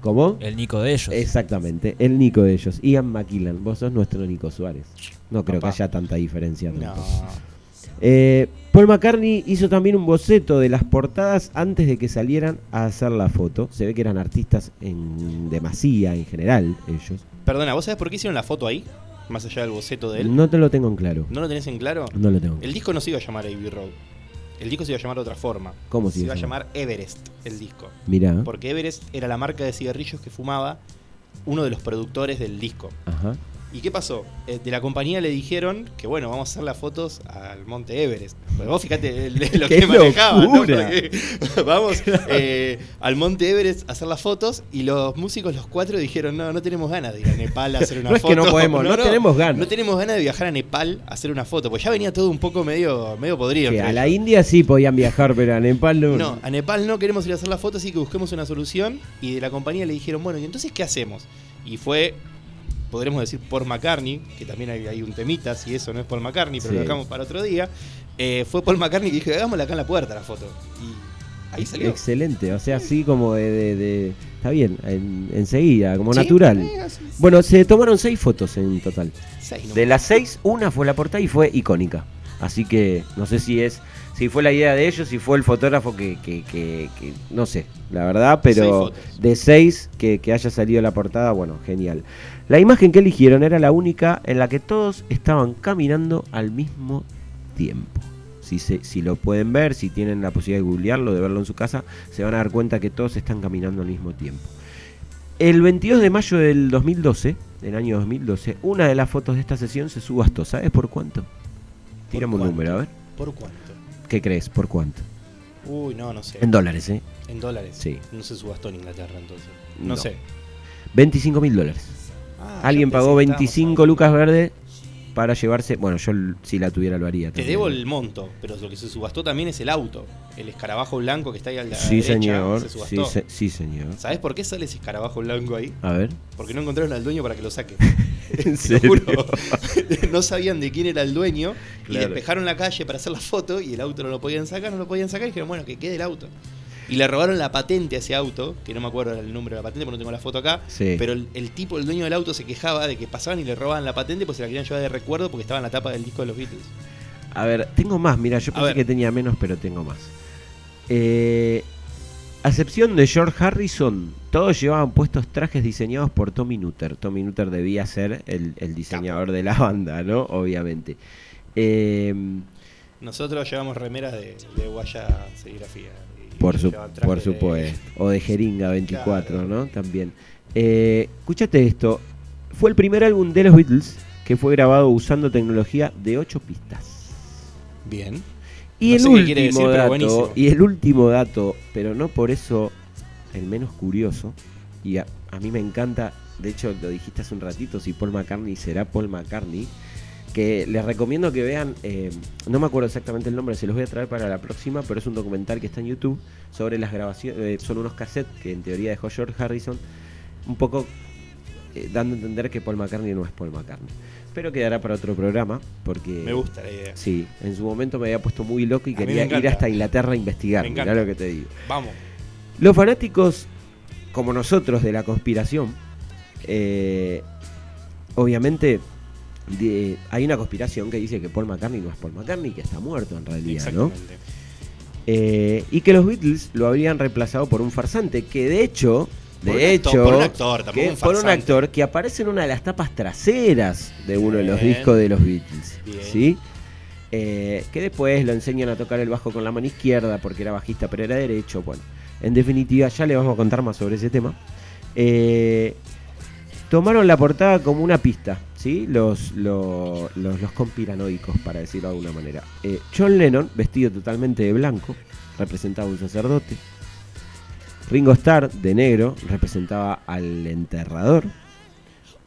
Speaker 1: ¿Cómo?
Speaker 3: El Nico de ellos.
Speaker 1: Exactamente, el Nico de ellos, Ian McKillan, vos sos nuestro Nico Suárez. No creo
Speaker 2: Papá.
Speaker 1: que haya tanta diferencia.
Speaker 2: No.
Speaker 1: Eh, Paul McCartney hizo también un boceto de las portadas antes de que salieran a hacer la foto. Se ve que eran artistas en demasía en general, ellos.
Speaker 2: Perdona, ¿vos sabés por qué hicieron la foto ahí? Más allá del boceto de él.
Speaker 1: No te lo tengo en claro.
Speaker 2: ¿No lo tenés en claro?
Speaker 1: No lo tengo.
Speaker 2: El disco no se iba a llamar Abbey Road. el disco se iba a llamar de otra forma.
Speaker 1: ¿Cómo se
Speaker 2: se
Speaker 1: iba
Speaker 2: a llamar Everest, el disco.
Speaker 1: Mirá.
Speaker 2: Porque Everest era la marca de cigarrillos que fumaba uno de los productores del disco.
Speaker 1: Ajá.
Speaker 2: ¿Y qué pasó? Eh, de la compañía le dijeron que bueno, vamos a hacer las fotos al Monte Everest. Porque vos fíjate el- [laughs] lo
Speaker 1: ¡Qué
Speaker 2: que ¿no? Porque [laughs] vamos eh, al Monte Everest a hacer las fotos y los músicos, los cuatro, dijeron, no, no tenemos ganas de ir a Nepal a hacer una [laughs]
Speaker 1: No es
Speaker 2: foto.
Speaker 1: que no podemos, no tenemos ganas.
Speaker 2: No tenemos ganas de viajar a Nepal a hacer una foto, pues ya venía todo un poco medio, medio podrido.
Speaker 1: A la. India sí podían viajar, pero a Nepal no.
Speaker 2: No, a Nepal no queremos ir a hacer la foto, así que busquemos una solución. Y de la compañía le dijeron, bueno, ¿y entonces qué hacemos? Y fue, podremos decir, Paul McCartney, que también hay, hay un temita, si eso no es Paul McCartney, pero
Speaker 1: Sí.
Speaker 2: lo dejamos para otro día. Eh, fue Paul McCartney que dijo, hagámosla acá en la puerta la foto. Y ahí salió.
Speaker 1: Excelente, o sea, así como de. de- de- está bien, en- enseguida, como
Speaker 2: Sí,
Speaker 1: natural. Bueno, se tomaron seis fotos en total.
Speaker 2: Seis.
Speaker 1: De las seis, una fue la portada y fue icónica. Así que no sé si es. Si fue la idea de ellos, si fue el fotógrafo que. que- que- que- no sé, la verdad, pero de seis que, que haya salido la portada, bueno, genial. La imagen que eligieron era la única en la que todos estaban caminando al mismo tiempo. Si, se- si lo pueden ver, si tienen la posibilidad de googlearlo, de verlo en su casa, se van a dar cuenta que todos están caminando al mismo tiempo. El 22 de mayo del 2012, del año 2012, una de las fotos de esta sesión se subastó. ¿Sabes por cuánto? Tírame un número, a ver.
Speaker 2: ¿Por cuánto?
Speaker 1: ¿Qué crees? ¿Por cuánto?
Speaker 2: Uy, no, no sé.
Speaker 1: En dólares, ¿eh?
Speaker 2: En dólares.
Speaker 1: Sí.
Speaker 2: No se subastó en Inglaterra entonces. No,
Speaker 1: No.
Speaker 2: sé.
Speaker 1: 25 mil dólares.
Speaker 2: Ah,
Speaker 1: Alguien pagó
Speaker 2: que estábamos
Speaker 1: 25 lucas verde para llevarse. Bueno, yo si la tuviera lo haría.
Speaker 2: Te
Speaker 1: también.
Speaker 2: debo el monto, pero lo que se subastó también es el auto. El escarabajo blanco que está ahí a la
Speaker 1: Sí,
Speaker 2: derecha
Speaker 1: señor.
Speaker 2: se
Speaker 1: Sí,
Speaker 2: subastó.
Speaker 1: se- sí, señor.
Speaker 2: ¿Sabes por qué sale ese escarabajo blanco ahí?
Speaker 1: A ver.
Speaker 2: Porque no encontraron al dueño para que lo saque. [laughs]
Speaker 1: ¿En
Speaker 2: Te lo
Speaker 1: serio?
Speaker 2: juro. [laughs] no sabían de quién era el dueño y
Speaker 1: Claro.
Speaker 2: despejaron la calle para hacer la foto y el auto no lo podían sacar, no lo podían sacar y dijeron, bueno, que quede el auto. Y le robaron la patente a ese auto, que no me acuerdo el número de la patente porque no tengo la foto acá,
Speaker 1: Sí.
Speaker 2: pero el, el tipo, el dueño del auto se quejaba de que pasaban y le robaban la patente pues se la querían llevar de recuerdo porque estaba en la tapa del disco de los Beatles.
Speaker 1: A ver, tengo más. Mira, yo
Speaker 2: A
Speaker 1: pensé
Speaker 2: ver.
Speaker 1: que tenía menos, pero tengo más. Eh, a excepción de George Harrison, todos llevaban puestos trajes diseñados por Tommy Nutter. Tommy Nutter debía ser el, el diseñador de la banda, ¿no? Obviamente. Eh,
Speaker 2: Nosotros llevamos remeras de, de Guaya Serigrafía.
Speaker 1: Por, su- por supuesto. O de Jeringa 24,
Speaker 2: Claro.
Speaker 1: ¿no? También. Eh, escúchate esto. Fue el primer álbum de los Beatles que fue grabado usando tecnología de 8 pistas.
Speaker 2: Bien.
Speaker 1: Y
Speaker 2: No
Speaker 1: el último
Speaker 2: decir,
Speaker 1: dato, y el último dato, pero no por eso el menos curioso, y a, a mí me encanta, de hecho lo dijiste hace un ratito, si Paul McCartney será Paul McCartney, que les recomiendo que vean, eh, no me acuerdo exactamente el nombre, se los voy a traer para la próxima, pero es un documental que está en YouTube sobre las grabaciones, eh, son unos cassettes que en teoría dejó George Harrison, un poco eh, dando a entender que Paul McCartney no es Paul McCartney. Pero quedará para otro programa, porque...
Speaker 2: Me gusta la idea.
Speaker 1: Sí, en su momento me había puesto muy loco y
Speaker 2: A
Speaker 1: quería ir hasta Inglaterra a investigar.
Speaker 2: Me
Speaker 1: Mirá
Speaker 2: encanta.
Speaker 1: lo que te digo.
Speaker 2: Vamos.
Speaker 1: Los fanáticos, como nosotros de la conspiración, obviamente de- hay una conspiración que dice que Paul McCartney no es Paul McCartney, que está muerto en realidad, ¿no? Eh, y que los Beatles lo habrían reemplazado por un farsante, que de hecho, de
Speaker 2: Por un actor-
Speaker 1: hecho,
Speaker 2: por un actor, tampoco
Speaker 1: que-
Speaker 2: un
Speaker 1: por un actor que aparece en una de las tapas traseras de uno de los discos de los Beatles,
Speaker 2: Bien.
Speaker 1: ¿sí? Eh, que después lo enseñan a tocar el bajo con la mano izquierda porque era bajista pero era derecho. Bueno, en definitiva, ya le vamos a contar más sobre ese tema. Eh, tomaron la portada como una pista, ¿sí? Los, lo- los, los conspiranoicos, para decirlo de alguna manera. Eh, John Lennon, vestido totalmente de blanco, representaba a un sacerdote. Ringo Starr, de negro, representaba al enterrador.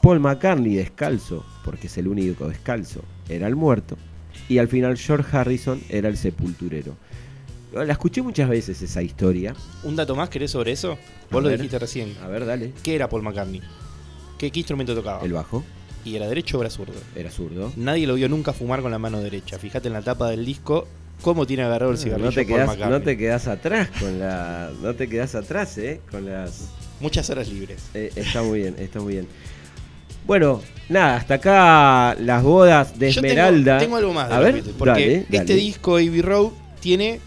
Speaker 1: Paul McCartney, descalzo, porque es el único descalzo, era el muerto. Y al final George Harrison era el sepulturero. La escuché muchas veces esa historia.
Speaker 2: ¿Un dato más querés sobre eso?
Speaker 1: A
Speaker 2: Vos lo
Speaker 1: ver.
Speaker 2: dijiste recién.
Speaker 1: A ver, dale.
Speaker 2: ¿Qué era Paul McCartney? ¿Qué, qué instrumento tocaba?
Speaker 1: El bajo.
Speaker 2: ¿Y era derecho o era zurdo?
Speaker 1: Era zurdo.
Speaker 2: Nadie lo vio nunca fumar con la mano derecha. Fíjate en la tapa del disco cómo tiene agarrado el cigarrillo
Speaker 1: No te,
Speaker 2: McCartney.
Speaker 1: no te quedas atrás con la. No te quedas atrás, eh. Con las.
Speaker 2: Muchas horas libres.
Speaker 1: Eh, está muy bien, está muy bien. Bueno, nada, hasta acá las bodas de
Speaker 2: Yo tengo-
Speaker 1: Esmeralda.
Speaker 2: Tengo, algo más de
Speaker 1: A ver,
Speaker 2: porque
Speaker 1: dale,
Speaker 2: este
Speaker 1: dale.
Speaker 2: disco Abbey Road tiene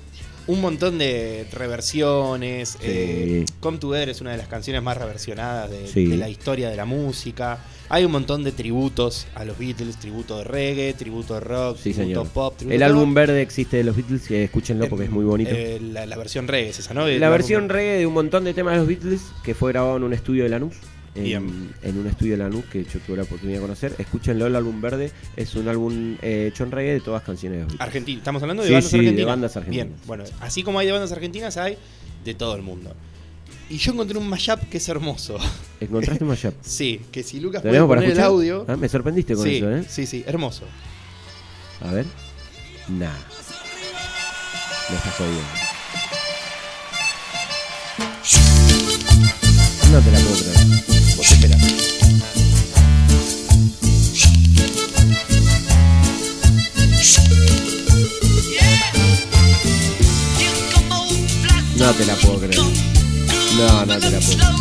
Speaker 2: un montón de reversiones.
Speaker 1: Sí.
Speaker 2: eh, Come Together es una de las canciones más reversionadas de,
Speaker 1: Sí.
Speaker 2: de la historia de la música. Hay un montón de tributos a los Beatles, tributo de reggae, tributo de rock,
Speaker 1: Sí,
Speaker 2: tributo
Speaker 1: señor.
Speaker 2: pop, tributo
Speaker 1: El álbum verde existe de los Beatles, que escúchenlo porque es muy bonito.
Speaker 2: Eh, la, la versión reggae es esa, ¿no? El
Speaker 1: la
Speaker 2: álbum-
Speaker 1: versión reggae de un montón de temas de los Beatles que fue grabado en un estudio de Lanús. En, un estudio de Lanús que yo tuve la oportunidad de conocer. Escúchenlo, el álbum verde es un álbum eh, hecho en reggae de todas canciones de.
Speaker 2: Argentina. Estamos hablando de
Speaker 1: Sí,
Speaker 2: bandas
Speaker 1: sí, de
Speaker 2: argentinas.
Speaker 1: bandas argentinas.
Speaker 2: Bien, bueno, así como hay de bandas argentinas, hay de todo el mundo. Y yo encontré un mashup que es hermoso.
Speaker 1: ¿Encontraste un mashup? [laughs]
Speaker 2: Sí, que si Lucas puede
Speaker 1: ¿Tenemos para
Speaker 2: poner el audio.
Speaker 1: Ah, me sorprendiste con
Speaker 2: sí,
Speaker 1: eso, ¿eh?
Speaker 2: Sí, sí, hermoso.
Speaker 1: A ver. Nah. Me estás jodiendo. No te la puedo creer.
Speaker 2: Vos esperá.
Speaker 1: No te la puedo creer. No, no te la puedo creer.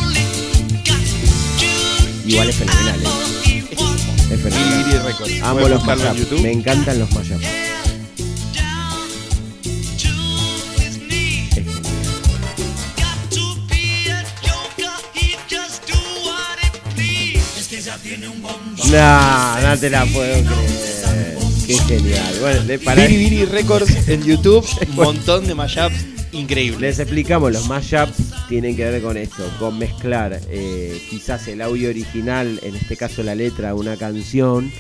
Speaker 1: Igual es fenomenal, ¿eh? Es fenomenal.
Speaker 2: Pueden
Speaker 1: los mashups. Me encantan los mashups. No, no te la puedo creer. Qué genial. Bueno, de- para
Speaker 2: Billy Billy Records en YouTube, [laughs] un montón de mashups increíbles.
Speaker 1: Les explicamos, los mashups tienen que ver con esto, con mezclar eh, quizás el audio original, en este caso la letra de una canción,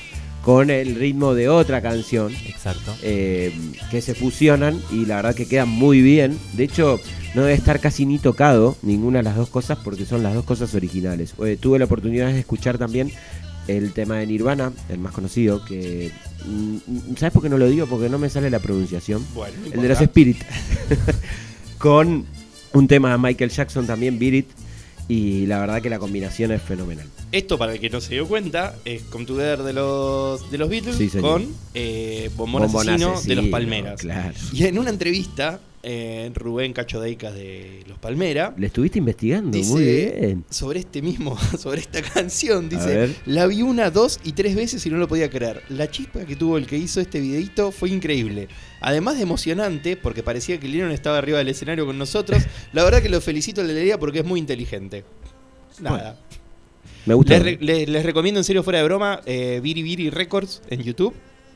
Speaker 1: con el ritmo de otra canción.
Speaker 3: Exacto.
Speaker 1: eh, que se fusionan y la verdad que quedan muy bien. De hecho, no debe estar casi ni tocado ninguna de las dos cosas porque son las dos cosas originales. Eh, tuve la oportunidad de escuchar también el tema de Nirvana, el más conocido, que... mm, ¿Sabes por qué no lo digo? Porque no me sale la pronunciación.
Speaker 2: Bueno, no
Speaker 1: el de los. Spirit. [laughs] con un tema de Michael Jackson también, Beat It. Y la verdad que la combinación es fenomenal.
Speaker 2: Esto, para el que no se dio cuenta, es Come Together de los, de los Beatles
Speaker 1: Sí,
Speaker 2: con eh, Bombón,
Speaker 1: Bombón
Speaker 2: Asesino de
Speaker 1: Asesino,
Speaker 2: los Palmeras.
Speaker 1: claro.
Speaker 2: Y en una entrevista, eh, Rubén Cacho Deicas de los Palmeras
Speaker 1: Le estuviste investigando,
Speaker 2: dice
Speaker 1: muy bien.
Speaker 2: sobre este mismo, [laughs] sobre esta canción, dice, la vi una, dos y tres veces y no lo podía creer. La chispa que tuvo el que hizo este videito fue increíble. Además de emocionante, porque parecía que Lennon estaba arriba del escenario con nosotros, [laughs] la verdad que lo felicito a la alegría porque es muy inteligente. Nada.
Speaker 1: Me gusta.
Speaker 2: Les, re- le- les recomiendo en serio fuera de broma, eh, Viri Viri Records en YouTube.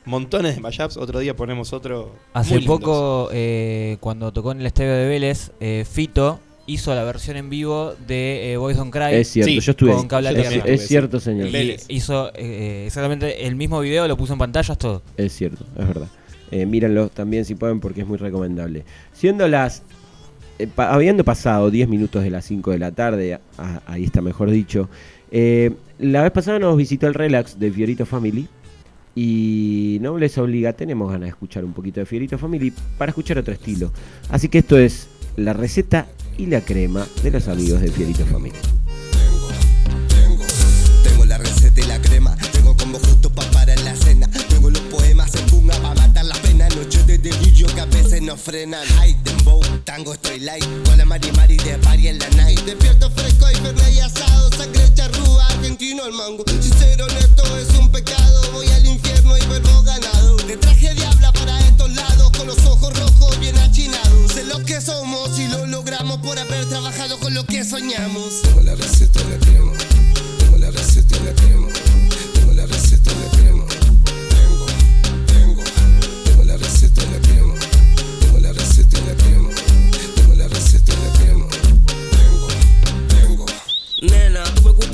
Speaker 2: Montones de mashups, otro día ponemos otro.
Speaker 3: Hace poco, eh, cuando tocó en el estadio de Vélez, eh, Fito hizo la versión en vivo de eh, Boys Don't Cry.
Speaker 1: Es cierto, yo estuve
Speaker 3: con. Cable a
Speaker 1: Es-
Speaker 3: Tierra.
Speaker 1: es cierto, señor.
Speaker 3: Y
Speaker 2: Vélez.
Speaker 3: hizo eh, exactamente el mismo video, lo puso en pantallas, todo.
Speaker 1: Es cierto, es verdad. Eh, mírenlo también si pueden porque es muy recomendable. Siendo las... eh, pa- habiendo pasado 10 minutos de las 5 de la tarde, ah, ahí está mejor dicho, eh, la vez pasada nos visitó el Relax de Fiorito Family y no les obliga, tenemos ganas de escuchar un poquito de Fiorito Family para escuchar otro estilo. Así que esto es la receta y la crema de los amigos de Fiorito Family.
Speaker 11: Tengo la receta y la crema, tengo como justo pa' parar la cena. Tengo los poemas en punga pa' matar la pena. Noches de delirio que a veces no frenan. Ay, dembow, tango, estoy light. Con la mari mari de party en la night. Despierto fresco y fernet y asado. Sangre charrúa, argentino al mango. Si ser honesto es un pecado. Voy al infierno y vuelvo ganado. De traje diabla para estos lados. Con los ojos rojos bien achinados. Sé lo que somos y lo logramos por haber trabajado con lo que soñamos. Tengo la receta y la crema. Tengo la receta y la. Nana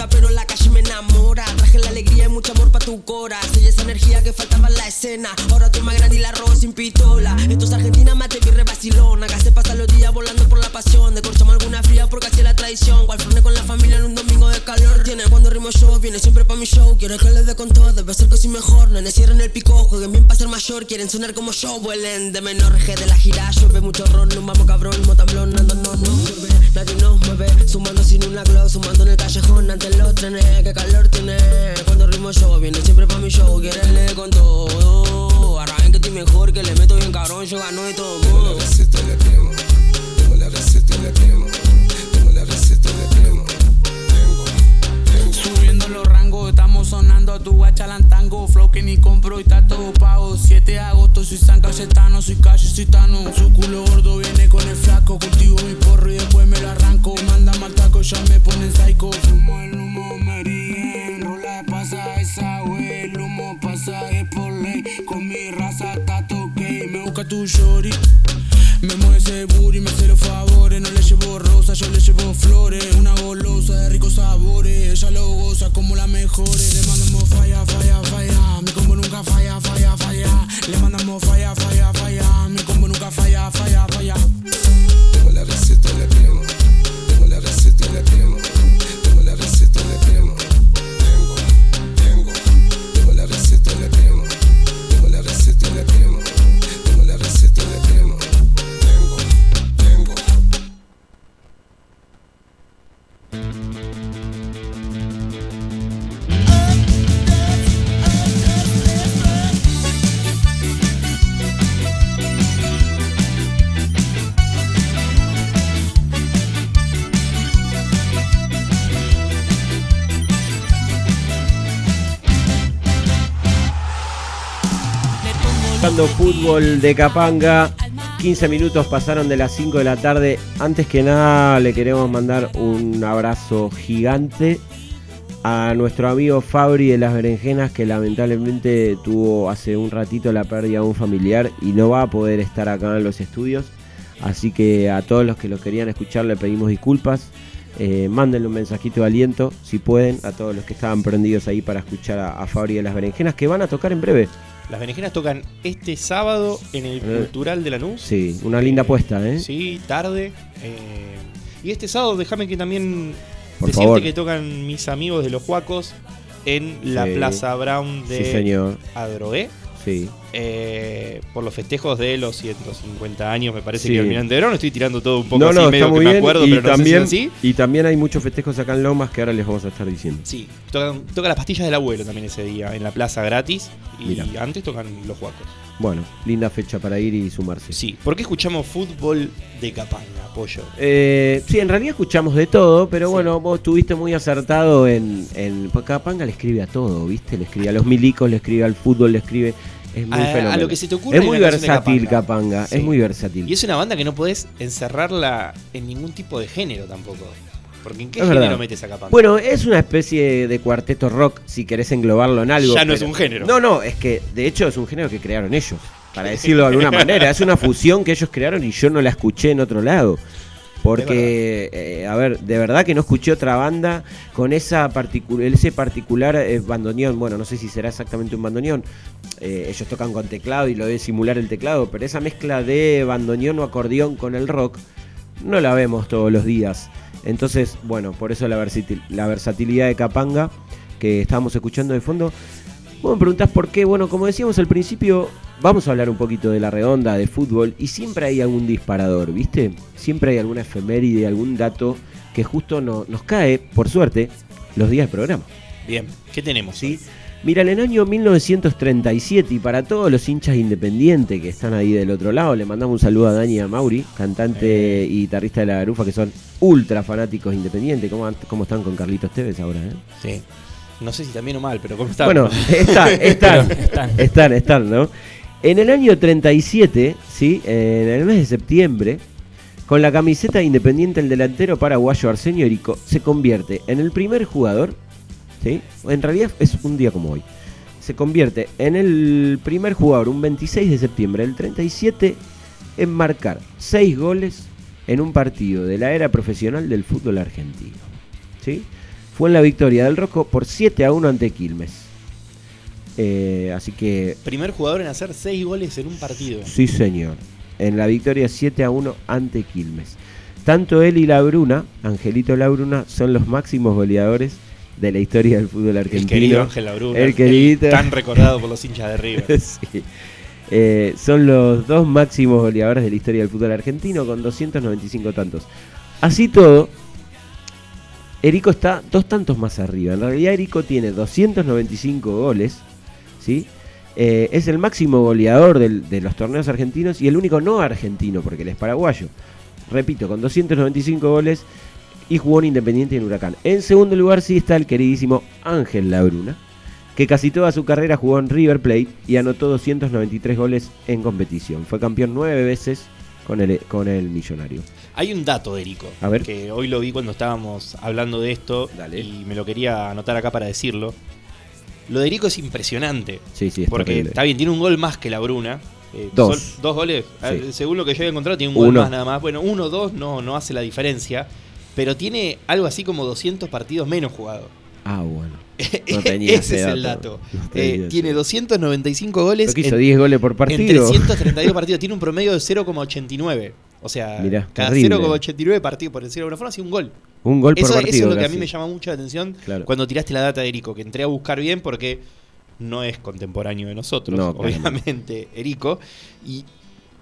Speaker 11: pero la calle me enamora. Traje la alegría y mucho amor pa' tu cora. Soy esa energía que faltaba en la escena. Ahora tú más grande y la robo sin pistola. Esto es Argentina, mate, birre, vacilona. Se pasan los días volando por la pasión. Decorchamos alguna fría porque es la tradición Cual con la familia en un domingo de calor. Tiene cuando rimo yo, viene siempre pa' mi show. Quiere que les dé con todo, debe ser que soy mejor Nene, cierren el pico, jueguen bien pa' ser mayor. Quieren sonar como yo, vuelen de menor. G de la gira, llueve mucho ron. No vamos cabrón, motamblón, no, no llueve. Nadie nos mueve, sumando sin una glow Sumando en el callejón. Ante los trenes Qué calor tiene. Cuando rimo yo, viene siempre pa' mi show Quieren le con todo. Arranquen que estoy mejor, que le meto bien cabrón Yo gano de todo. Tengo la receta y la crema Tengo la receta y la Tengo la receta y la
Speaker 12: Los rangos, estamos sonando tu guachalantango. Flow que ni compro y está todo pago. 7 de agosto, soy San Cayetano, soy calle citano. Su culo gordo viene con el flaco. Cultivo mi porro y después me lo arranco. Manda mal taco, ya me ponen psycho. Fumo el humo, Mary Rola pasa esa wey. El humo pasa es por ley. Con mi raza tato gay. Me busca tu shorty. Me mueve ese booty, me hace los favores. No flores. Una golosa de ricos sabores. Ella lo goza como las mejores. Le mandamos falla, falla, falla. Mi combo nunca falla, falla, falla. Le mandamos falla.
Speaker 1: Fútbol de Capanga. 15 minutos pasaron de las 5 de la tarde. Antes que nada, le queremos mandar un abrazo gigante a nuestro amigo Fabri de las Berenjenas, que lamentablemente tuvo hace un ratito la pérdida de un familiar y no va a poder estar acá en los estudios. Así que a todos los que lo querían escuchar le pedimos disculpas. Eh, mándenle un mensajito de aliento, si pueden, a todos los que estaban prendidos ahí para escuchar a, a Fabri de las Berenjenas, que van a tocar en breve.
Speaker 2: Las berenjenas tocan este sábado en el
Speaker 1: Eh,
Speaker 2: Cultural de Lanús.
Speaker 1: Sí, una linda apuesta, ¿eh?
Speaker 2: Sí, tarde. eh, y este sábado, déjame que también
Speaker 1: Por
Speaker 2: decirte
Speaker 1: favor.
Speaker 2: que tocan mis amigos de los Juacos en la
Speaker 1: Sí.
Speaker 2: Plaza Brown de
Speaker 1: Sí, señor.
Speaker 2: Adroé.
Speaker 1: Sí.
Speaker 2: eh, por los festejos de los 150 años, me parece
Speaker 1: Sí.
Speaker 2: que Almirante Verón. Estoy tirando todo un poco
Speaker 1: No,
Speaker 2: así,
Speaker 1: no,
Speaker 2: medio
Speaker 1: está muy
Speaker 2: que me
Speaker 1: bien.
Speaker 2: acuerdo,
Speaker 1: y,
Speaker 2: pero no
Speaker 1: también,
Speaker 2: sé si es así.
Speaker 1: y también hay muchos festejos acá en Lomas que ahora les vamos a estar diciendo.
Speaker 2: Sí, tocan, tocan las pastillas del abuelo también ese día, en la plaza gratis. Y antes tocan los Juacos.
Speaker 1: Bueno, linda fecha para ir y sumarse.
Speaker 2: Sí, ¿por qué escuchamos fútbol de Capanga, Pollo?
Speaker 1: Eh, sí, en realidad escuchamos de todo, pero bueno, vos estuviste muy acertado en, en. Capanga le escribe a todo, ¿viste? Le escribe a los milicos, le escribe al fútbol, le escribe. Es muy
Speaker 2: A- lo que se te ocurra
Speaker 1: Es muy versátil
Speaker 2: Capanga. Sí.
Speaker 1: es muy versátil.
Speaker 2: Y es una banda que no podés encerrarla en ningún tipo de género tampoco. Porque ¿en qué
Speaker 1: Es
Speaker 2: género
Speaker 1: verdad.
Speaker 2: metes a Capanga?
Speaker 1: Bueno, es una especie de cuarteto rock, si querés englobarlo en algo.
Speaker 2: Ya no es un género.
Speaker 1: No, no, es que de hecho es un género que crearon ellos, para decirlo de alguna [laughs] manera. Es una fusión que ellos crearon y yo no la escuché en otro lado. Porque, eh, a ver, de verdad que no escuché otra banda con esa particu- ese particular eh, bandoneón. Bueno, no sé si será exactamente un bandoneón. Eh, ellos tocan con teclado y lo debe simular el teclado, pero esa mezcla de bandoneón o acordeón con el rock no la vemos todos los días. Entonces, bueno, por eso la, versatil- la versatilidad de Capanga que estábamos escuchando de fondo. Vos me preguntás por qué. Bueno, como decíamos al principio, vamos a hablar un poquito de la redonda, de fútbol, y siempre hay algún disparador, ¿viste? Siempre hay alguna efeméride, algún dato que justo no- nos cae, por suerte, los días del programa.
Speaker 2: Bien, ¿qué tenemos?
Speaker 1: ¿Sí? Mira, en el año 1937, y para todos los hinchas independientes que están ahí del otro lado, le mandamos un saludo a Dani y a Mauri, cantante y guitarrista de la Garufa, que son ultra fanáticos independientes. ¿Cómo, cómo están con Carlitos Tevez ahora? eh?
Speaker 2: Sí. No sé si también o mal, pero ¿cómo está?
Speaker 1: Bueno, [laughs] están, están, están, están, ¿no? En el año 37, ¿sí? En el mes de septiembre, con la camiseta de independiente, el delantero paraguayo Arsenio Erico se convierte en el primer jugador, ¿sí? En realidad es un día como hoy. Se convierte en el primer jugador, un 26 de septiembre del 37, en marcar 6 goles en un partido de la era profesional del fútbol argentino. ¿Sí? Fue en la victoria del Rojo por 7 a 1 ante Quilmes. Eh, así que
Speaker 2: Primer jugador en hacer 6 goles en un partido.
Speaker 1: Sí, señor. En la victoria 7 a 1 ante Quilmes. Tanto él y Labruna, Angelito Labruna, son los máximos goleadores de la historia del fútbol argentino.
Speaker 2: El querido Ángel Labruna.
Speaker 1: El querido.
Speaker 2: Tan recordado por los hinchas de River. [laughs]
Speaker 1: Sí. Eh, son los dos máximos goleadores de la historia del fútbol argentino con 295 tantos. Así todo, Erico está dos tantos más arriba. En realidad Erico tiene 295 goles, ¿sí? Eh, es el máximo goleador del- de los torneos argentinos y el único no argentino, porque él es paraguayo. Repito, con 295 goles y jugó en Independiente y en Huracán. En segundo lugar sí está el queridísimo Ángel Labruna, que casi toda su carrera jugó en River Plate y anotó 293 goles en competición. Fue campeón nueve veces con el, con el Millonario.
Speaker 2: Hay un dato Erico,
Speaker 1: A ver.
Speaker 2: que hoy lo vi cuando estábamos hablando de esto y me lo quería anotar acá para decirlo. Lo de Erico es impresionante.
Speaker 1: Sí, sí, es
Speaker 2: porque
Speaker 1: terrible.
Speaker 2: está bien, tiene un gol más que la Bruna. Eh,
Speaker 1: Dos.
Speaker 2: dos goles. A ver,
Speaker 1: Sí.
Speaker 2: Según lo que yo había encontrado, tiene un gol
Speaker 1: Uno.
Speaker 2: más nada más. Bueno, uno o dos no, no hace la diferencia. Pero tiene algo así como 200 partidos menos jugados.
Speaker 1: Ah, bueno. [laughs] No tenía
Speaker 2: Ese
Speaker 1: ese
Speaker 2: es el
Speaker 1: dato. No
Speaker 2: Eh, tiene 295 goles.
Speaker 1: Pero que hizo 10 goles por partido.
Speaker 2: En 332 partidos. Tiene un promedio de 0,89. O sea,
Speaker 1: Mirá,
Speaker 2: cada
Speaker 1: terrible.
Speaker 2: 0,89 partidos, por decirlo de alguna forma, hace un gol.
Speaker 1: Un gol por
Speaker 2: eso,
Speaker 1: partido,
Speaker 2: Eso es lo que a mí me llama mucho la atención
Speaker 1: Claro.
Speaker 2: cuando tiraste la data de Erico, que entré a buscar bien porque no es contemporáneo de nosotros,
Speaker 1: No,
Speaker 2: obviamente, Erico. Y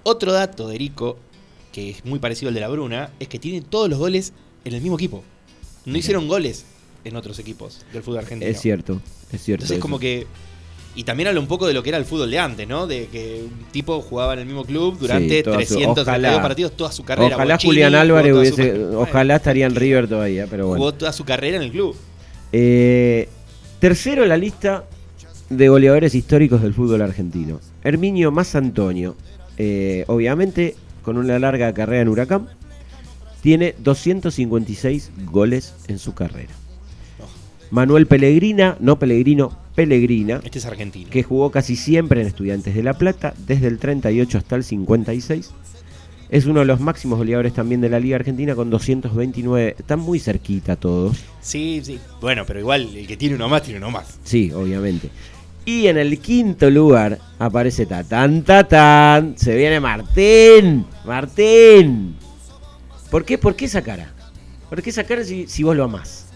Speaker 2: otro dato de Erico, que es muy parecido al de la Bruna, es que tiene todos los goles en el mismo equipo. No hicieron goles en otros equipos del fútbol argentino.
Speaker 1: Es cierto, es cierto.
Speaker 2: Entonces,
Speaker 1: eso.
Speaker 2: como que. Y también habla un poco de lo que era el fútbol de antes, ¿no? De que un tipo jugaba en el mismo club durante
Speaker 1: Sí, toda su-
Speaker 2: 332
Speaker 1: ojalá-
Speaker 2: partidos, toda su carrera.
Speaker 1: Ojalá
Speaker 2: Bochini
Speaker 1: Julián Álvarez
Speaker 2: su
Speaker 1: hubiese. Ojalá estaría en River todavía, pero bueno.
Speaker 2: Jugó toda su carrera en el club.
Speaker 1: Eh, tercero en la lista de goleadores históricos del fútbol argentino. Herminio Más Antonio. eh, obviamente, con una larga carrera en Huracán, tiene 256 goles en su carrera. Manuel Pellegrina, no Pellegrino, Pellegrina,
Speaker 2: Este es argentino.
Speaker 1: que jugó casi siempre en Estudiantes de La Plata, desde el 38 hasta el 56. Es uno de los máximos goleadores también de la Liga Argentina con 229. Están muy cerquita todos.
Speaker 2: Sí, sí. Bueno, pero igual, el que tiene uno más, tiene uno más.
Speaker 1: Sí, obviamente. Y en el quinto lugar aparece Tatán Tatán. Se viene Martín. Martín. ¿Por qué, ¿Por qué esa cara? ¿Por qué esa cara si, si vos lo amás?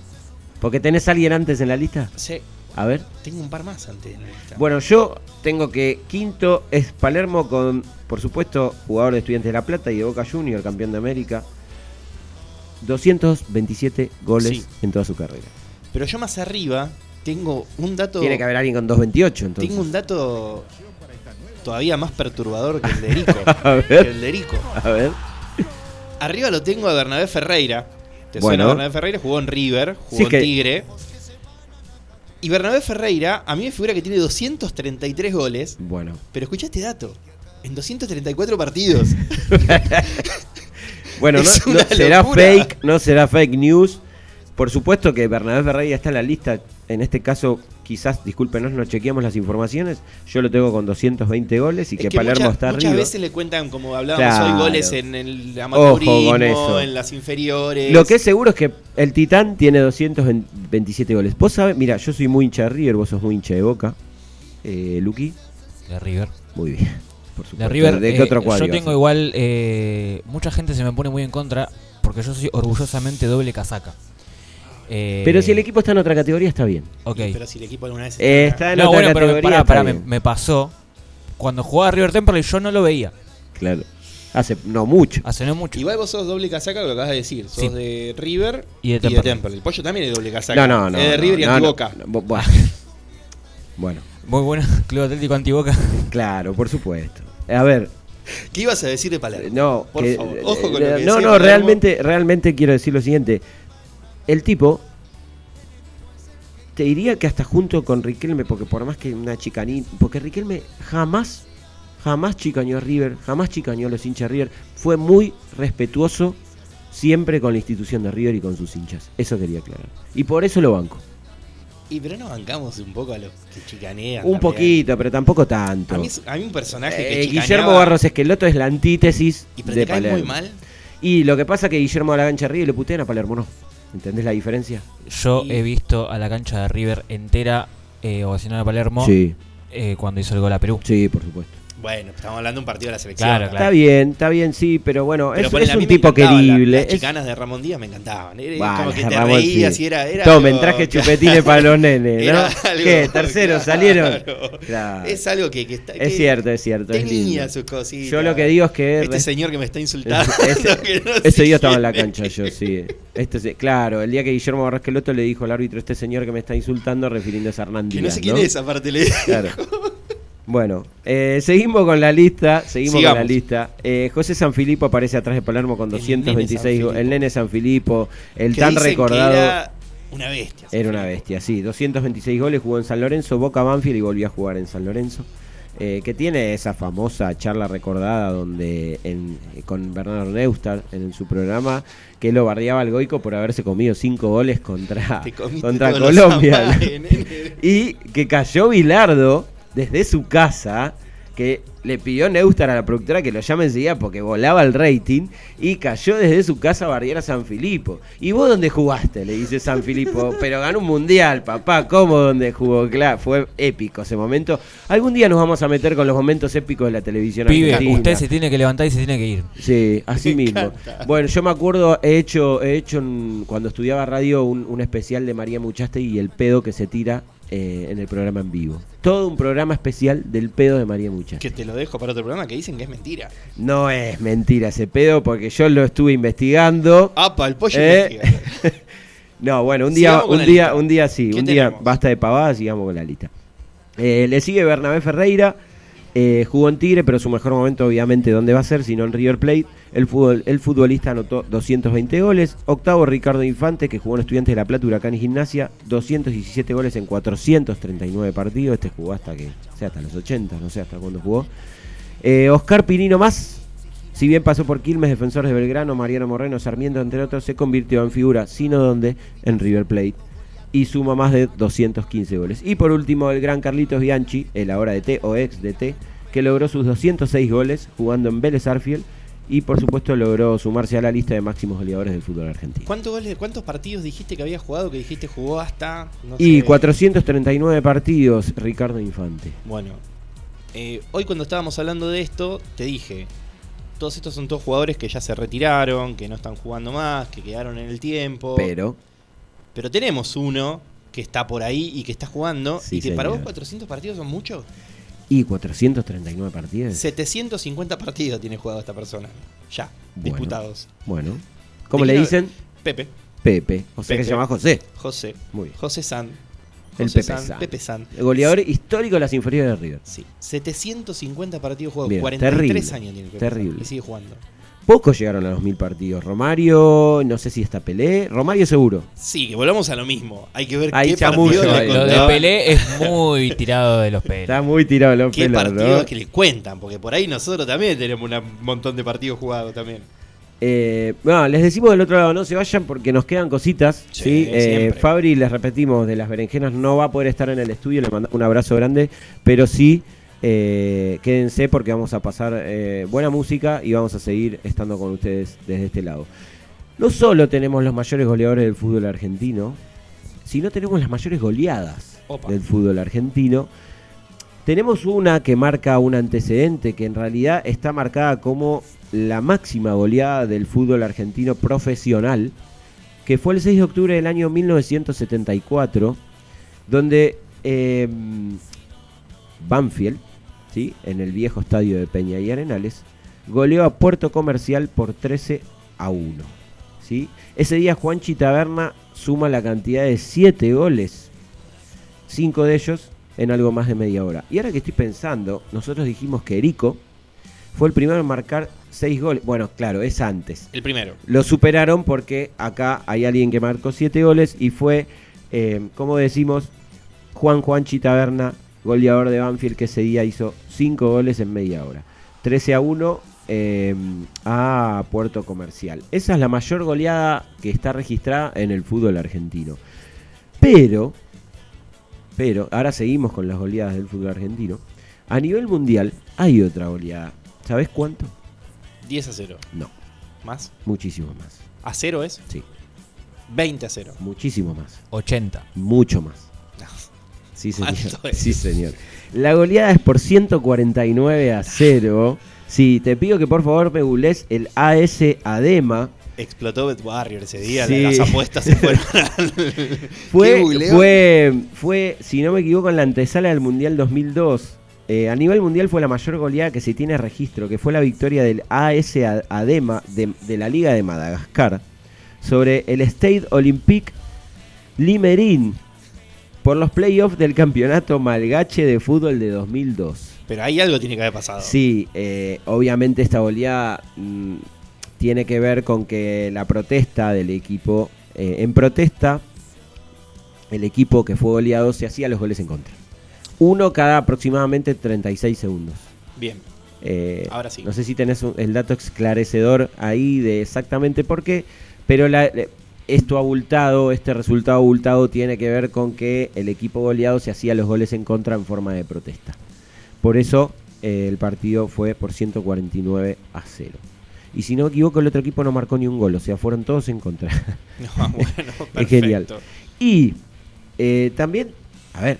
Speaker 1: ¿Porque tenés a alguien antes en la lista?
Speaker 2: Sí.
Speaker 1: A ver.
Speaker 2: Tengo un par más antes en la lista.
Speaker 1: Bueno, yo tengo que quinto es Palermo con, por supuesto, jugador de Estudiantes de La Plata y de Boca Junior, campeón de América. 227 goles
Speaker 2: Sí.
Speaker 1: en toda su carrera.
Speaker 2: Pero yo más arriba tengo un dato.
Speaker 1: Tiene que haber alguien con 228 entonces.
Speaker 2: Tengo un dato todavía más perturbador que el de [laughs] Erico.
Speaker 1: A ver.
Speaker 2: Que el de Erico.
Speaker 1: A ver.
Speaker 2: Arriba lo tengo a Bernabé Ferreira. ¿Te
Speaker 1: Bueno.
Speaker 2: suena Bernabé Ferreira? Jugó en River, jugó
Speaker 1: Sí,
Speaker 2: en
Speaker 1: que-
Speaker 2: Tigre. Y Bernabé Ferreira, a mí me figura que tiene 233 goles.
Speaker 1: Bueno.
Speaker 2: Pero escucha este dato. En 234 partidos. [laughs]
Speaker 1: Bueno, [laughs] no, no será fake, no será fake news. Por supuesto que Bernabé Ferreira está en la lista. En este caso, quizás, discúlpenos, no chequeamos las informaciones. Yo lo tengo con 220 goles y
Speaker 2: Es
Speaker 1: que,
Speaker 2: que
Speaker 1: Palermo
Speaker 2: muchas-
Speaker 1: está
Speaker 2: muchas
Speaker 1: arriba.
Speaker 2: veces le cuentan, como hablábamos
Speaker 1: Claro.
Speaker 2: hoy, goles en el
Speaker 1: Ojo
Speaker 2: amateurismo,
Speaker 1: con eso.
Speaker 2: en las inferiores.
Speaker 1: Lo que es seguro es que el Titán tiene 227 goles. Vos sabés, mira, yo soy muy hincha de River, vos sos muy hincha de Boca. Eh, Luqui.
Speaker 3: De River.
Speaker 1: Muy bien. Por supuesto.
Speaker 3: De River,
Speaker 1: ¿De
Speaker 3: eh,
Speaker 1: qué otro cuadro?
Speaker 3: yo tengo igual. eh, mucha gente se me pone muy en contra porque yo soy orgullosamente doble casaca. Eh,
Speaker 1: Pero si el equipo está en otra categoría, está bien.
Speaker 3: Ok.
Speaker 2: Pero si el equipo alguna vez
Speaker 1: Eh, está en
Speaker 3: no,
Speaker 1: otra
Speaker 3: bueno, pero
Speaker 1: categoría.
Speaker 3: pará,
Speaker 1: está
Speaker 3: pará, me, pasó. Cuando jugaba River Temple yo no lo veía.
Speaker 1: Claro. Hace no mucho.
Speaker 3: Hace no mucho.
Speaker 2: Igual vos sos doble casaca, lo que acabas de decir. Sos
Speaker 3: Sí.
Speaker 2: de River
Speaker 3: Y de
Speaker 2: y
Speaker 3: Temperley.
Speaker 2: de Temple. El pollo también es doble casaca.
Speaker 1: No, no, no.
Speaker 2: Es de
Speaker 1: no,
Speaker 2: River y
Speaker 1: no,
Speaker 2: antiboca.
Speaker 1: no. [laughs] Bueno,
Speaker 3: Muy bueno, [laughs] Club Atlético Antiboca. [laughs]
Speaker 1: claro, por supuesto. A ver,
Speaker 2: ¿Qué ibas a decir de Palermo?
Speaker 1: no,
Speaker 2: por
Speaker 1: que-
Speaker 2: favor. Ojo con lo
Speaker 1: eh,
Speaker 2: que
Speaker 1: no, no, realmente, realmente quiero decir lo siguiente. El tipo, te diría que hasta junto con Riquelme, porque por más que una chicanita, porque Riquelme jamás, jamás chicañó a River, jamás chicañó a los hinchas de River, fue muy respetuoso siempre con la institución de River y con sus hinchas. Eso quería aclarar. Y por eso lo banco.
Speaker 2: Y pero no bancamos un poco a los que chicanean.
Speaker 1: Un
Speaker 2: también.
Speaker 1: poquito, pero tampoco tanto.
Speaker 2: A mí, a mí un personaje
Speaker 1: Eh,
Speaker 2: que chicaneaba
Speaker 1: Guillermo Barros Esqueloto es la antítesis
Speaker 2: y pero
Speaker 1: de
Speaker 2: te cae
Speaker 1: Palermo.
Speaker 2: muy mal.
Speaker 1: Y lo que pasa es que Guillermo a la cancha ríe y le putean a Palermo no. ¿Entendés la diferencia?
Speaker 3: Yo
Speaker 2: Y-
Speaker 3: he visto a la cancha de River entera eh, ovacionar a Palermo
Speaker 1: Sí.
Speaker 3: eh, cuando hizo el gol a Perú.
Speaker 1: Sí, por supuesto.
Speaker 2: Bueno, estamos hablando de un partido de la selección.
Speaker 3: Claro, claro.
Speaker 1: Está bien, está bien, sí, pero bueno,
Speaker 2: Pero
Speaker 1: es, es un tipo
Speaker 2: la-
Speaker 1: querible.
Speaker 2: Las
Speaker 1: es-
Speaker 2: chicanas de Ramón Díaz me encantaban. Era
Speaker 1: Bah,
Speaker 2: como que
Speaker 1: la
Speaker 2: te
Speaker 1: Ramón,
Speaker 2: reías
Speaker 1: sí.
Speaker 2: y era. era
Speaker 1: Tomen,
Speaker 2: algo-
Speaker 1: traje chupetines para los nenes, ¿no?
Speaker 2: Era algo-
Speaker 1: ¿Qué? ¿Terceros salieron?
Speaker 2: Es algo que, que está.
Speaker 1: Es cierto, es cierto. es
Speaker 2: Tenía
Speaker 1: lindo.
Speaker 2: sus cositas.
Speaker 1: Yo lo que digo es que.
Speaker 2: Este señor que me está insultando. [laughs]
Speaker 1: Ese, [laughs]
Speaker 2: que no
Speaker 1: ese
Speaker 2: sé
Speaker 1: día estaba en la cancha
Speaker 2: es.
Speaker 1: yo, sí. Este, claro, el día que Guillermo Barrasqueloto le dijo al árbitro, este señor que me está insultando, refiriéndose a Hernán
Speaker 2: Que no
Speaker 1: Díaz,
Speaker 2: sé quién es, aparte le
Speaker 1: Claro. [laughs] Bueno, eh, seguimos con la lista, seguimos con la lista. Eh, José Sanfilippo aparece atrás de Palermo con
Speaker 2: El
Speaker 1: 226
Speaker 2: nene
Speaker 1: goles. El nene Sanfilippo, el
Speaker 2: Que
Speaker 1: tan
Speaker 2: dicen que
Speaker 1: recordado.
Speaker 2: era Una bestia.
Speaker 1: Era una bestia, sí. 226 goles, jugó en San Lorenzo, Boca Banfield y volvió a jugar en San Lorenzo. Eh, que tiene esa famosa charla recordada donde en- con Bernardo Neustadt en su programa que lo bardeaba al Goico por haberse comido cinco goles contra, contra Colombia. [laughs] y que cayó Bilardo desde su casa, que le pidió Neustadt a la productora que lo llame enseguida porque volaba el rating, y cayó desde su casa a bardear a San Filipo. ¿Y vos dónde jugaste? Le dice San Filipo, [laughs] pero ganó un mundial, papá, ¿cómo dónde jugó? Claro, fue épico ese momento. Algún día nos vamos a meter con los momentos épicos de la televisión
Speaker 3: Pibe,
Speaker 1: argentina.
Speaker 3: usted se tiene que levantar y se tiene que ir.
Speaker 1: Sí, así mismo. Bueno, yo me acuerdo, he hecho, he hecho un- cuando estudiaba radio un, un especial de María Muchaste y el pedo que se tira eh, en el programa en vivo. Todo un programa especial del pedo de María Muchaste.
Speaker 2: Que te lo dejo para otro programa que dicen que es mentira.
Speaker 1: No es mentira ese pedo porque yo lo estuve investigando.
Speaker 2: Apa, el pollo
Speaker 1: Eh,
Speaker 2: investiga. [laughs]
Speaker 1: no, bueno, un día, un día, un día sí,
Speaker 2: ¿Qué
Speaker 1: un día
Speaker 2: tenemos?
Speaker 1: basta de pavadas, sigamos con la lista. Eh, le sigue Bernabé Ferreira, eh, jugó en Tigre, pero su mejor momento obviamente dónde va a ser, sino en River Plate. El, el futbolista anotó 220 goles. Octavo Ricardo Infante, que jugó en Estudiantes de La Plata, Huracán y Gimnasia, 217 goles en 439 partidos. Este jugó hasta que, o sea, hasta los 80, no sé hasta cuándo jugó. Eh, Oscar Pinino más, si bien pasó por Quilmes, Defensores de Belgrano, Mariano Moreno, Sarmiento, entre otros, se convirtió en figura, sino donde, en River Plate. Y suma más de 215 goles. Y por último, el gran Carlitos Bianchi, el ahora de T o ex de T, que logró sus 206 goles jugando en Vélez Arfield. Y por supuesto logró sumarse a la lista de máximos goleadores del fútbol argentino.
Speaker 2: ¿Cuántos goles, cuántos partidos dijiste que había jugado? Que dijiste jugó hasta. No
Speaker 1: Y
Speaker 2: sé.
Speaker 1: 439 partidos, Ricardo Infante.
Speaker 2: Bueno, eh, hoy cuando estábamos hablando de esto, te dije, todos estos son todos jugadores que ya se retiraron, que no están jugando más, que quedaron en el tiempo.
Speaker 1: Pero,
Speaker 2: Pero tenemos uno que está por ahí y que está jugando.
Speaker 1: Sí,
Speaker 2: y que para vos 400 partidos son muchos.
Speaker 1: y 439 partidos.
Speaker 2: 750 partidos tiene jugado esta persona. Ya,
Speaker 1: Bueno.
Speaker 2: disputados.
Speaker 1: Bueno, ¿cómo
Speaker 2: ¿De
Speaker 1: le dicen?
Speaker 2: Pepe.
Speaker 1: Pepe. O sea que se llama José.
Speaker 2: José.
Speaker 1: Muy bien.
Speaker 2: José San.
Speaker 1: El
Speaker 2: José
Speaker 1: Pepe
Speaker 2: San,
Speaker 1: San.
Speaker 2: Pepe San.
Speaker 1: El goleador histórico de las inferiores de River.
Speaker 2: Sí. 750 partidos jugados.
Speaker 1: Bien,
Speaker 2: 43
Speaker 1: terrible,
Speaker 2: años tiene Pepe
Speaker 1: terrible.
Speaker 2: San, Y sigue jugando.
Speaker 1: Pocos llegaron a los mil partidos. Romario, no sé si está Pelé. Romario seguro.
Speaker 2: Sí, que volvamos a lo mismo. Hay que ver
Speaker 1: Hay
Speaker 2: qué
Speaker 1: ahí,
Speaker 2: le
Speaker 3: Lo de. Pelé es muy tirado de los pelos.
Speaker 1: Está muy tirado los
Speaker 2: ¿Qué
Speaker 1: pelos,
Speaker 2: partidos
Speaker 1: ¿no?
Speaker 2: que les cuentan? Porque por ahí nosotros también tenemos un montón de partidos jugados también.
Speaker 1: Eh, bueno, les decimos del otro lado, no se vayan porque nos quedan cositas.
Speaker 2: Sí,
Speaker 1: ¿sí? Eh. Fabri, les repetimos, de las berenjenas no va a poder estar en el estudio, le mandamos un abrazo grande, pero sí, eh, quédense porque vamos a pasar eh, buena música y vamos a seguir estando con ustedes desde este lado. No solo tenemos los mayores goleadores del fútbol argentino, sino tenemos las mayores goleadas
Speaker 2: Opa.
Speaker 1: del fútbol argentino. Tenemos una que marca un antecedente que en realidad está marcada como la máxima goleada del fútbol argentino profesional, que fue el 6 de octubre del año 1974, donde eh, Banfield, ¿sí? en el viejo estadio de Peña y Arenales, goleó a Puerto Comercial por 13 a 1. ¿sí? Ese día Juanchi Taberna suma la cantidad de 7 goles, 5 de ellos en algo más de media hora. Y ahora que estoy pensando, nosotros dijimos que Erico fue el primero en marcar 6 goles. Bueno, claro, es antes.
Speaker 2: El primero.
Speaker 1: Lo superaron porque acá hay alguien que marcó 7 goles y fue, eh, como decimos, Juan Juanchi Taberna, goleador de Banfield, que ese día hizo 5 goles en media hora. 13 a 1 eh, a Puerto Comercial. Esa es la mayor goleada que está registrada en el fútbol argentino. Pero, pero, ahora seguimos con las goleadas del fútbol argentino. A nivel mundial hay otra goleada. ¿Sabes cuánto?
Speaker 2: 10 a 0.
Speaker 1: No,
Speaker 2: ¿Más?
Speaker 1: muchísimo más.
Speaker 2: ¿A 0 es?
Speaker 1: Sí,
Speaker 2: 20 a 0.
Speaker 1: muchísimo más.
Speaker 3: 80.
Speaker 1: Mucho más. Sí, señor. [laughs] Sí, señor. La goleada es por 149 a 0. Sí, te pido que por favor me googlees el AS Adema.
Speaker 2: Explotó Bet Warrior ese día.
Speaker 1: Sí.
Speaker 2: Las apuestas se fueron. [laughs]
Speaker 1: Fue, fue, fue, si no me equivoco, en la antesala del Mundial 2002. Eh, a nivel mundial fue la mayor goleada que se tiene registro, que fue la victoria del AS Adema de, de la Liga de Madagascar sobre el State Olympique Limerin por los playoffs del campeonato malgache de fútbol de 2002.
Speaker 2: Pero ahí algo tiene que haber pasado.
Speaker 1: Sí, eh, obviamente esta goleada mm, tiene que ver con que la protesta del equipo, eh, en protesta el equipo que fue goleado se hacía los goles en contra. Uno cada aproximadamente 36 segundos.
Speaker 2: Bien.
Speaker 1: Eh,
Speaker 2: Ahora sí.
Speaker 1: No sé si tenés un- el dato esclarecedor ahí de exactamente por qué, pero la- esto abultado, este resultado abultado tiene que ver con que el equipo goleado se hacía los goles en contra en forma de protesta. Por eso eh, el partido fue por 149 a 0. Y si no me equivoco, el otro equipo no marcó ni un gol, o sea, fueron todos en contra.
Speaker 2: No, [laughs] bueno,
Speaker 1: es genial.
Speaker 2: perfecto.
Speaker 1: Y eh, también, a ver,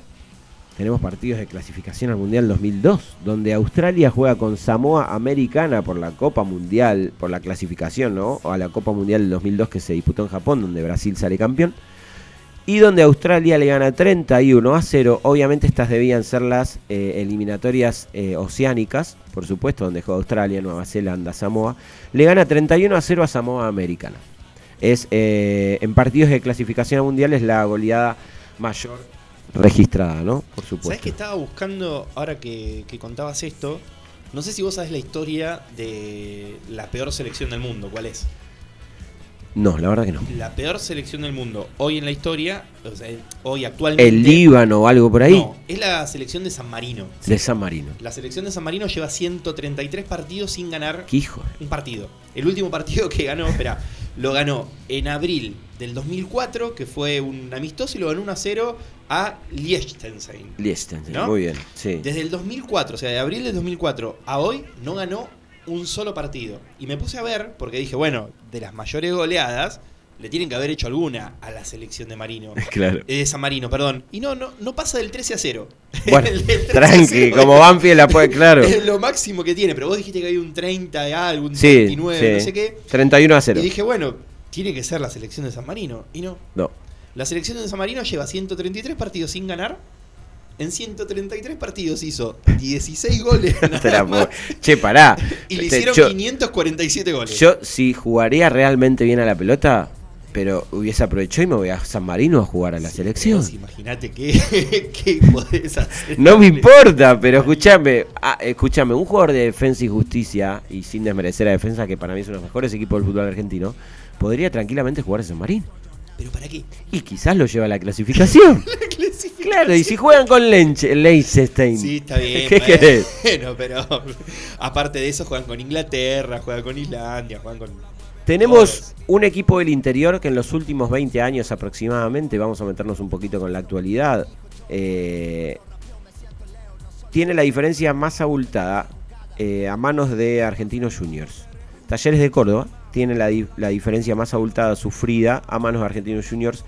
Speaker 1: tenemos partidos de clasificación al Mundial 2002, donde Australia juega con Samoa Americana por la Copa Mundial, por la clasificación, ¿no? O a la Copa Mundial del 2002 que se disputó en Japón, donde Brasil sale campeón. Y donde Australia le gana 31 a 0. Obviamente estas debían ser las eh, eliminatorias eh, oceánicas, por supuesto, donde juega Australia, Nueva Zelanda, Samoa. Le gana 31 a 0 a Samoa Americana. Es eh, en partidos de clasificación a mundial es la goleada mayor registrada, ¿no? Por
Speaker 2: ¿Sabes
Speaker 1: supuesto.
Speaker 2: que estaba buscando, ahora que, que contabas esto? No sé si vos sabés la historia de la peor selección del mundo. ¿Cuál es?
Speaker 1: No, la verdad que no.
Speaker 2: La peor selección del mundo hoy en la historia, o sea, hoy actualmente.
Speaker 1: El Líbano o algo por ahí.
Speaker 2: No, es la selección de San Marino.
Speaker 1: De San Marino.
Speaker 2: La selección de San Marino lleva 133 partidos sin ganar
Speaker 1: ¿Qué hijo?
Speaker 2: un partido. El último partido que ganó, espera, lo ganó en abril del 2004, que fue un amistoso y lo ganó 1 a 0 a Liechtenstein.
Speaker 1: Liechtenstein,
Speaker 2: ¿No?
Speaker 1: muy bien. Sí.
Speaker 2: Desde el 2004, o sea, de abril del 2004 a hoy, no ganó un solo partido. Y me puse a ver, porque dije, bueno, de las mayores goleadas, le tienen que haber hecho alguna a la selección de Marino. [laughs]
Speaker 1: Claro.
Speaker 2: Eh, de San Marino, perdón. Y no, no, no pasa del 13 a 0. [laughs]
Speaker 1: Bueno,
Speaker 2: El del 13 a
Speaker 1: tranqui,
Speaker 2: 0
Speaker 1: como Banfield la puede, claro. [laughs]
Speaker 2: Es lo máximo que tiene, pero vos dijiste que había un 30 de algo, un
Speaker 1: Sí,
Speaker 2: 29,
Speaker 1: sí.
Speaker 2: no sé qué.
Speaker 1: 31 a 0.
Speaker 2: Y dije, bueno, tiene que ser la selección de San Marino. Y no.
Speaker 1: No.
Speaker 2: La selección de San Marino lleva 133 partidos sin ganar. En 133 partidos hizo 16 goles. nada [laughs] más,
Speaker 1: Che, pará.
Speaker 2: y le hicieron
Speaker 1: yo,
Speaker 2: 547 goles.
Speaker 1: yo, si jugaría realmente bien a la pelota, pero hubiese aprovechado y me voy a San Marino a jugar a la selección.
Speaker 2: Imagínate qué, [laughs] qué podés hacer.
Speaker 1: No me importa, pero escúchame, ah, escúchame, un jugador de defensa y justicia, y sin desmerecer a defensa, que para mí es uno de los mejores equipos del fútbol argentino, podría tranquilamente jugar a San Marino.
Speaker 2: ¿Pero para qué?
Speaker 1: Y quizás lo lleva a la clasificación. [laughs] claro, y si juegan con Lenche-.
Speaker 2: Sí, está bien.
Speaker 1: ¿Qué
Speaker 2: bueno, [laughs]
Speaker 1: querés?
Speaker 2: pero aparte de eso, juegan con Inglaterra, juegan con Islandia, juegan con.
Speaker 1: Tenemos un equipo del interior que en los últimos 20 años aproximadamente, vamos a meternos un poquito con la actualidad, eh, tiene la diferencia más abultada eh, a manos de Argentinos Juniors. Talleres de Córdoba tiene la, di- la diferencia más abultada sufrida a manos de Argentinos Juniors,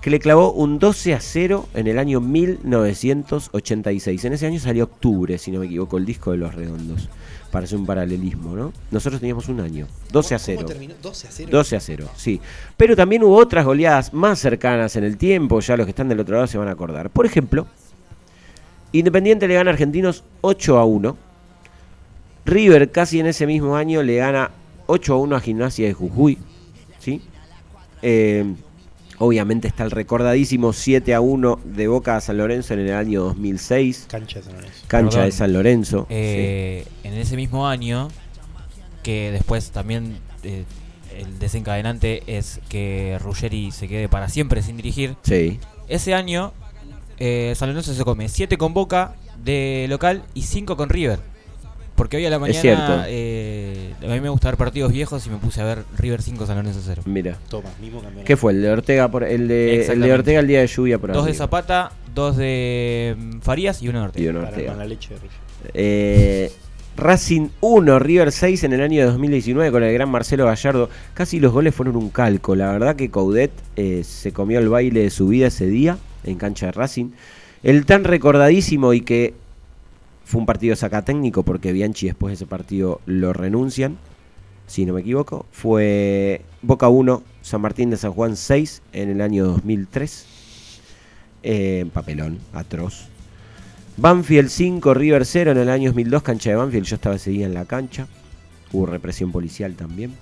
Speaker 1: que le clavó un 12 a 0 en el año 1986. En ese año salió octubre, si no me equivoco, el disco de los redondos. Parece un paralelismo, ¿no? Nosotros teníamos un año, 12 a 0.
Speaker 2: ¿Cómo terminó? 12 a 0.
Speaker 1: 12 a 0, sí. Pero también hubo otras goleadas más cercanas en el tiempo, ya los que están del otro lado se van a acordar. Por ejemplo, Independiente le gana a Argentinos 8 a 1. River casi en ese mismo año le gana 8 a 1 a Gimnasia de Jujuy. ¿sí? Eh, obviamente está el recordadísimo 7 a 1 de Boca a San Lorenzo en el año 2006.
Speaker 2: Cancha de San Lorenzo.
Speaker 1: Cancha
Speaker 3: Perdón.
Speaker 1: de San Lorenzo.
Speaker 3: Eh, En ese mismo año, que después también eh, el desencadenante es que Ruggeri se quede para siempre sin dirigir.
Speaker 1: Sí.
Speaker 3: Ese año, eh, San Lorenzo se come 7 con Boca de local y 5 con River. Porque hoy a la
Speaker 1: Es
Speaker 3: mañana
Speaker 1: cierto.
Speaker 3: eh, a mí me gusta ver partidos viejos y me puse a ver River 5 San Lorenzo 0.
Speaker 1: Mira.
Speaker 2: Toma, mismo campeonato.
Speaker 1: ¿Qué fue? El de Ortega por el de, el de. Ortega el día de lluvia por
Speaker 3: Dos de. Zapata, dos de mm, Farías y uno de Ortega.
Speaker 1: Y uno de
Speaker 2: Para
Speaker 1: Ortega.
Speaker 2: con la leche de.
Speaker 1: Eh, Racing 1, River 6 en el año 2019 con el gran Marcelo Gallardo. Casi los goles fueron un calco. La verdad que Coudet eh, se comió el baile de su vida ese día en cancha de Racing. El tan recordadísimo y que fue un partido sacatécnico porque Bianchi después de ese partido lo renuncian, si no me equivoco, fue Boca 1, San Martín de San Juan 6 en el año 2003. Eh, papelón, atroz. Banfield 5, River 0 en el año 2002, cancha de Banfield, yo estaba ese día en la cancha. Hubo represión policial también.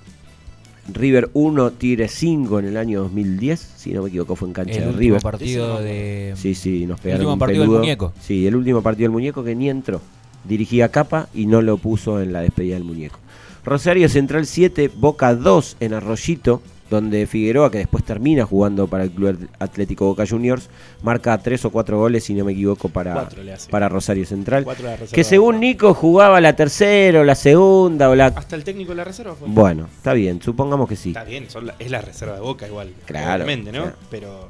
Speaker 1: River 1, Tigre 5 en el año 2010, si no me equivoco fue en cancha
Speaker 3: El
Speaker 1: de
Speaker 3: último
Speaker 1: River.
Speaker 3: partido de.
Speaker 1: Sí, sí, nos pegaron
Speaker 3: último
Speaker 1: un
Speaker 3: partido del
Speaker 1: peludo.
Speaker 3: muñeco.
Speaker 1: Sí, el último partido del muñeco que ni entró. Dirigía Capa y no lo puso en la despedida del muñeco. Rosario Central 7, Boca 2 en Arroyito. Donde Figueroa, que después termina jugando para el Club Atlético Boca Juniors, marca tres o cuatro goles, si no me equivoco, para, para Rosario Central.
Speaker 2: Cuatro de la reserva
Speaker 1: Que según Nico jugaba la tercera o la segunda o la...
Speaker 2: Hasta el técnico de la reserva fue.
Speaker 1: Bueno, está bien, supongamos que sí.
Speaker 2: Está bien, son la- es la reserva de Boca igual.
Speaker 1: Claro,
Speaker 2: Obviamente, ¿no?
Speaker 1: claro.
Speaker 2: Pero,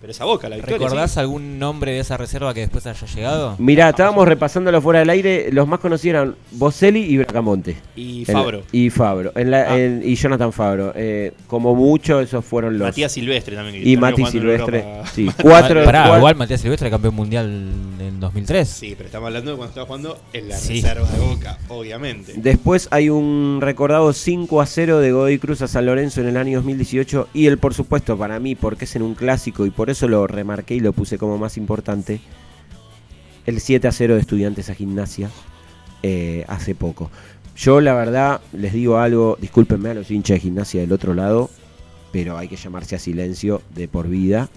Speaker 2: pero esa Boca, la victoria.
Speaker 3: ¿Recordás
Speaker 2: sí.
Speaker 3: algún nombre de esa reserva que después haya llegado?
Speaker 1: Mirá, estábamos repasándolo fuera del aire. Los más conocidos eran Boselli y Bracamonte.
Speaker 2: Y
Speaker 1: En-
Speaker 2: Fabro.
Speaker 1: y Fabro. En la-
Speaker 2: Ah.
Speaker 1: en- y Jonathan Fabro. Eh, como mucho, esos fueron los.
Speaker 2: Matías Silvestre también. que
Speaker 1: Y Mati Silvestre.
Speaker 2: Europa.
Speaker 1: Sí, [laughs] cuatro.
Speaker 3: Pará,
Speaker 1: cuatro-
Speaker 3: igual Matías Silvestre, campeón mundial en 2003.
Speaker 2: Sí, pero estamos hablando de cuando estaba jugando en la
Speaker 3: Sí.
Speaker 2: reserva de Boca, obviamente.
Speaker 1: Después hay un recordado 5 a 0 de Godoy Cruz a San Lorenzo en el año 2018. Y el, por supuesto, para mí, porque es en un clásico y por eso lo remarqué y lo puse como más importante, el 7 a 0 de Estudiantes a Gimnasia eh, hace poco. Yo, la verdad, les digo algo, discúlpenme a los hinchas de Gimnasia del otro lado, pero hay que llamarse a silencio de por vida.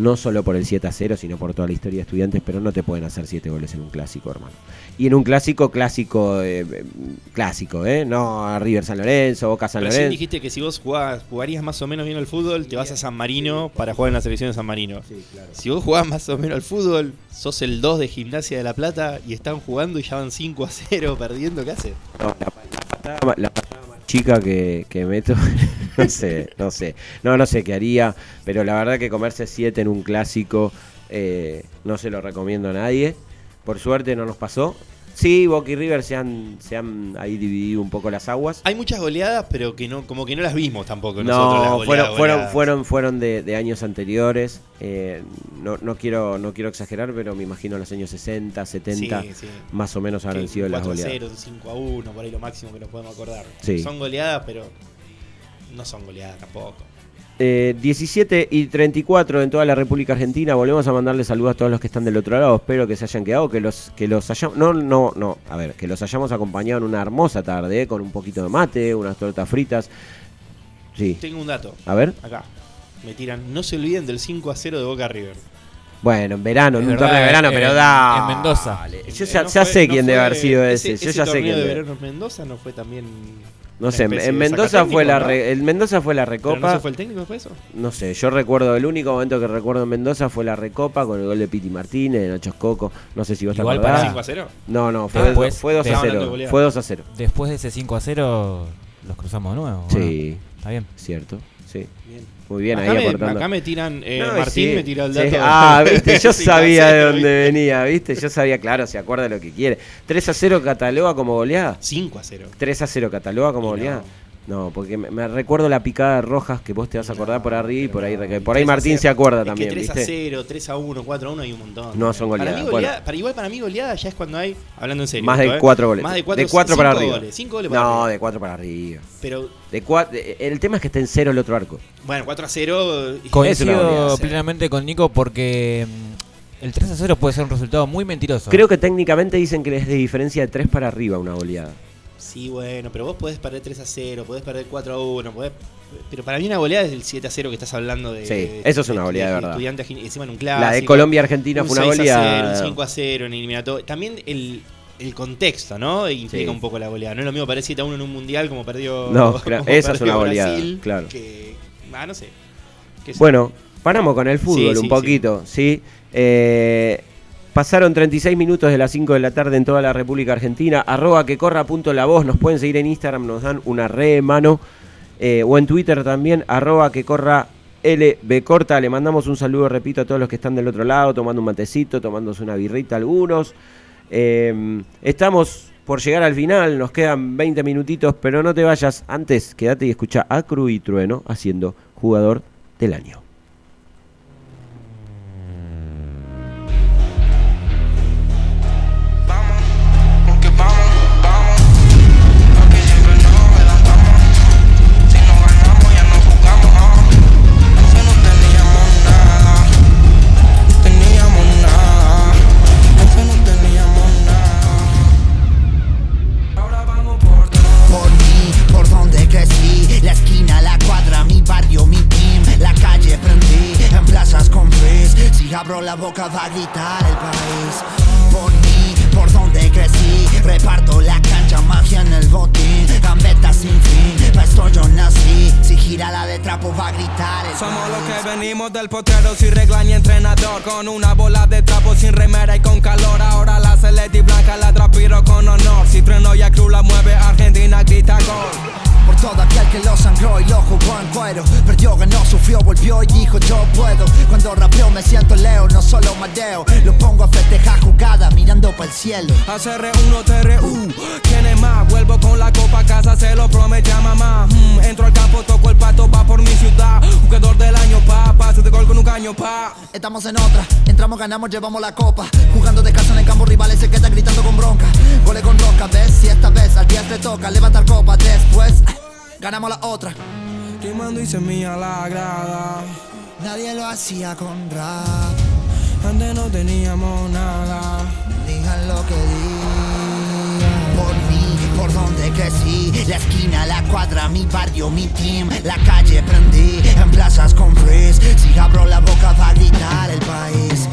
Speaker 1: No solo por el 7 a 0, sino por toda la historia de estudiantes, pero no te pueden hacer 7 goles en un clásico, hermano. Y en un clásico, clásico, eh, clásico, ¿eh? No a River San Lorenzo, Boca San
Speaker 2: Recién
Speaker 1: Lorenzo.
Speaker 2: dijiste que si vos jugás- jugarías más o menos bien al fútbol, te vas a San Marino para jugar en la selección de San Marino. Si vos jugás más o menos al fútbol, sos el 2 de Gimnasia de La Plata y están jugando y ya van 5 a 0 perdiendo, ¿qué haces?
Speaker 1: No, la, la la chica que, que meto, [laughs] no sé, no sé. No, no sé qué haría, pero la verdad que comerse 7 en un clásico eh, no se lo recomiendo a nadie. Por suerte no nos pasó. Sí, Boca y River se han, se han ahí dividido un poco las aguas.
Speaker 2: Hay muchas goleadas, pero que no, como que no las vimos tampoco nosotros. las
Speaker 1: No,
Speaker 2: goleadas,
Speaker 1: fueron, fueron,
Speaker 2: goleadas.
Speaker 1: fueron, fueron de, de años anteriores. Eh, no, no quiero, no quiero exagerar, pero me imagino los años 60, 70,
Speaker 2: Sí, sí.
Speaker 1: más o menos habrán sido las
Speaker 2: 4 a
Speaker 1: goleadas.
Speaker 2: 0, un 5 a 1, por ahí lo máximo que nos podemos acordar.
Speaker 1: Sí.
Speaker 2: Son goleadas, pero no son goleadas tampoco.
Speaker 1: Eh, 17 y 34 en toda la República Argentina. Volvemos a mandarle saludos a todos los que están del otro lado. Espero que se hayan quedado, que los que los hayamos no no no, a ver, que los hayamos acompañado en una hermosa tarde eh, con un poquito de mate, unas tortas fritas. Sí.
Speaker 2: Tengo un dato.
Speaker 1: A ver.
Speaker 2: Acá. Me tiran. No se olviden del 5 a 0 de Boca River.
Speaker 1: Bueno, en verano, en un
Speaker 3: verdad,
Speaker 1: torneo de verano,
Speaker 3: en-
Speaker 1: pero da.
Speaker 3: en Mendoza.
Speaker 1: Yo ya,
Speaker 2: No
Speaker 1: ya
Speaker 2: fue-
Speaker 1: sé
Speaker 2: no
Speaker 1: quién debe
Speaker 2: fue-
Speaker 1: haber sido ese.
Speaker 2: ese
Speaker 1: Yo ya sé
Speaker 2: torneo
Speaker 1: quién
Speaker 2: de verano en Mendoza no fue también.
Speaker 1: No sé, en Mendoza fue la re- en Mendoza fue la
Speaker 2: ¿Pero
Speaker 1: recopa.
Speaker 2: no se fue el técnico después de eso?
Speaker 1: No sé, yo recuerdo, el único momento que recuerdo en Mendoza fue la recopa con el gol de Piti Martínez, de Nacho Escoco. No sé si vos te
Speaker 3: Igual para-
Speaker 2: ¿5 a 0?
Speaker 1: No, no, fue,
Speaker 3: Después-
Speaker 1: fue 2 a
Speaker 2: Estamos hablando de
Speaker 1: 0.
Speaker 2: goleada.
Speaker 1: Fue 2 a 0.
Speaker 3: Después de ese 5 a 0, los cruzamos de nuevo. ¿o
Speaker 1: Sí.
Speaker 3: no? Está bien.
Speaker 1: Cierto, sí.
Speaker 2: Bien.
Speaker 1: Muy bien,
Speaker 2: acá
Speaker 1: ahí
Speaker 2: me,
Speaker 1: aportando.
Speaker 2: acá me tiran. eh,
Speaker 1: No,
Speaker 2: Martín
Speaker 1: sí,
Speaker 2: me tira el
Speaker 1: sí.
Speaker 2: dato.
Speaker 1: Ah, [laughs] viste, yo [laughs]
Speaker 2: 5 a
Speaker 1: sabía de
Speaker 2: 0,
Speaker 1: dónde venía, viste, yo sabía, claro, se acuerda lo que quiere. 3 a 0 cataloga como goleada.
Speaker 2: 5 a 0.
Speaker 1: 3 a 0 cataloga como
Speaker 2: Y
Speaker 1: goleada. No, porque me, me recuerdo la picada de Rojas que vos te vas a acordar por arriba y por ahí,
Speaker 2: pero
Speaker 1: por ahí
Speaker 2: 3 a
Speaker 1: Martín
Speaker 2: 0.
Speaker 1: se acuerda
Speaker 2: Es
Speaker 1: también,
Speaker 2: que 3 a
Speaker 1: ¿viste?
Speaker 2: 0, 3 a 1, 4 a 1 hay un montón.
Speaker 1: No son
Speaker 2: Para
Speaker 1: goleadas,
Speaker 2: mí,
Speaker 1: bueno.
Speaker 2: goleada, para igual para mí goleada ya es cuando hay, hablando en serio.
Speaker 1: Más de
Speaker 2: esto, ¿eh?
Speaker 1: 4 goles.
Speaker 2: Más de 4
Speaker 1: de 4 para
Speaker 2: cinco
Speaker 1: arriba.
Speaker 2: Goles, 5 goles para
Speaker 1: no,
Speaker 2: arriba.
Speaker 1: de 4 para arriba.
Speaker 2: Pero
Speaker 1: De el tema es que esté en cero el otro arco.
Speaker 2: bueno, 4 a 0. y-
Speaker 3: Coincido plenamente con Nico porque mm, el 3 a 0 puede ser un resultado muy mentiroso.
Speaker 1: Creo que técnicamente dicen que es de diferencia de 3 para arriba una goleada.
Speaker 2: Sí, bueno, pero vos podés perder 3 a 0, podés perder 4 a 1, podés... Pero para mí una goleada es el 7 a 0 que estás hablando de.
Speaker 1: Sí, eso es una goleada de verdad.
Speaker 2: Estudiante Argen- encima en un clásico.
Speaker 1: La de Colombia-Argentina
Speaker 2: un
Speaker 1: fue una
Speaker 2: 6 a 0,
Speaker 1: goleada.
Speaker 2: un 5 a 0 en eliminatorio. También el, el contexto, ¿no? Implica
Speaker 1: Sí.
Speaker 2: un poco la goleada. No es lo mismo perder 7 a 1 en un mundial como perdió.
Speaker 1: No, [laughs]
Speaker 2: como
Speaker 1: esa es
Speaker 2: perdió
Speaker 1: una goleada,
Speaker 2: Brasil,
Speaker 1: claro.
Speaker 2: Que, ah, no sé.
Speaker 1: Bueno, paramos con el fútbol
Speaker 2: Sí,
Speaker 1: un
Speaker 2: sí,
Speaker 1: poquito, ¿sí? Eh, pasaron 36 minutos de las 5 de la tarde en toda la República Argentina. Arroba que corra punto la voz. Nos pueden seguir en Instagram, nos dan una re mano. Eh, o en Twitter también, arroba que corra LB corta. Le mandamos un saludo, repito, a todos los que están del otro lado, tomando un matecito, tomándose una birrita algunos. Eh, estamos por llegar al final, nos quedan 20 minutitos, pero no te vayas. Antes, quédate y escucha a Cru y Trueno haciendo jugador del año.
Speaker 13: La boca va a gritar el país. Por mí, por donde crecí, reparto la cancha, magia en el botín, gambeta sin fin, pa' esto yo nací, si gira la letra trapo va a gritar el
Speaker 14: Somos los que venimos del potrero sin regla ni entrenador Con una bola de trapo sin
Speaker 13: volvió y dijo yo puedo. Cuando rapeo me siento leo, no solo madeo Lo pongo a festejar jugada mirando para el cielo
Speaker 14: ACR1 TRU, ¿quién es más? Vuelvo con la copa a casa, se lo promete a mamá. Mm, Entro al campo, toco el pato, va por mi ciudad. Jugador del año, pa, pase de gol con un caño, pa.
Speaker 13: Estamos en otra, entramos, ganamos, llevamos la copa. Jugando descanso en el campo, rivales se quedan gritando con bronca. Gole con roca, ves, si esta vez al 10 te toca levantar copa. Después, ganamos la otra
Speaker 14: Rimando y semilla la grada
Speaker 13: Nadie lo hacía con rap.
Speaker 14: Antes no teníamos nada.
Speaker 13: Digan lo que digan. Por mí, por donde crecí. La esquina, la cuadra, mi barrio, mi team. La calle prendí, en plazas con freeze Si abro la boca va a gritar el país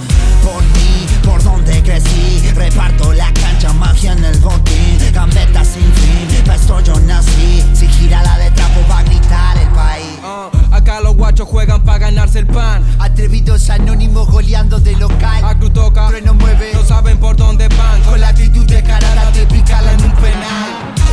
Speaker 13: crecí. Reparto la cancha, magia en el botín. Gambeta sin fin, pa' esto yo nací. Si gira la de trapo va a gritar el país.
Speaker 14: Ah, Acá los guachos juegan para ganarse el pan.
Speaker 13: Atrevidos anónimos goleando de local.
Speaker 14: A cruz toca,
Speaker 13: Trueno mueve.
Speaker 14: no saben por dónde van.
Speaker 13: Con la actitud de carada de picarla en un penal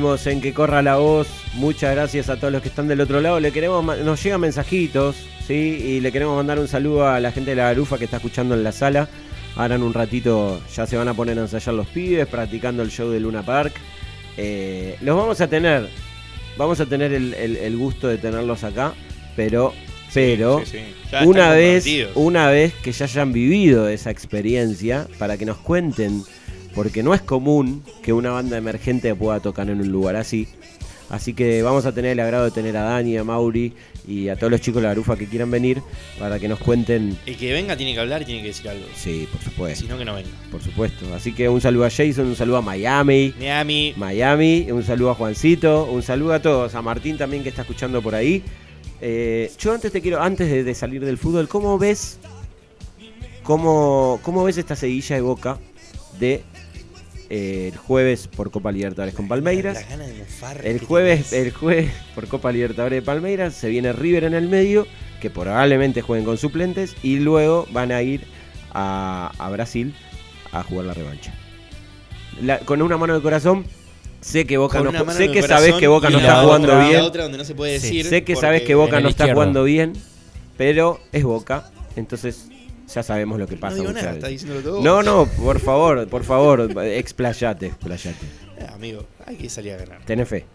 Speaker 1: En que corra la voz. Muchas gracias a todos los que están del otro lado. Le queremos nos llegan mensajitos, sí, y le queremos mandar un saludo a la gente de la Garufa que está escuchando en la sala. Ahora en un ratito ya se van a poner a ensayar los pibes, practicando el show de Luna Park. Eh, los vamos a tener, vamos a tener el, el- el gusto de tenerlos acá, pero, pero
Speaker 2: sí, sí. Ya
Speaker 1: una vez, una vez que ya hayan vivido esa experiencia, para que nos cuenten, porque no es común que una banda emergente pueda tocar en un lugar así. Así que vamos a tener el agrado de tener a Dani, a Mauri y a todos los chicos de la Garufa que quieran venir para que nos cuenten.
Speaker 2: El que venga tiene que hablar y tiene que decir algo.
Speaker 1: Sí, por supuesto.
Speaker 2: Si no, que no venga.
Speaker 1: Por supuesto. Así que un saludo a Jason, un saludo a Miami.
Speaker 2: Miami.
Speaker 1: Miami, un saludo a Juancito, un saludo a todos, a Martín también que está escuchando por ahí. Eh, yo antes te quiero, antes de, de salir del fútbol, ¿cómo ves, cómo, cómo ves esta seguilla de Boca de eh, el jueves por Copa Libertadores con Palmeiras?
Speaker 2: De
Speaker 1: El jueves, el jueves por Copa Libertadores de Palmeiras se viene River en el medio, que probablemente jueguen con suplentes, y luego van a ir a, a Brasil a jugar la revancha. La- con una mano de corazón, sé que Boca no sé que sabes que Boca no está
Speaker 2: otra-
Speaker 1: jugando bien.
Speaker 2: otra donde no se puede decir
Speaker 1: sé que sabes que Boca no está
Speaker 3: izquierdo.
Speaker 1: jugando bien, pero es Boca, entonces ya sabemos lo que pasa.
Speaker 2: digo nada,
Speaker 1: veces.
Speaker 2: está diciéndolo todo
Speaker 1: No, no, por favor, por favor, explayate, explayate.
Speaker 2: Eh, amigo, hay que salir a ganar.
Speaker 1: Tenés fe.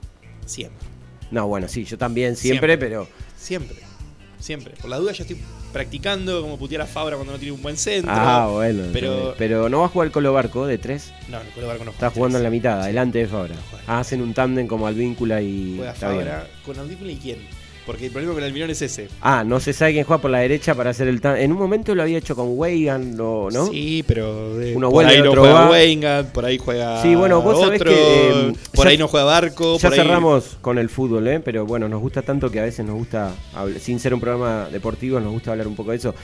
Speaker 2: Siempre.
Speaker 1: No, bueno, sí, yo también siempre, pero
Speaker 2: Siempre. Siempre. Por la duda ya estoy practicando cómo putear a Fabra cuando no tiene un buen centro.
Speaker 1: Ah, bueno.
Speaker 2: Pero.
Speaker 1: Pero no va a jugar Colo Barco de tres.
Speaker 2: No, el Colo Barco no
Speaker 1: Está
Speaker 2: juega
Speaker 1: jugando en la
Speaker 2: tres.
Speaker 1: mitad, adelante de Fabra. Hacen un tándem como Alvíncula y.
Speaker 2: Juega
Speaker 1: está.
Speaker 2: Fabra con Audífono y quién. Porque el problema con el Almirón es ese.
Speaker 1: Ah, no se sabe quién juega por la derecha para hacer el. En un momento lo había hecho con Weigan, ¿no? ¿no?
Speaker 2: Sí, pero. eh,
Speaker 1: Uno
Speaker 2: por ahí no
Speaker 1: otro
Speaker 2: juega
Speaker 1: va.
Speaker 2: Weingart, por ahí juega.
Speaker 1: Sí, bueno, vos sabés
Speaker 2: otro,
Speaker 1: que. eh,
Speaker 2: por
Speaker 1: ya-
Speaker 2: ahí no juega Barco.
Speaker 1: Ya
Speaker 2: por ahí-
Speaker 1: cerramos con el fútbol, ¿eh? Pero bueno, nos gusta tanto que a veces nos gusta, sin ser un programa deportivo, nos gusta hablar un poco de eso.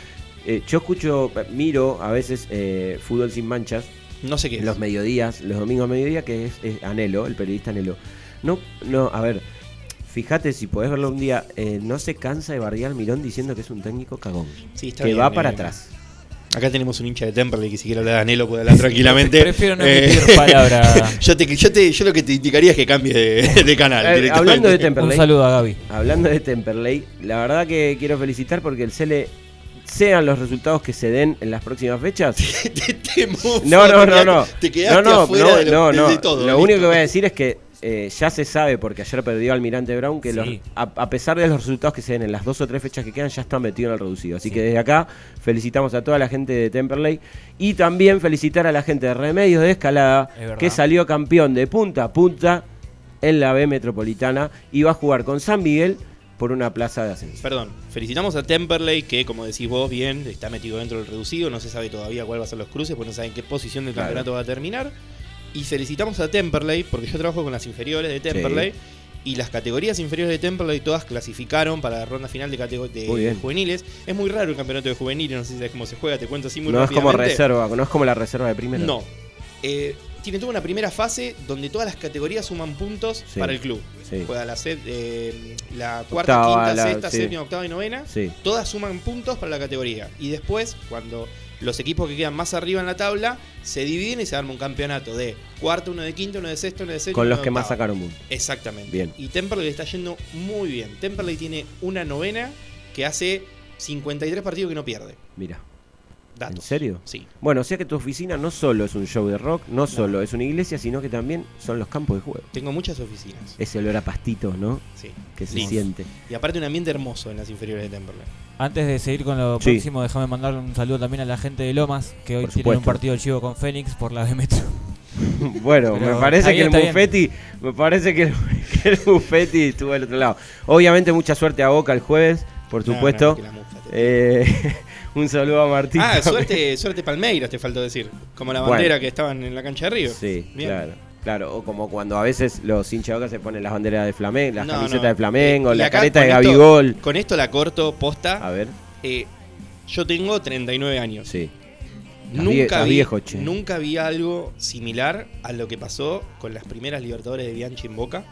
Speaker 1: Eh, yo escucho, miro a veces eh, Fútbol Sin Manchas.
Speaker 2: No sé qué es.
Speaker 1: los mediodías, los domingos a mediodía, que es, es Anelo, el periodista Anelo. No, no, a ver, fíjate si podés verlo un día, eh, no se cansa de bardear al Mirón diciendo que es un técnico cagón.
Speaker 2: Sí, está
Speaker 1: que
Speaker 2: bien,
Speaker 1: va para
Speaker 2: eh.
Speaker 1: atrás.
Speaker 2: Acá tenemos un hincha de Temperley que si quiere hablar de Anelo puede hablar tranquilamente. Eh, [laughs]
Speaker 3: Prefiero no emitir palabra. [laughs]
Speaker 2: yo, te, yo, te, yo lo que te indicaría es que cambie de, de canal.
Speaker 1: Eh,
Speaker 2: directamente.
Speaker 1: hablando de Temperley.
Speaker 3: Un saludo a Gaby.
Speaker 1: Hablando de Temperley, la verdad que quiero felicitar porque el Cele, sean los resultados que se den en las próximas fechas. [laughs]
Speaker 2: Te mofo,
Speaker 1: No, no,
Speaker 2: te
Speaker 1: no, no.
Speaker 2: Te quedaste
Speaker 1: no, no,
Speaker 2: afuera
Speaker 1: no,
Speaker 2: de, lo,
Speaker 1: no,
Speaker 2: de-
Speaker 1: no.
Speaker 2: de todo.
Speaker 1: Lo
Speaker 2: listo.
Speaker 1: único que voy a decir es que eh, ya se sabe, porque ayer perdió Almirante Brown, que
Speaker 3: Sí.
Speaker 1: los- a, a pesar de los resultados que se den en las dos o tres fechas que quedan, ya están metidos en el reducido. Así que desde acá felicitamos a toda la gente de Temperley y también felicitar a la gente de Remedios de Escalada,
Speaker 3: Es
Speaker 1: que salió campeón de punta a punta en la B Metropolitana y va a jugar con San Miguel por una plaza de ascenso.
Speaker 2: Perdón, felicitamos a Temperley que, como decís vos bien, está metido dentro del reducido. No se sabe todavía cuál va a ser los cruces, porque no saben qué posición del
Speaker 1: Claro.
Speaker 2: campeonato va a terminar. Y felicitamos a Temperley, porque yo trabajo con las inferiores de Temperley. Y las categorías inferiores de Temperley todas clasificaron para la ronda final de, de juveniles. Es muy raro el campeonato de juveniles, no sé si sabes cómo se juega, te cuento así muy
Speaker 1: No es como reserva, no es como la reserva de primera.
Speaker 2: No. Eh, tiene toda una primera fase donde todas las categorías suman puntos
Speaker 1: Sí.
Speaker 2: para el club.
Speaker 1: Sí.
Speaker 2: Juega la, set- eh, la cuarta,
Speaker 1: Octava,
Speaker 2: quinta,
Speaker 1: la-
Speaker 2: sexta,
Speaker 1: sí.
Speaker 2: séptima, octava y novena.
Speaker 1: Sí.
Speaker 2: Todas suman puntos para la categoría. Y después, cuando los equipos que quedan más arriba en la tabla se dividen y se arma un campeonato de cuarto, uno de quinto, uno de sexto, uno de séptimo.
Speaker 1: Con los
Speaker 2: de
Speaker 1: que más sacaron puntos.
Speaker 2: Exactamente.
Speaker 1: Bien.
Speaker 2: Y Temperley le está yendo muy bien. Temperley tiene una novena que hace 53 partidos que no pierde.
Speaker 1: Mira.
Speaker 2: Datos.
Speaker 1: ¿En serio?
Speaker 2: Sí.
Speaker 1: Bueno, o sea que tu oficina no solo es un show de rock, no solo es una iglesia, sino que también son los campos de juego.
Speaker 2: Tengo muchas oficinas.
Speaker 1: Ese olor a pastitos, ¿no?
Speaker 2: Sí.
Speaker 1: Que se siente.
Speaker 2: Y aparte un ambiente hermoso en las inferiores de Temperley.
Speaker 3: Antes de seguir con lo
Speaker 1: Sí.
Speaker 3: próximo, déjame mandar un saludo también a la gente de Lomas, que hoy
Speaker 1: Por
Speaker 3: tienen un partido chivo con Fénix por la B Metro. [laughs]
Speaker 1: Bueno, me parece que el
Speaker 3: está bien.
Speaker 1: Buffetti, me parece que el, [laughs] que el Buffetti estuvo del otro lado. Obviamente mucha suerte a Boca el jueves, por
Speaker 2: No,
Speaker 1: supuesto.
Speaker 2: no, que
Speaker 1: Eh, [laughs] un saludo a Martín.
Speaker 2: Ah, [laughs] suerte, suerte Palmeiras, te faltó decir. Como la
Speaker 1: Bueno.
Speaker 2: bandera que estaban en la cancha de Río.
Speaker 1: Sí,
Speaker 2: Bien.
Speaker 1: claro. Claro, o como cuando a veces los hinchas se ponen las banderas de Flamengo, las
Speaker 2: No,
Speaker 1: camisetas
Speaker 2: no.
Speaker 1: de Flamengo,
Speaker 2: Eh,
Speaker 1: la careta de
Speaker 2: esto-
Speaker 1: Gabigol.
Speaker 2: Con esto la corto posta.
Speaker 1: A ver,
Speaker 2: Eh, yo tengo 39 años.
Speaker 1: sí.
Speaker 2: Nunca vi,
Speaker 1: viejo,
Speaker 2: nunca vi algo similar a lo que pasó con las primeras Libertadores de Bianchi en Boca.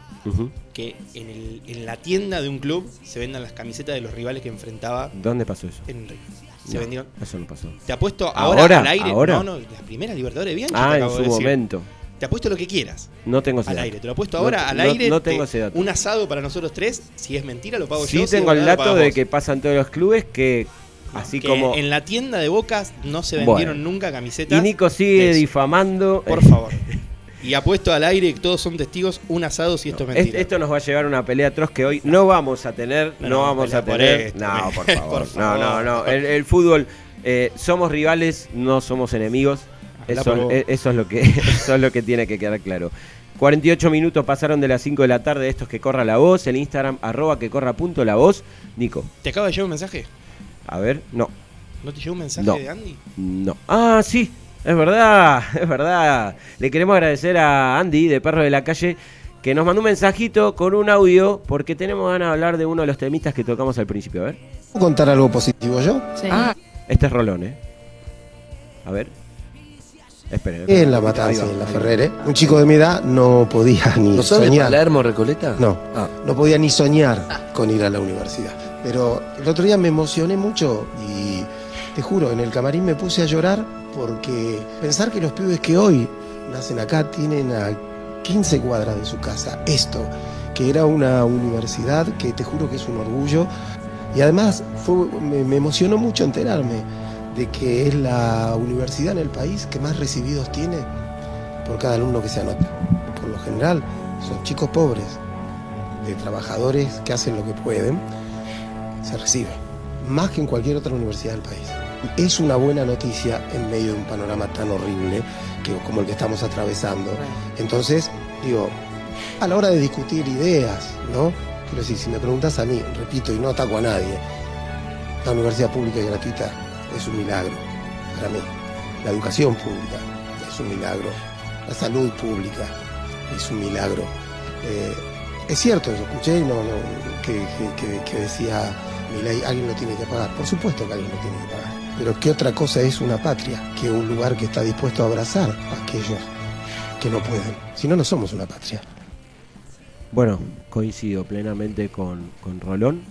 Speaker 2: Que en, el- en la tienda de un club se vendan las camisetas de los rivales que enfrentaba
Speaker 1: ¿Dónde pasó eso?
Speaker 2: en Río. Se
Speaker 1: No,
Speaker 2: vendieron.
Speaker 1: Eso no pasó.
Speaker 2: Te apuesto ahora,
Speaker 1: ¿Ahora?
Speaker 2: al aire.
Speaker 1: ¿Ahora?
Speaker 2: No, no, las primeras Libertadores te
Speaker 1: Ah, en su
Speaker 2: de
Speaker 1: momento.
Speaker 2: Te apuesto lo que quieras.
Speaker 1: No tengo ese
Speaker 2: Al
Speaker 1: dato.
Speaker 2: aire. Te lo apuesto
Speaker 1: No-
Speaker 2: ahora al aire.
Speaker 1: No
Speaker 2: te-
Speaker 1: tengo ese dato.
Speaker 2: Un asado para nosotros tres. Si es mentira, lo pago
Speaker 1: Sí
Speaker 2: yo. si
Speaker 1: tengo el dato de que pasan todos los clubes que así
Speaker 2: Que
Speaker 1: como
Speaker 2: En la tienda de Bocas no se
Speaker 1: Bueno.
Speaker 2: vendieron nunca camisetas.
Speaker 1: y Nico sigue difamando.
Speaker 2: Por favor. [laughs] Y apuesto al aire, que todos son testigos, un asado si esto es
Speaker 1: Es-
Speaker 2: mentira.
Speaker 1: esto nos va a llevar a una pelea atroz que hoy no vamos a tener. No,
Speaker 2: No,
Speaker 1: vamos a
Speaker 2: por
Speaker 1: tener.
Speaker 2: esto,
Speaker 1: no, por [laughs]
Speaker 2: por
Speaker 1: favor. No, no, no. El, el fútbol, eh, somos rivales, no somos enemigos. Eso,
Speaker 2: por
Speaker 1: es lo que, [laughs] eso es lo que tiene que quedar claro. 48 minutos pasaron de las 5 de la tarde. Estos que corra la voz. El Instagram, arroba que corra punto la voz. Nico,
Speaker 2: ¿Te acaba de llegar un mensaje?
Speaker 1: a ver, no.
Speaker 2: ¿No te llegó un mensaje
Speaker 1: No.
Speaker 2: de Andy?
Speaker 1: No. Ah, sí, es verdad, [laughs] es verdad. Le queremos agradecer a Andy de Perro de la Calle que nos mandó un mensajito con un audio porque tenemos ganas de hablar de uno de los temitas que tocamos al principio. A ver.
Speaker 15: ¿Puedo contar algo positivo yo?
Speaker 1: Ah, este es Rolón, ¿eh? A ver. Esperen. esperen.
Speaker 15: En la matanza,
Speaker 1: va,
Speaker 15: en la
Speaker 1: ahí va.
Speaker 15: Ferrere, un chico de mi edad no podía [laughs] ni
Speaker 16: ¿No
Speaker 15: soñar.
Speaker 16: Palermo, Recoleta?
Speaker 15: No,
Speaker 16: Ah.
Speaker 15: no podía ni soñar con ir a la universidad. Pero el otro día me emocioné mucho y te juro, en el camarín me puse a llorar porque pensar que los pibes que hoy nacen acá tienen a 15 cuadras de su casa esto, que era una universidad que te juro que es un orgullo. Y además fue- me, me emocionó mucho enterarme de que es la universidad en el país que más recibidos tiene por cada alumno que se anota. Por lo general son chicos pobres, de trabajadores que hacen lo que pueden, se recibe, más que en cualquier otra universidad del país. Es una buena noticia en medio de un panorama tan horrible que, como el que estamos atravesando. Entonces, digo, a la hora de discutir ideas, ¿no? Quiero decir, si me preguntas a mí, repito, y no ataco a nadie, la universidad pública y gratuita es un milagro para mí. La educación pública es un milagro. La salud pública es un milagro. Eh, es cierto, yo escuché no, no, que, que- decía Milei, alguien lo tiene que pagar. Por supuesto que alguien lo tiene que pagar. Pero ¿qué otra cosa es una patria que un lugar que está dispuesto a abrazar a aquellos que no pueden? Si no, no somos una patria.
Speaker 1: Bueno, coincido plenamente con, con Rolón.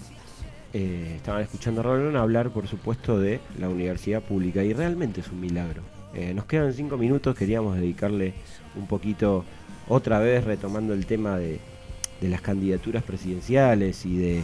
Speaker 1: Eh, estaban escuchando a Rolón hablar, por supuesto, de la universidad pública y realmente es un milagro. Eh, nos quedan cinco minutos, queríamos dedicarle un poquito, otra vez retomando el tema de, de las candidaturas presidenciales y de,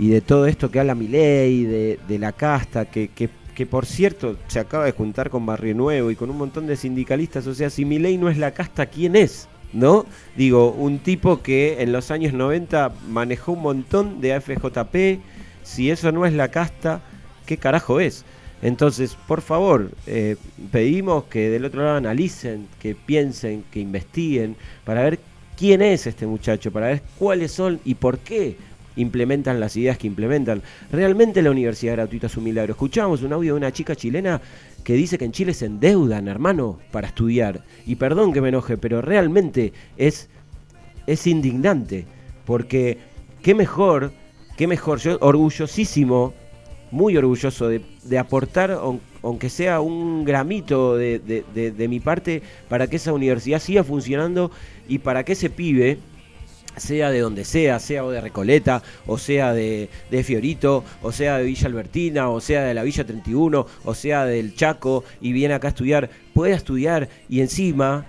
Speaker 1: y de todo esto que habla Milei, de, de la casta, que, que, que por cierto se acaba de juntar con Barrio Nuevo y con un montón de sindicalistas. O sea, si Milei no es la casta, ¿quién es? ¿No? Digo, un tipo que en los años 90 manejó un montón de AFJP. Si eso no es la casta, ¿qué carajo es? Entonces, por favor, eh, pedimos que del otro lado analicen, que piensen, que investiguen, para ver quién es este muchacho, para ver cuáles son y por qué implementan las ideas que implementan. Realmente la universidad gratuita es un milagro. Escuchábamos un audio de una chica chilena que dice que en Chile se endeudan, hermano, para estudiar. Y perdón que me enoje, pero realmente es, es indignante. Porque qué mejor, qué mejor, yo orgullosísimo, muy orgulloso de, de aportar, aun- aunque sea un gramito de- de- de mi parte, para que esa universidad siga funcionando y para que ese pibe, sea de donde sea, sea o de Recoleta, o sea de, de Fiorito, o sea de Villa Albertina, o sea de la Villa 31, o sea del Chaco, y viene acá a estudiar, pueda estudiar y encima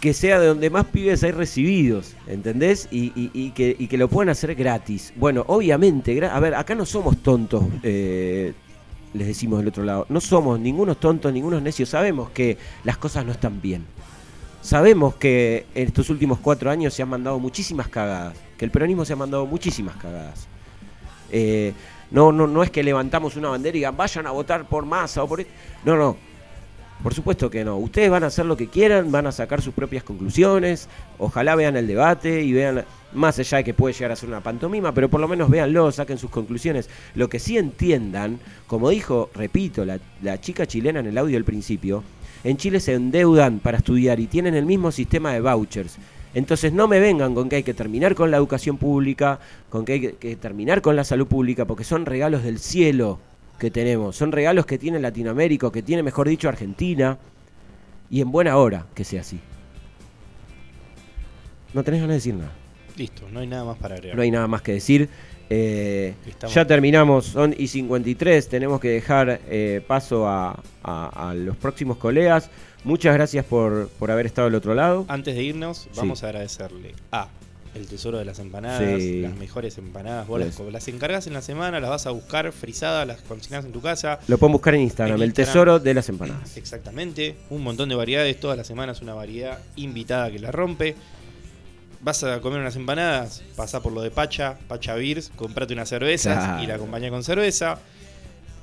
Speaker 1: que sea de donde más pibes hay recibidos, ¿entendés? Y, y- y que, y que lo puedan hacer gratis. Bueno, obviamente, a ver, acá no somos tontos, eh, les decimos del otro lado, no somos ningunos tontos, ningunos necios, sabemos que las cosas no están bien. Sabemos que en estos últimos cuatro años se han mandado muchísimas cagadas, que el peronismo se ha mandado muchísimas cagadas. Eh, no, no, no es que levantamos una bandera y digan vayan a votar por masa o por... e-". No, no. Por supuesto que no. Ustedes van a hacer lo que quieran, van a sacar sus propias conclusiones. Ojalá vean el debate y vean, más allá de que puede llegar a ser una pantomima, pero por lo menos véanlo, saquen sus conclusiones. Lo que sí entiendan, como dijo, repito, la, la chica chilena en el audio del principio, en Chile se endeudan para estudiar y tienen el mismo sistema de vouchers. Entonces no me vengan con que hay que terminar con la educación pública, con que hay que, terminar con la salud pública, porque son regalos del cielo que tenemos, son regalos que tiene Latinoamérica, que tiene, mejor dicho, Argentina, y en buena hora que sea así. No tenés ganas de decir nada.
Speaker 2: Listo, no hay nada más para agregar.
Speaker 1: No hay nada más que decir. Eh, ya terminamos, son y 53, tenemos que dejar eh, paso a, a- a los próximos colegas. Muchas gracias por, por haber estado al otro lado.
Speaker 2: Antes de irnos,
Speaker 1: Sí.
Speaker 2: vamos a agradecerle a el tesoro de las empanadas,
Speaker 1: Sí.
Speaker 2: las mejores empanadas. Vos las,
Speaker 1: Pues.
Speaker 2: las encargas en la semana, las vas a buscar frisadas, las consignas en tu casa.
Speaker 1: Lo pueden buscar en Instagram,
Speaker 2: En
Speaker 1: el
Speaker 2: Instagram.
Speaker 1: tesoro de las empanadas.
Speaker 2: Exactamente, un montón de variedades, todas las semanas una variedad invitada que la rompe. Vas a comer unas empanadas, pasá por lo de Pacha, Pacha Beers, comprate unas cervezas
Speaker 1: Claro.
Speaker 2: y la acompañá con cerveza.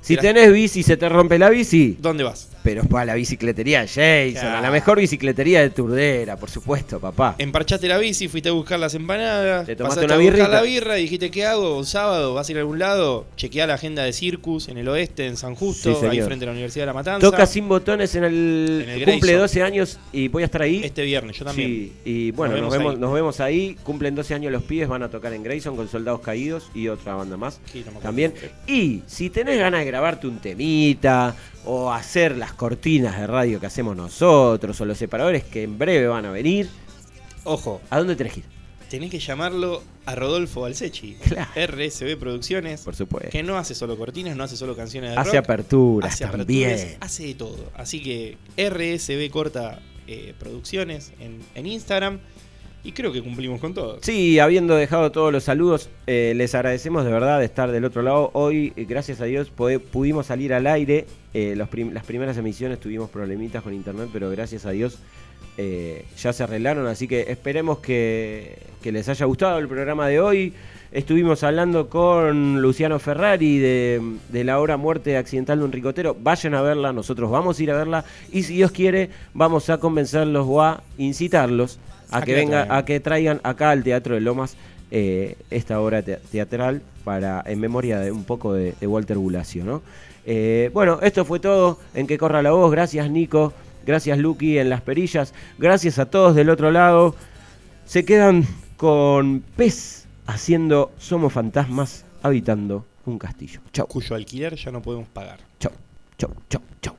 Speaker 1: Si tenés bici y se te rompe la bici,
Speaker 2: ¿Dónde vas?
Speaker 1: pero es para la bicicletería de Jason, a la mejor bicicletería de Turdera, por supuesto, papá.
Speaker 2: Emparchaste la bici, fuiste a buscar las empanadas,
Speaker 1: Te tomaste
Speaker 2: pasaste
Speaker 1: una
Speaker 2: a buscar la birra y dijiste, ¿qué hago? Un sábado, vas a ir a algún lado, chequeá la agenda de Circus en el oeste, en San Justo,
Speaker 1: Sí,
Speaker 2: ahí frente a la Universidad de La Matanza.
Speaker 1: Toca sin botones en el,
Speaker 2: En el
Speaker 1: cumple
Speaker 2: Grayson.
Speaker 1: 12 años y voy a estar ahí.
Speaker 2: Este viernes, yo también.
Speaker 1: Sí, y bueno,
Speaker 2: Nos
Speaker 1: nos
Speaker 2: vemos ahí.
Speaker 1: nos vemos ahí. Cumplen 12 años los pibes, van a tocar en Grayson con Soldados Caídos y otra banda más.
Speaker 2: Sí, no
Speaker 1: también. Y si tenés ganas de grabarte un temita o hacer las cortinas de radio que hacemos nosotros o los separadores que en breve van a venir,
Speaker 2: Ojo,
Speaker 1: ¿a dónde tenés que ir?
Speaker 2: tenés que llamarlo a Rodolfo Balsechi,
Speaker 1: Claro.
Speaker 2: RSB Producciones,
Speaker 1: Por supuesto.
Speaker 2: que no hace solo cortinas, no hace solo canciones de
Speaker 1: Hace
Speaker 2: rock,
Speaker 1: aperturas
Speaker 2: hace
Speaker 1: también.
Speaker 2: aperturas, hace de todo. Así que RSB corta eh, Producciones en, en Instagram y creo que cumplimos con todo.
Speaker 1: Sí, habiendo dejado todos los saludos, eh, les agradecemos de verdad de estar del otro lado. Hoy, eh, gracias a Dios, pudimos salir al aire. Eh, las primeras emisiones tuvimos problemitas con internet, pero gracias a Dios ya se arreglaron. Así que esperemos que, que les haya gustado el programa de hoy. Estuvimos hablando con Luciano Ferrari de, de la obra Muerte Accidental de un Ricotero. Vayan a verla, nosotros vamos a ir a verla. Y si Dios quiere, vamos a convencerlos o a incitarlos a, que venga,
Speaker 2: traigan.
Speaker 1: a que traigan acá al Teatro de Lomas eh, esta obra te- teatral para en memoria de un poco de, de Walter Bulacio, ¿no? Eh, bueno, esto fue todo en que corra la voz. Gracias Nico, gracias Lucky en las perillas, gracias a todos del otro lado. Se quedan con Pez haciendo Somos Fantasmas habitando un castillo. Chau,
Speaker 2: Cuyo alquiler ya no podemos pagar.
Speaker 1: chau, chau, chau, chau.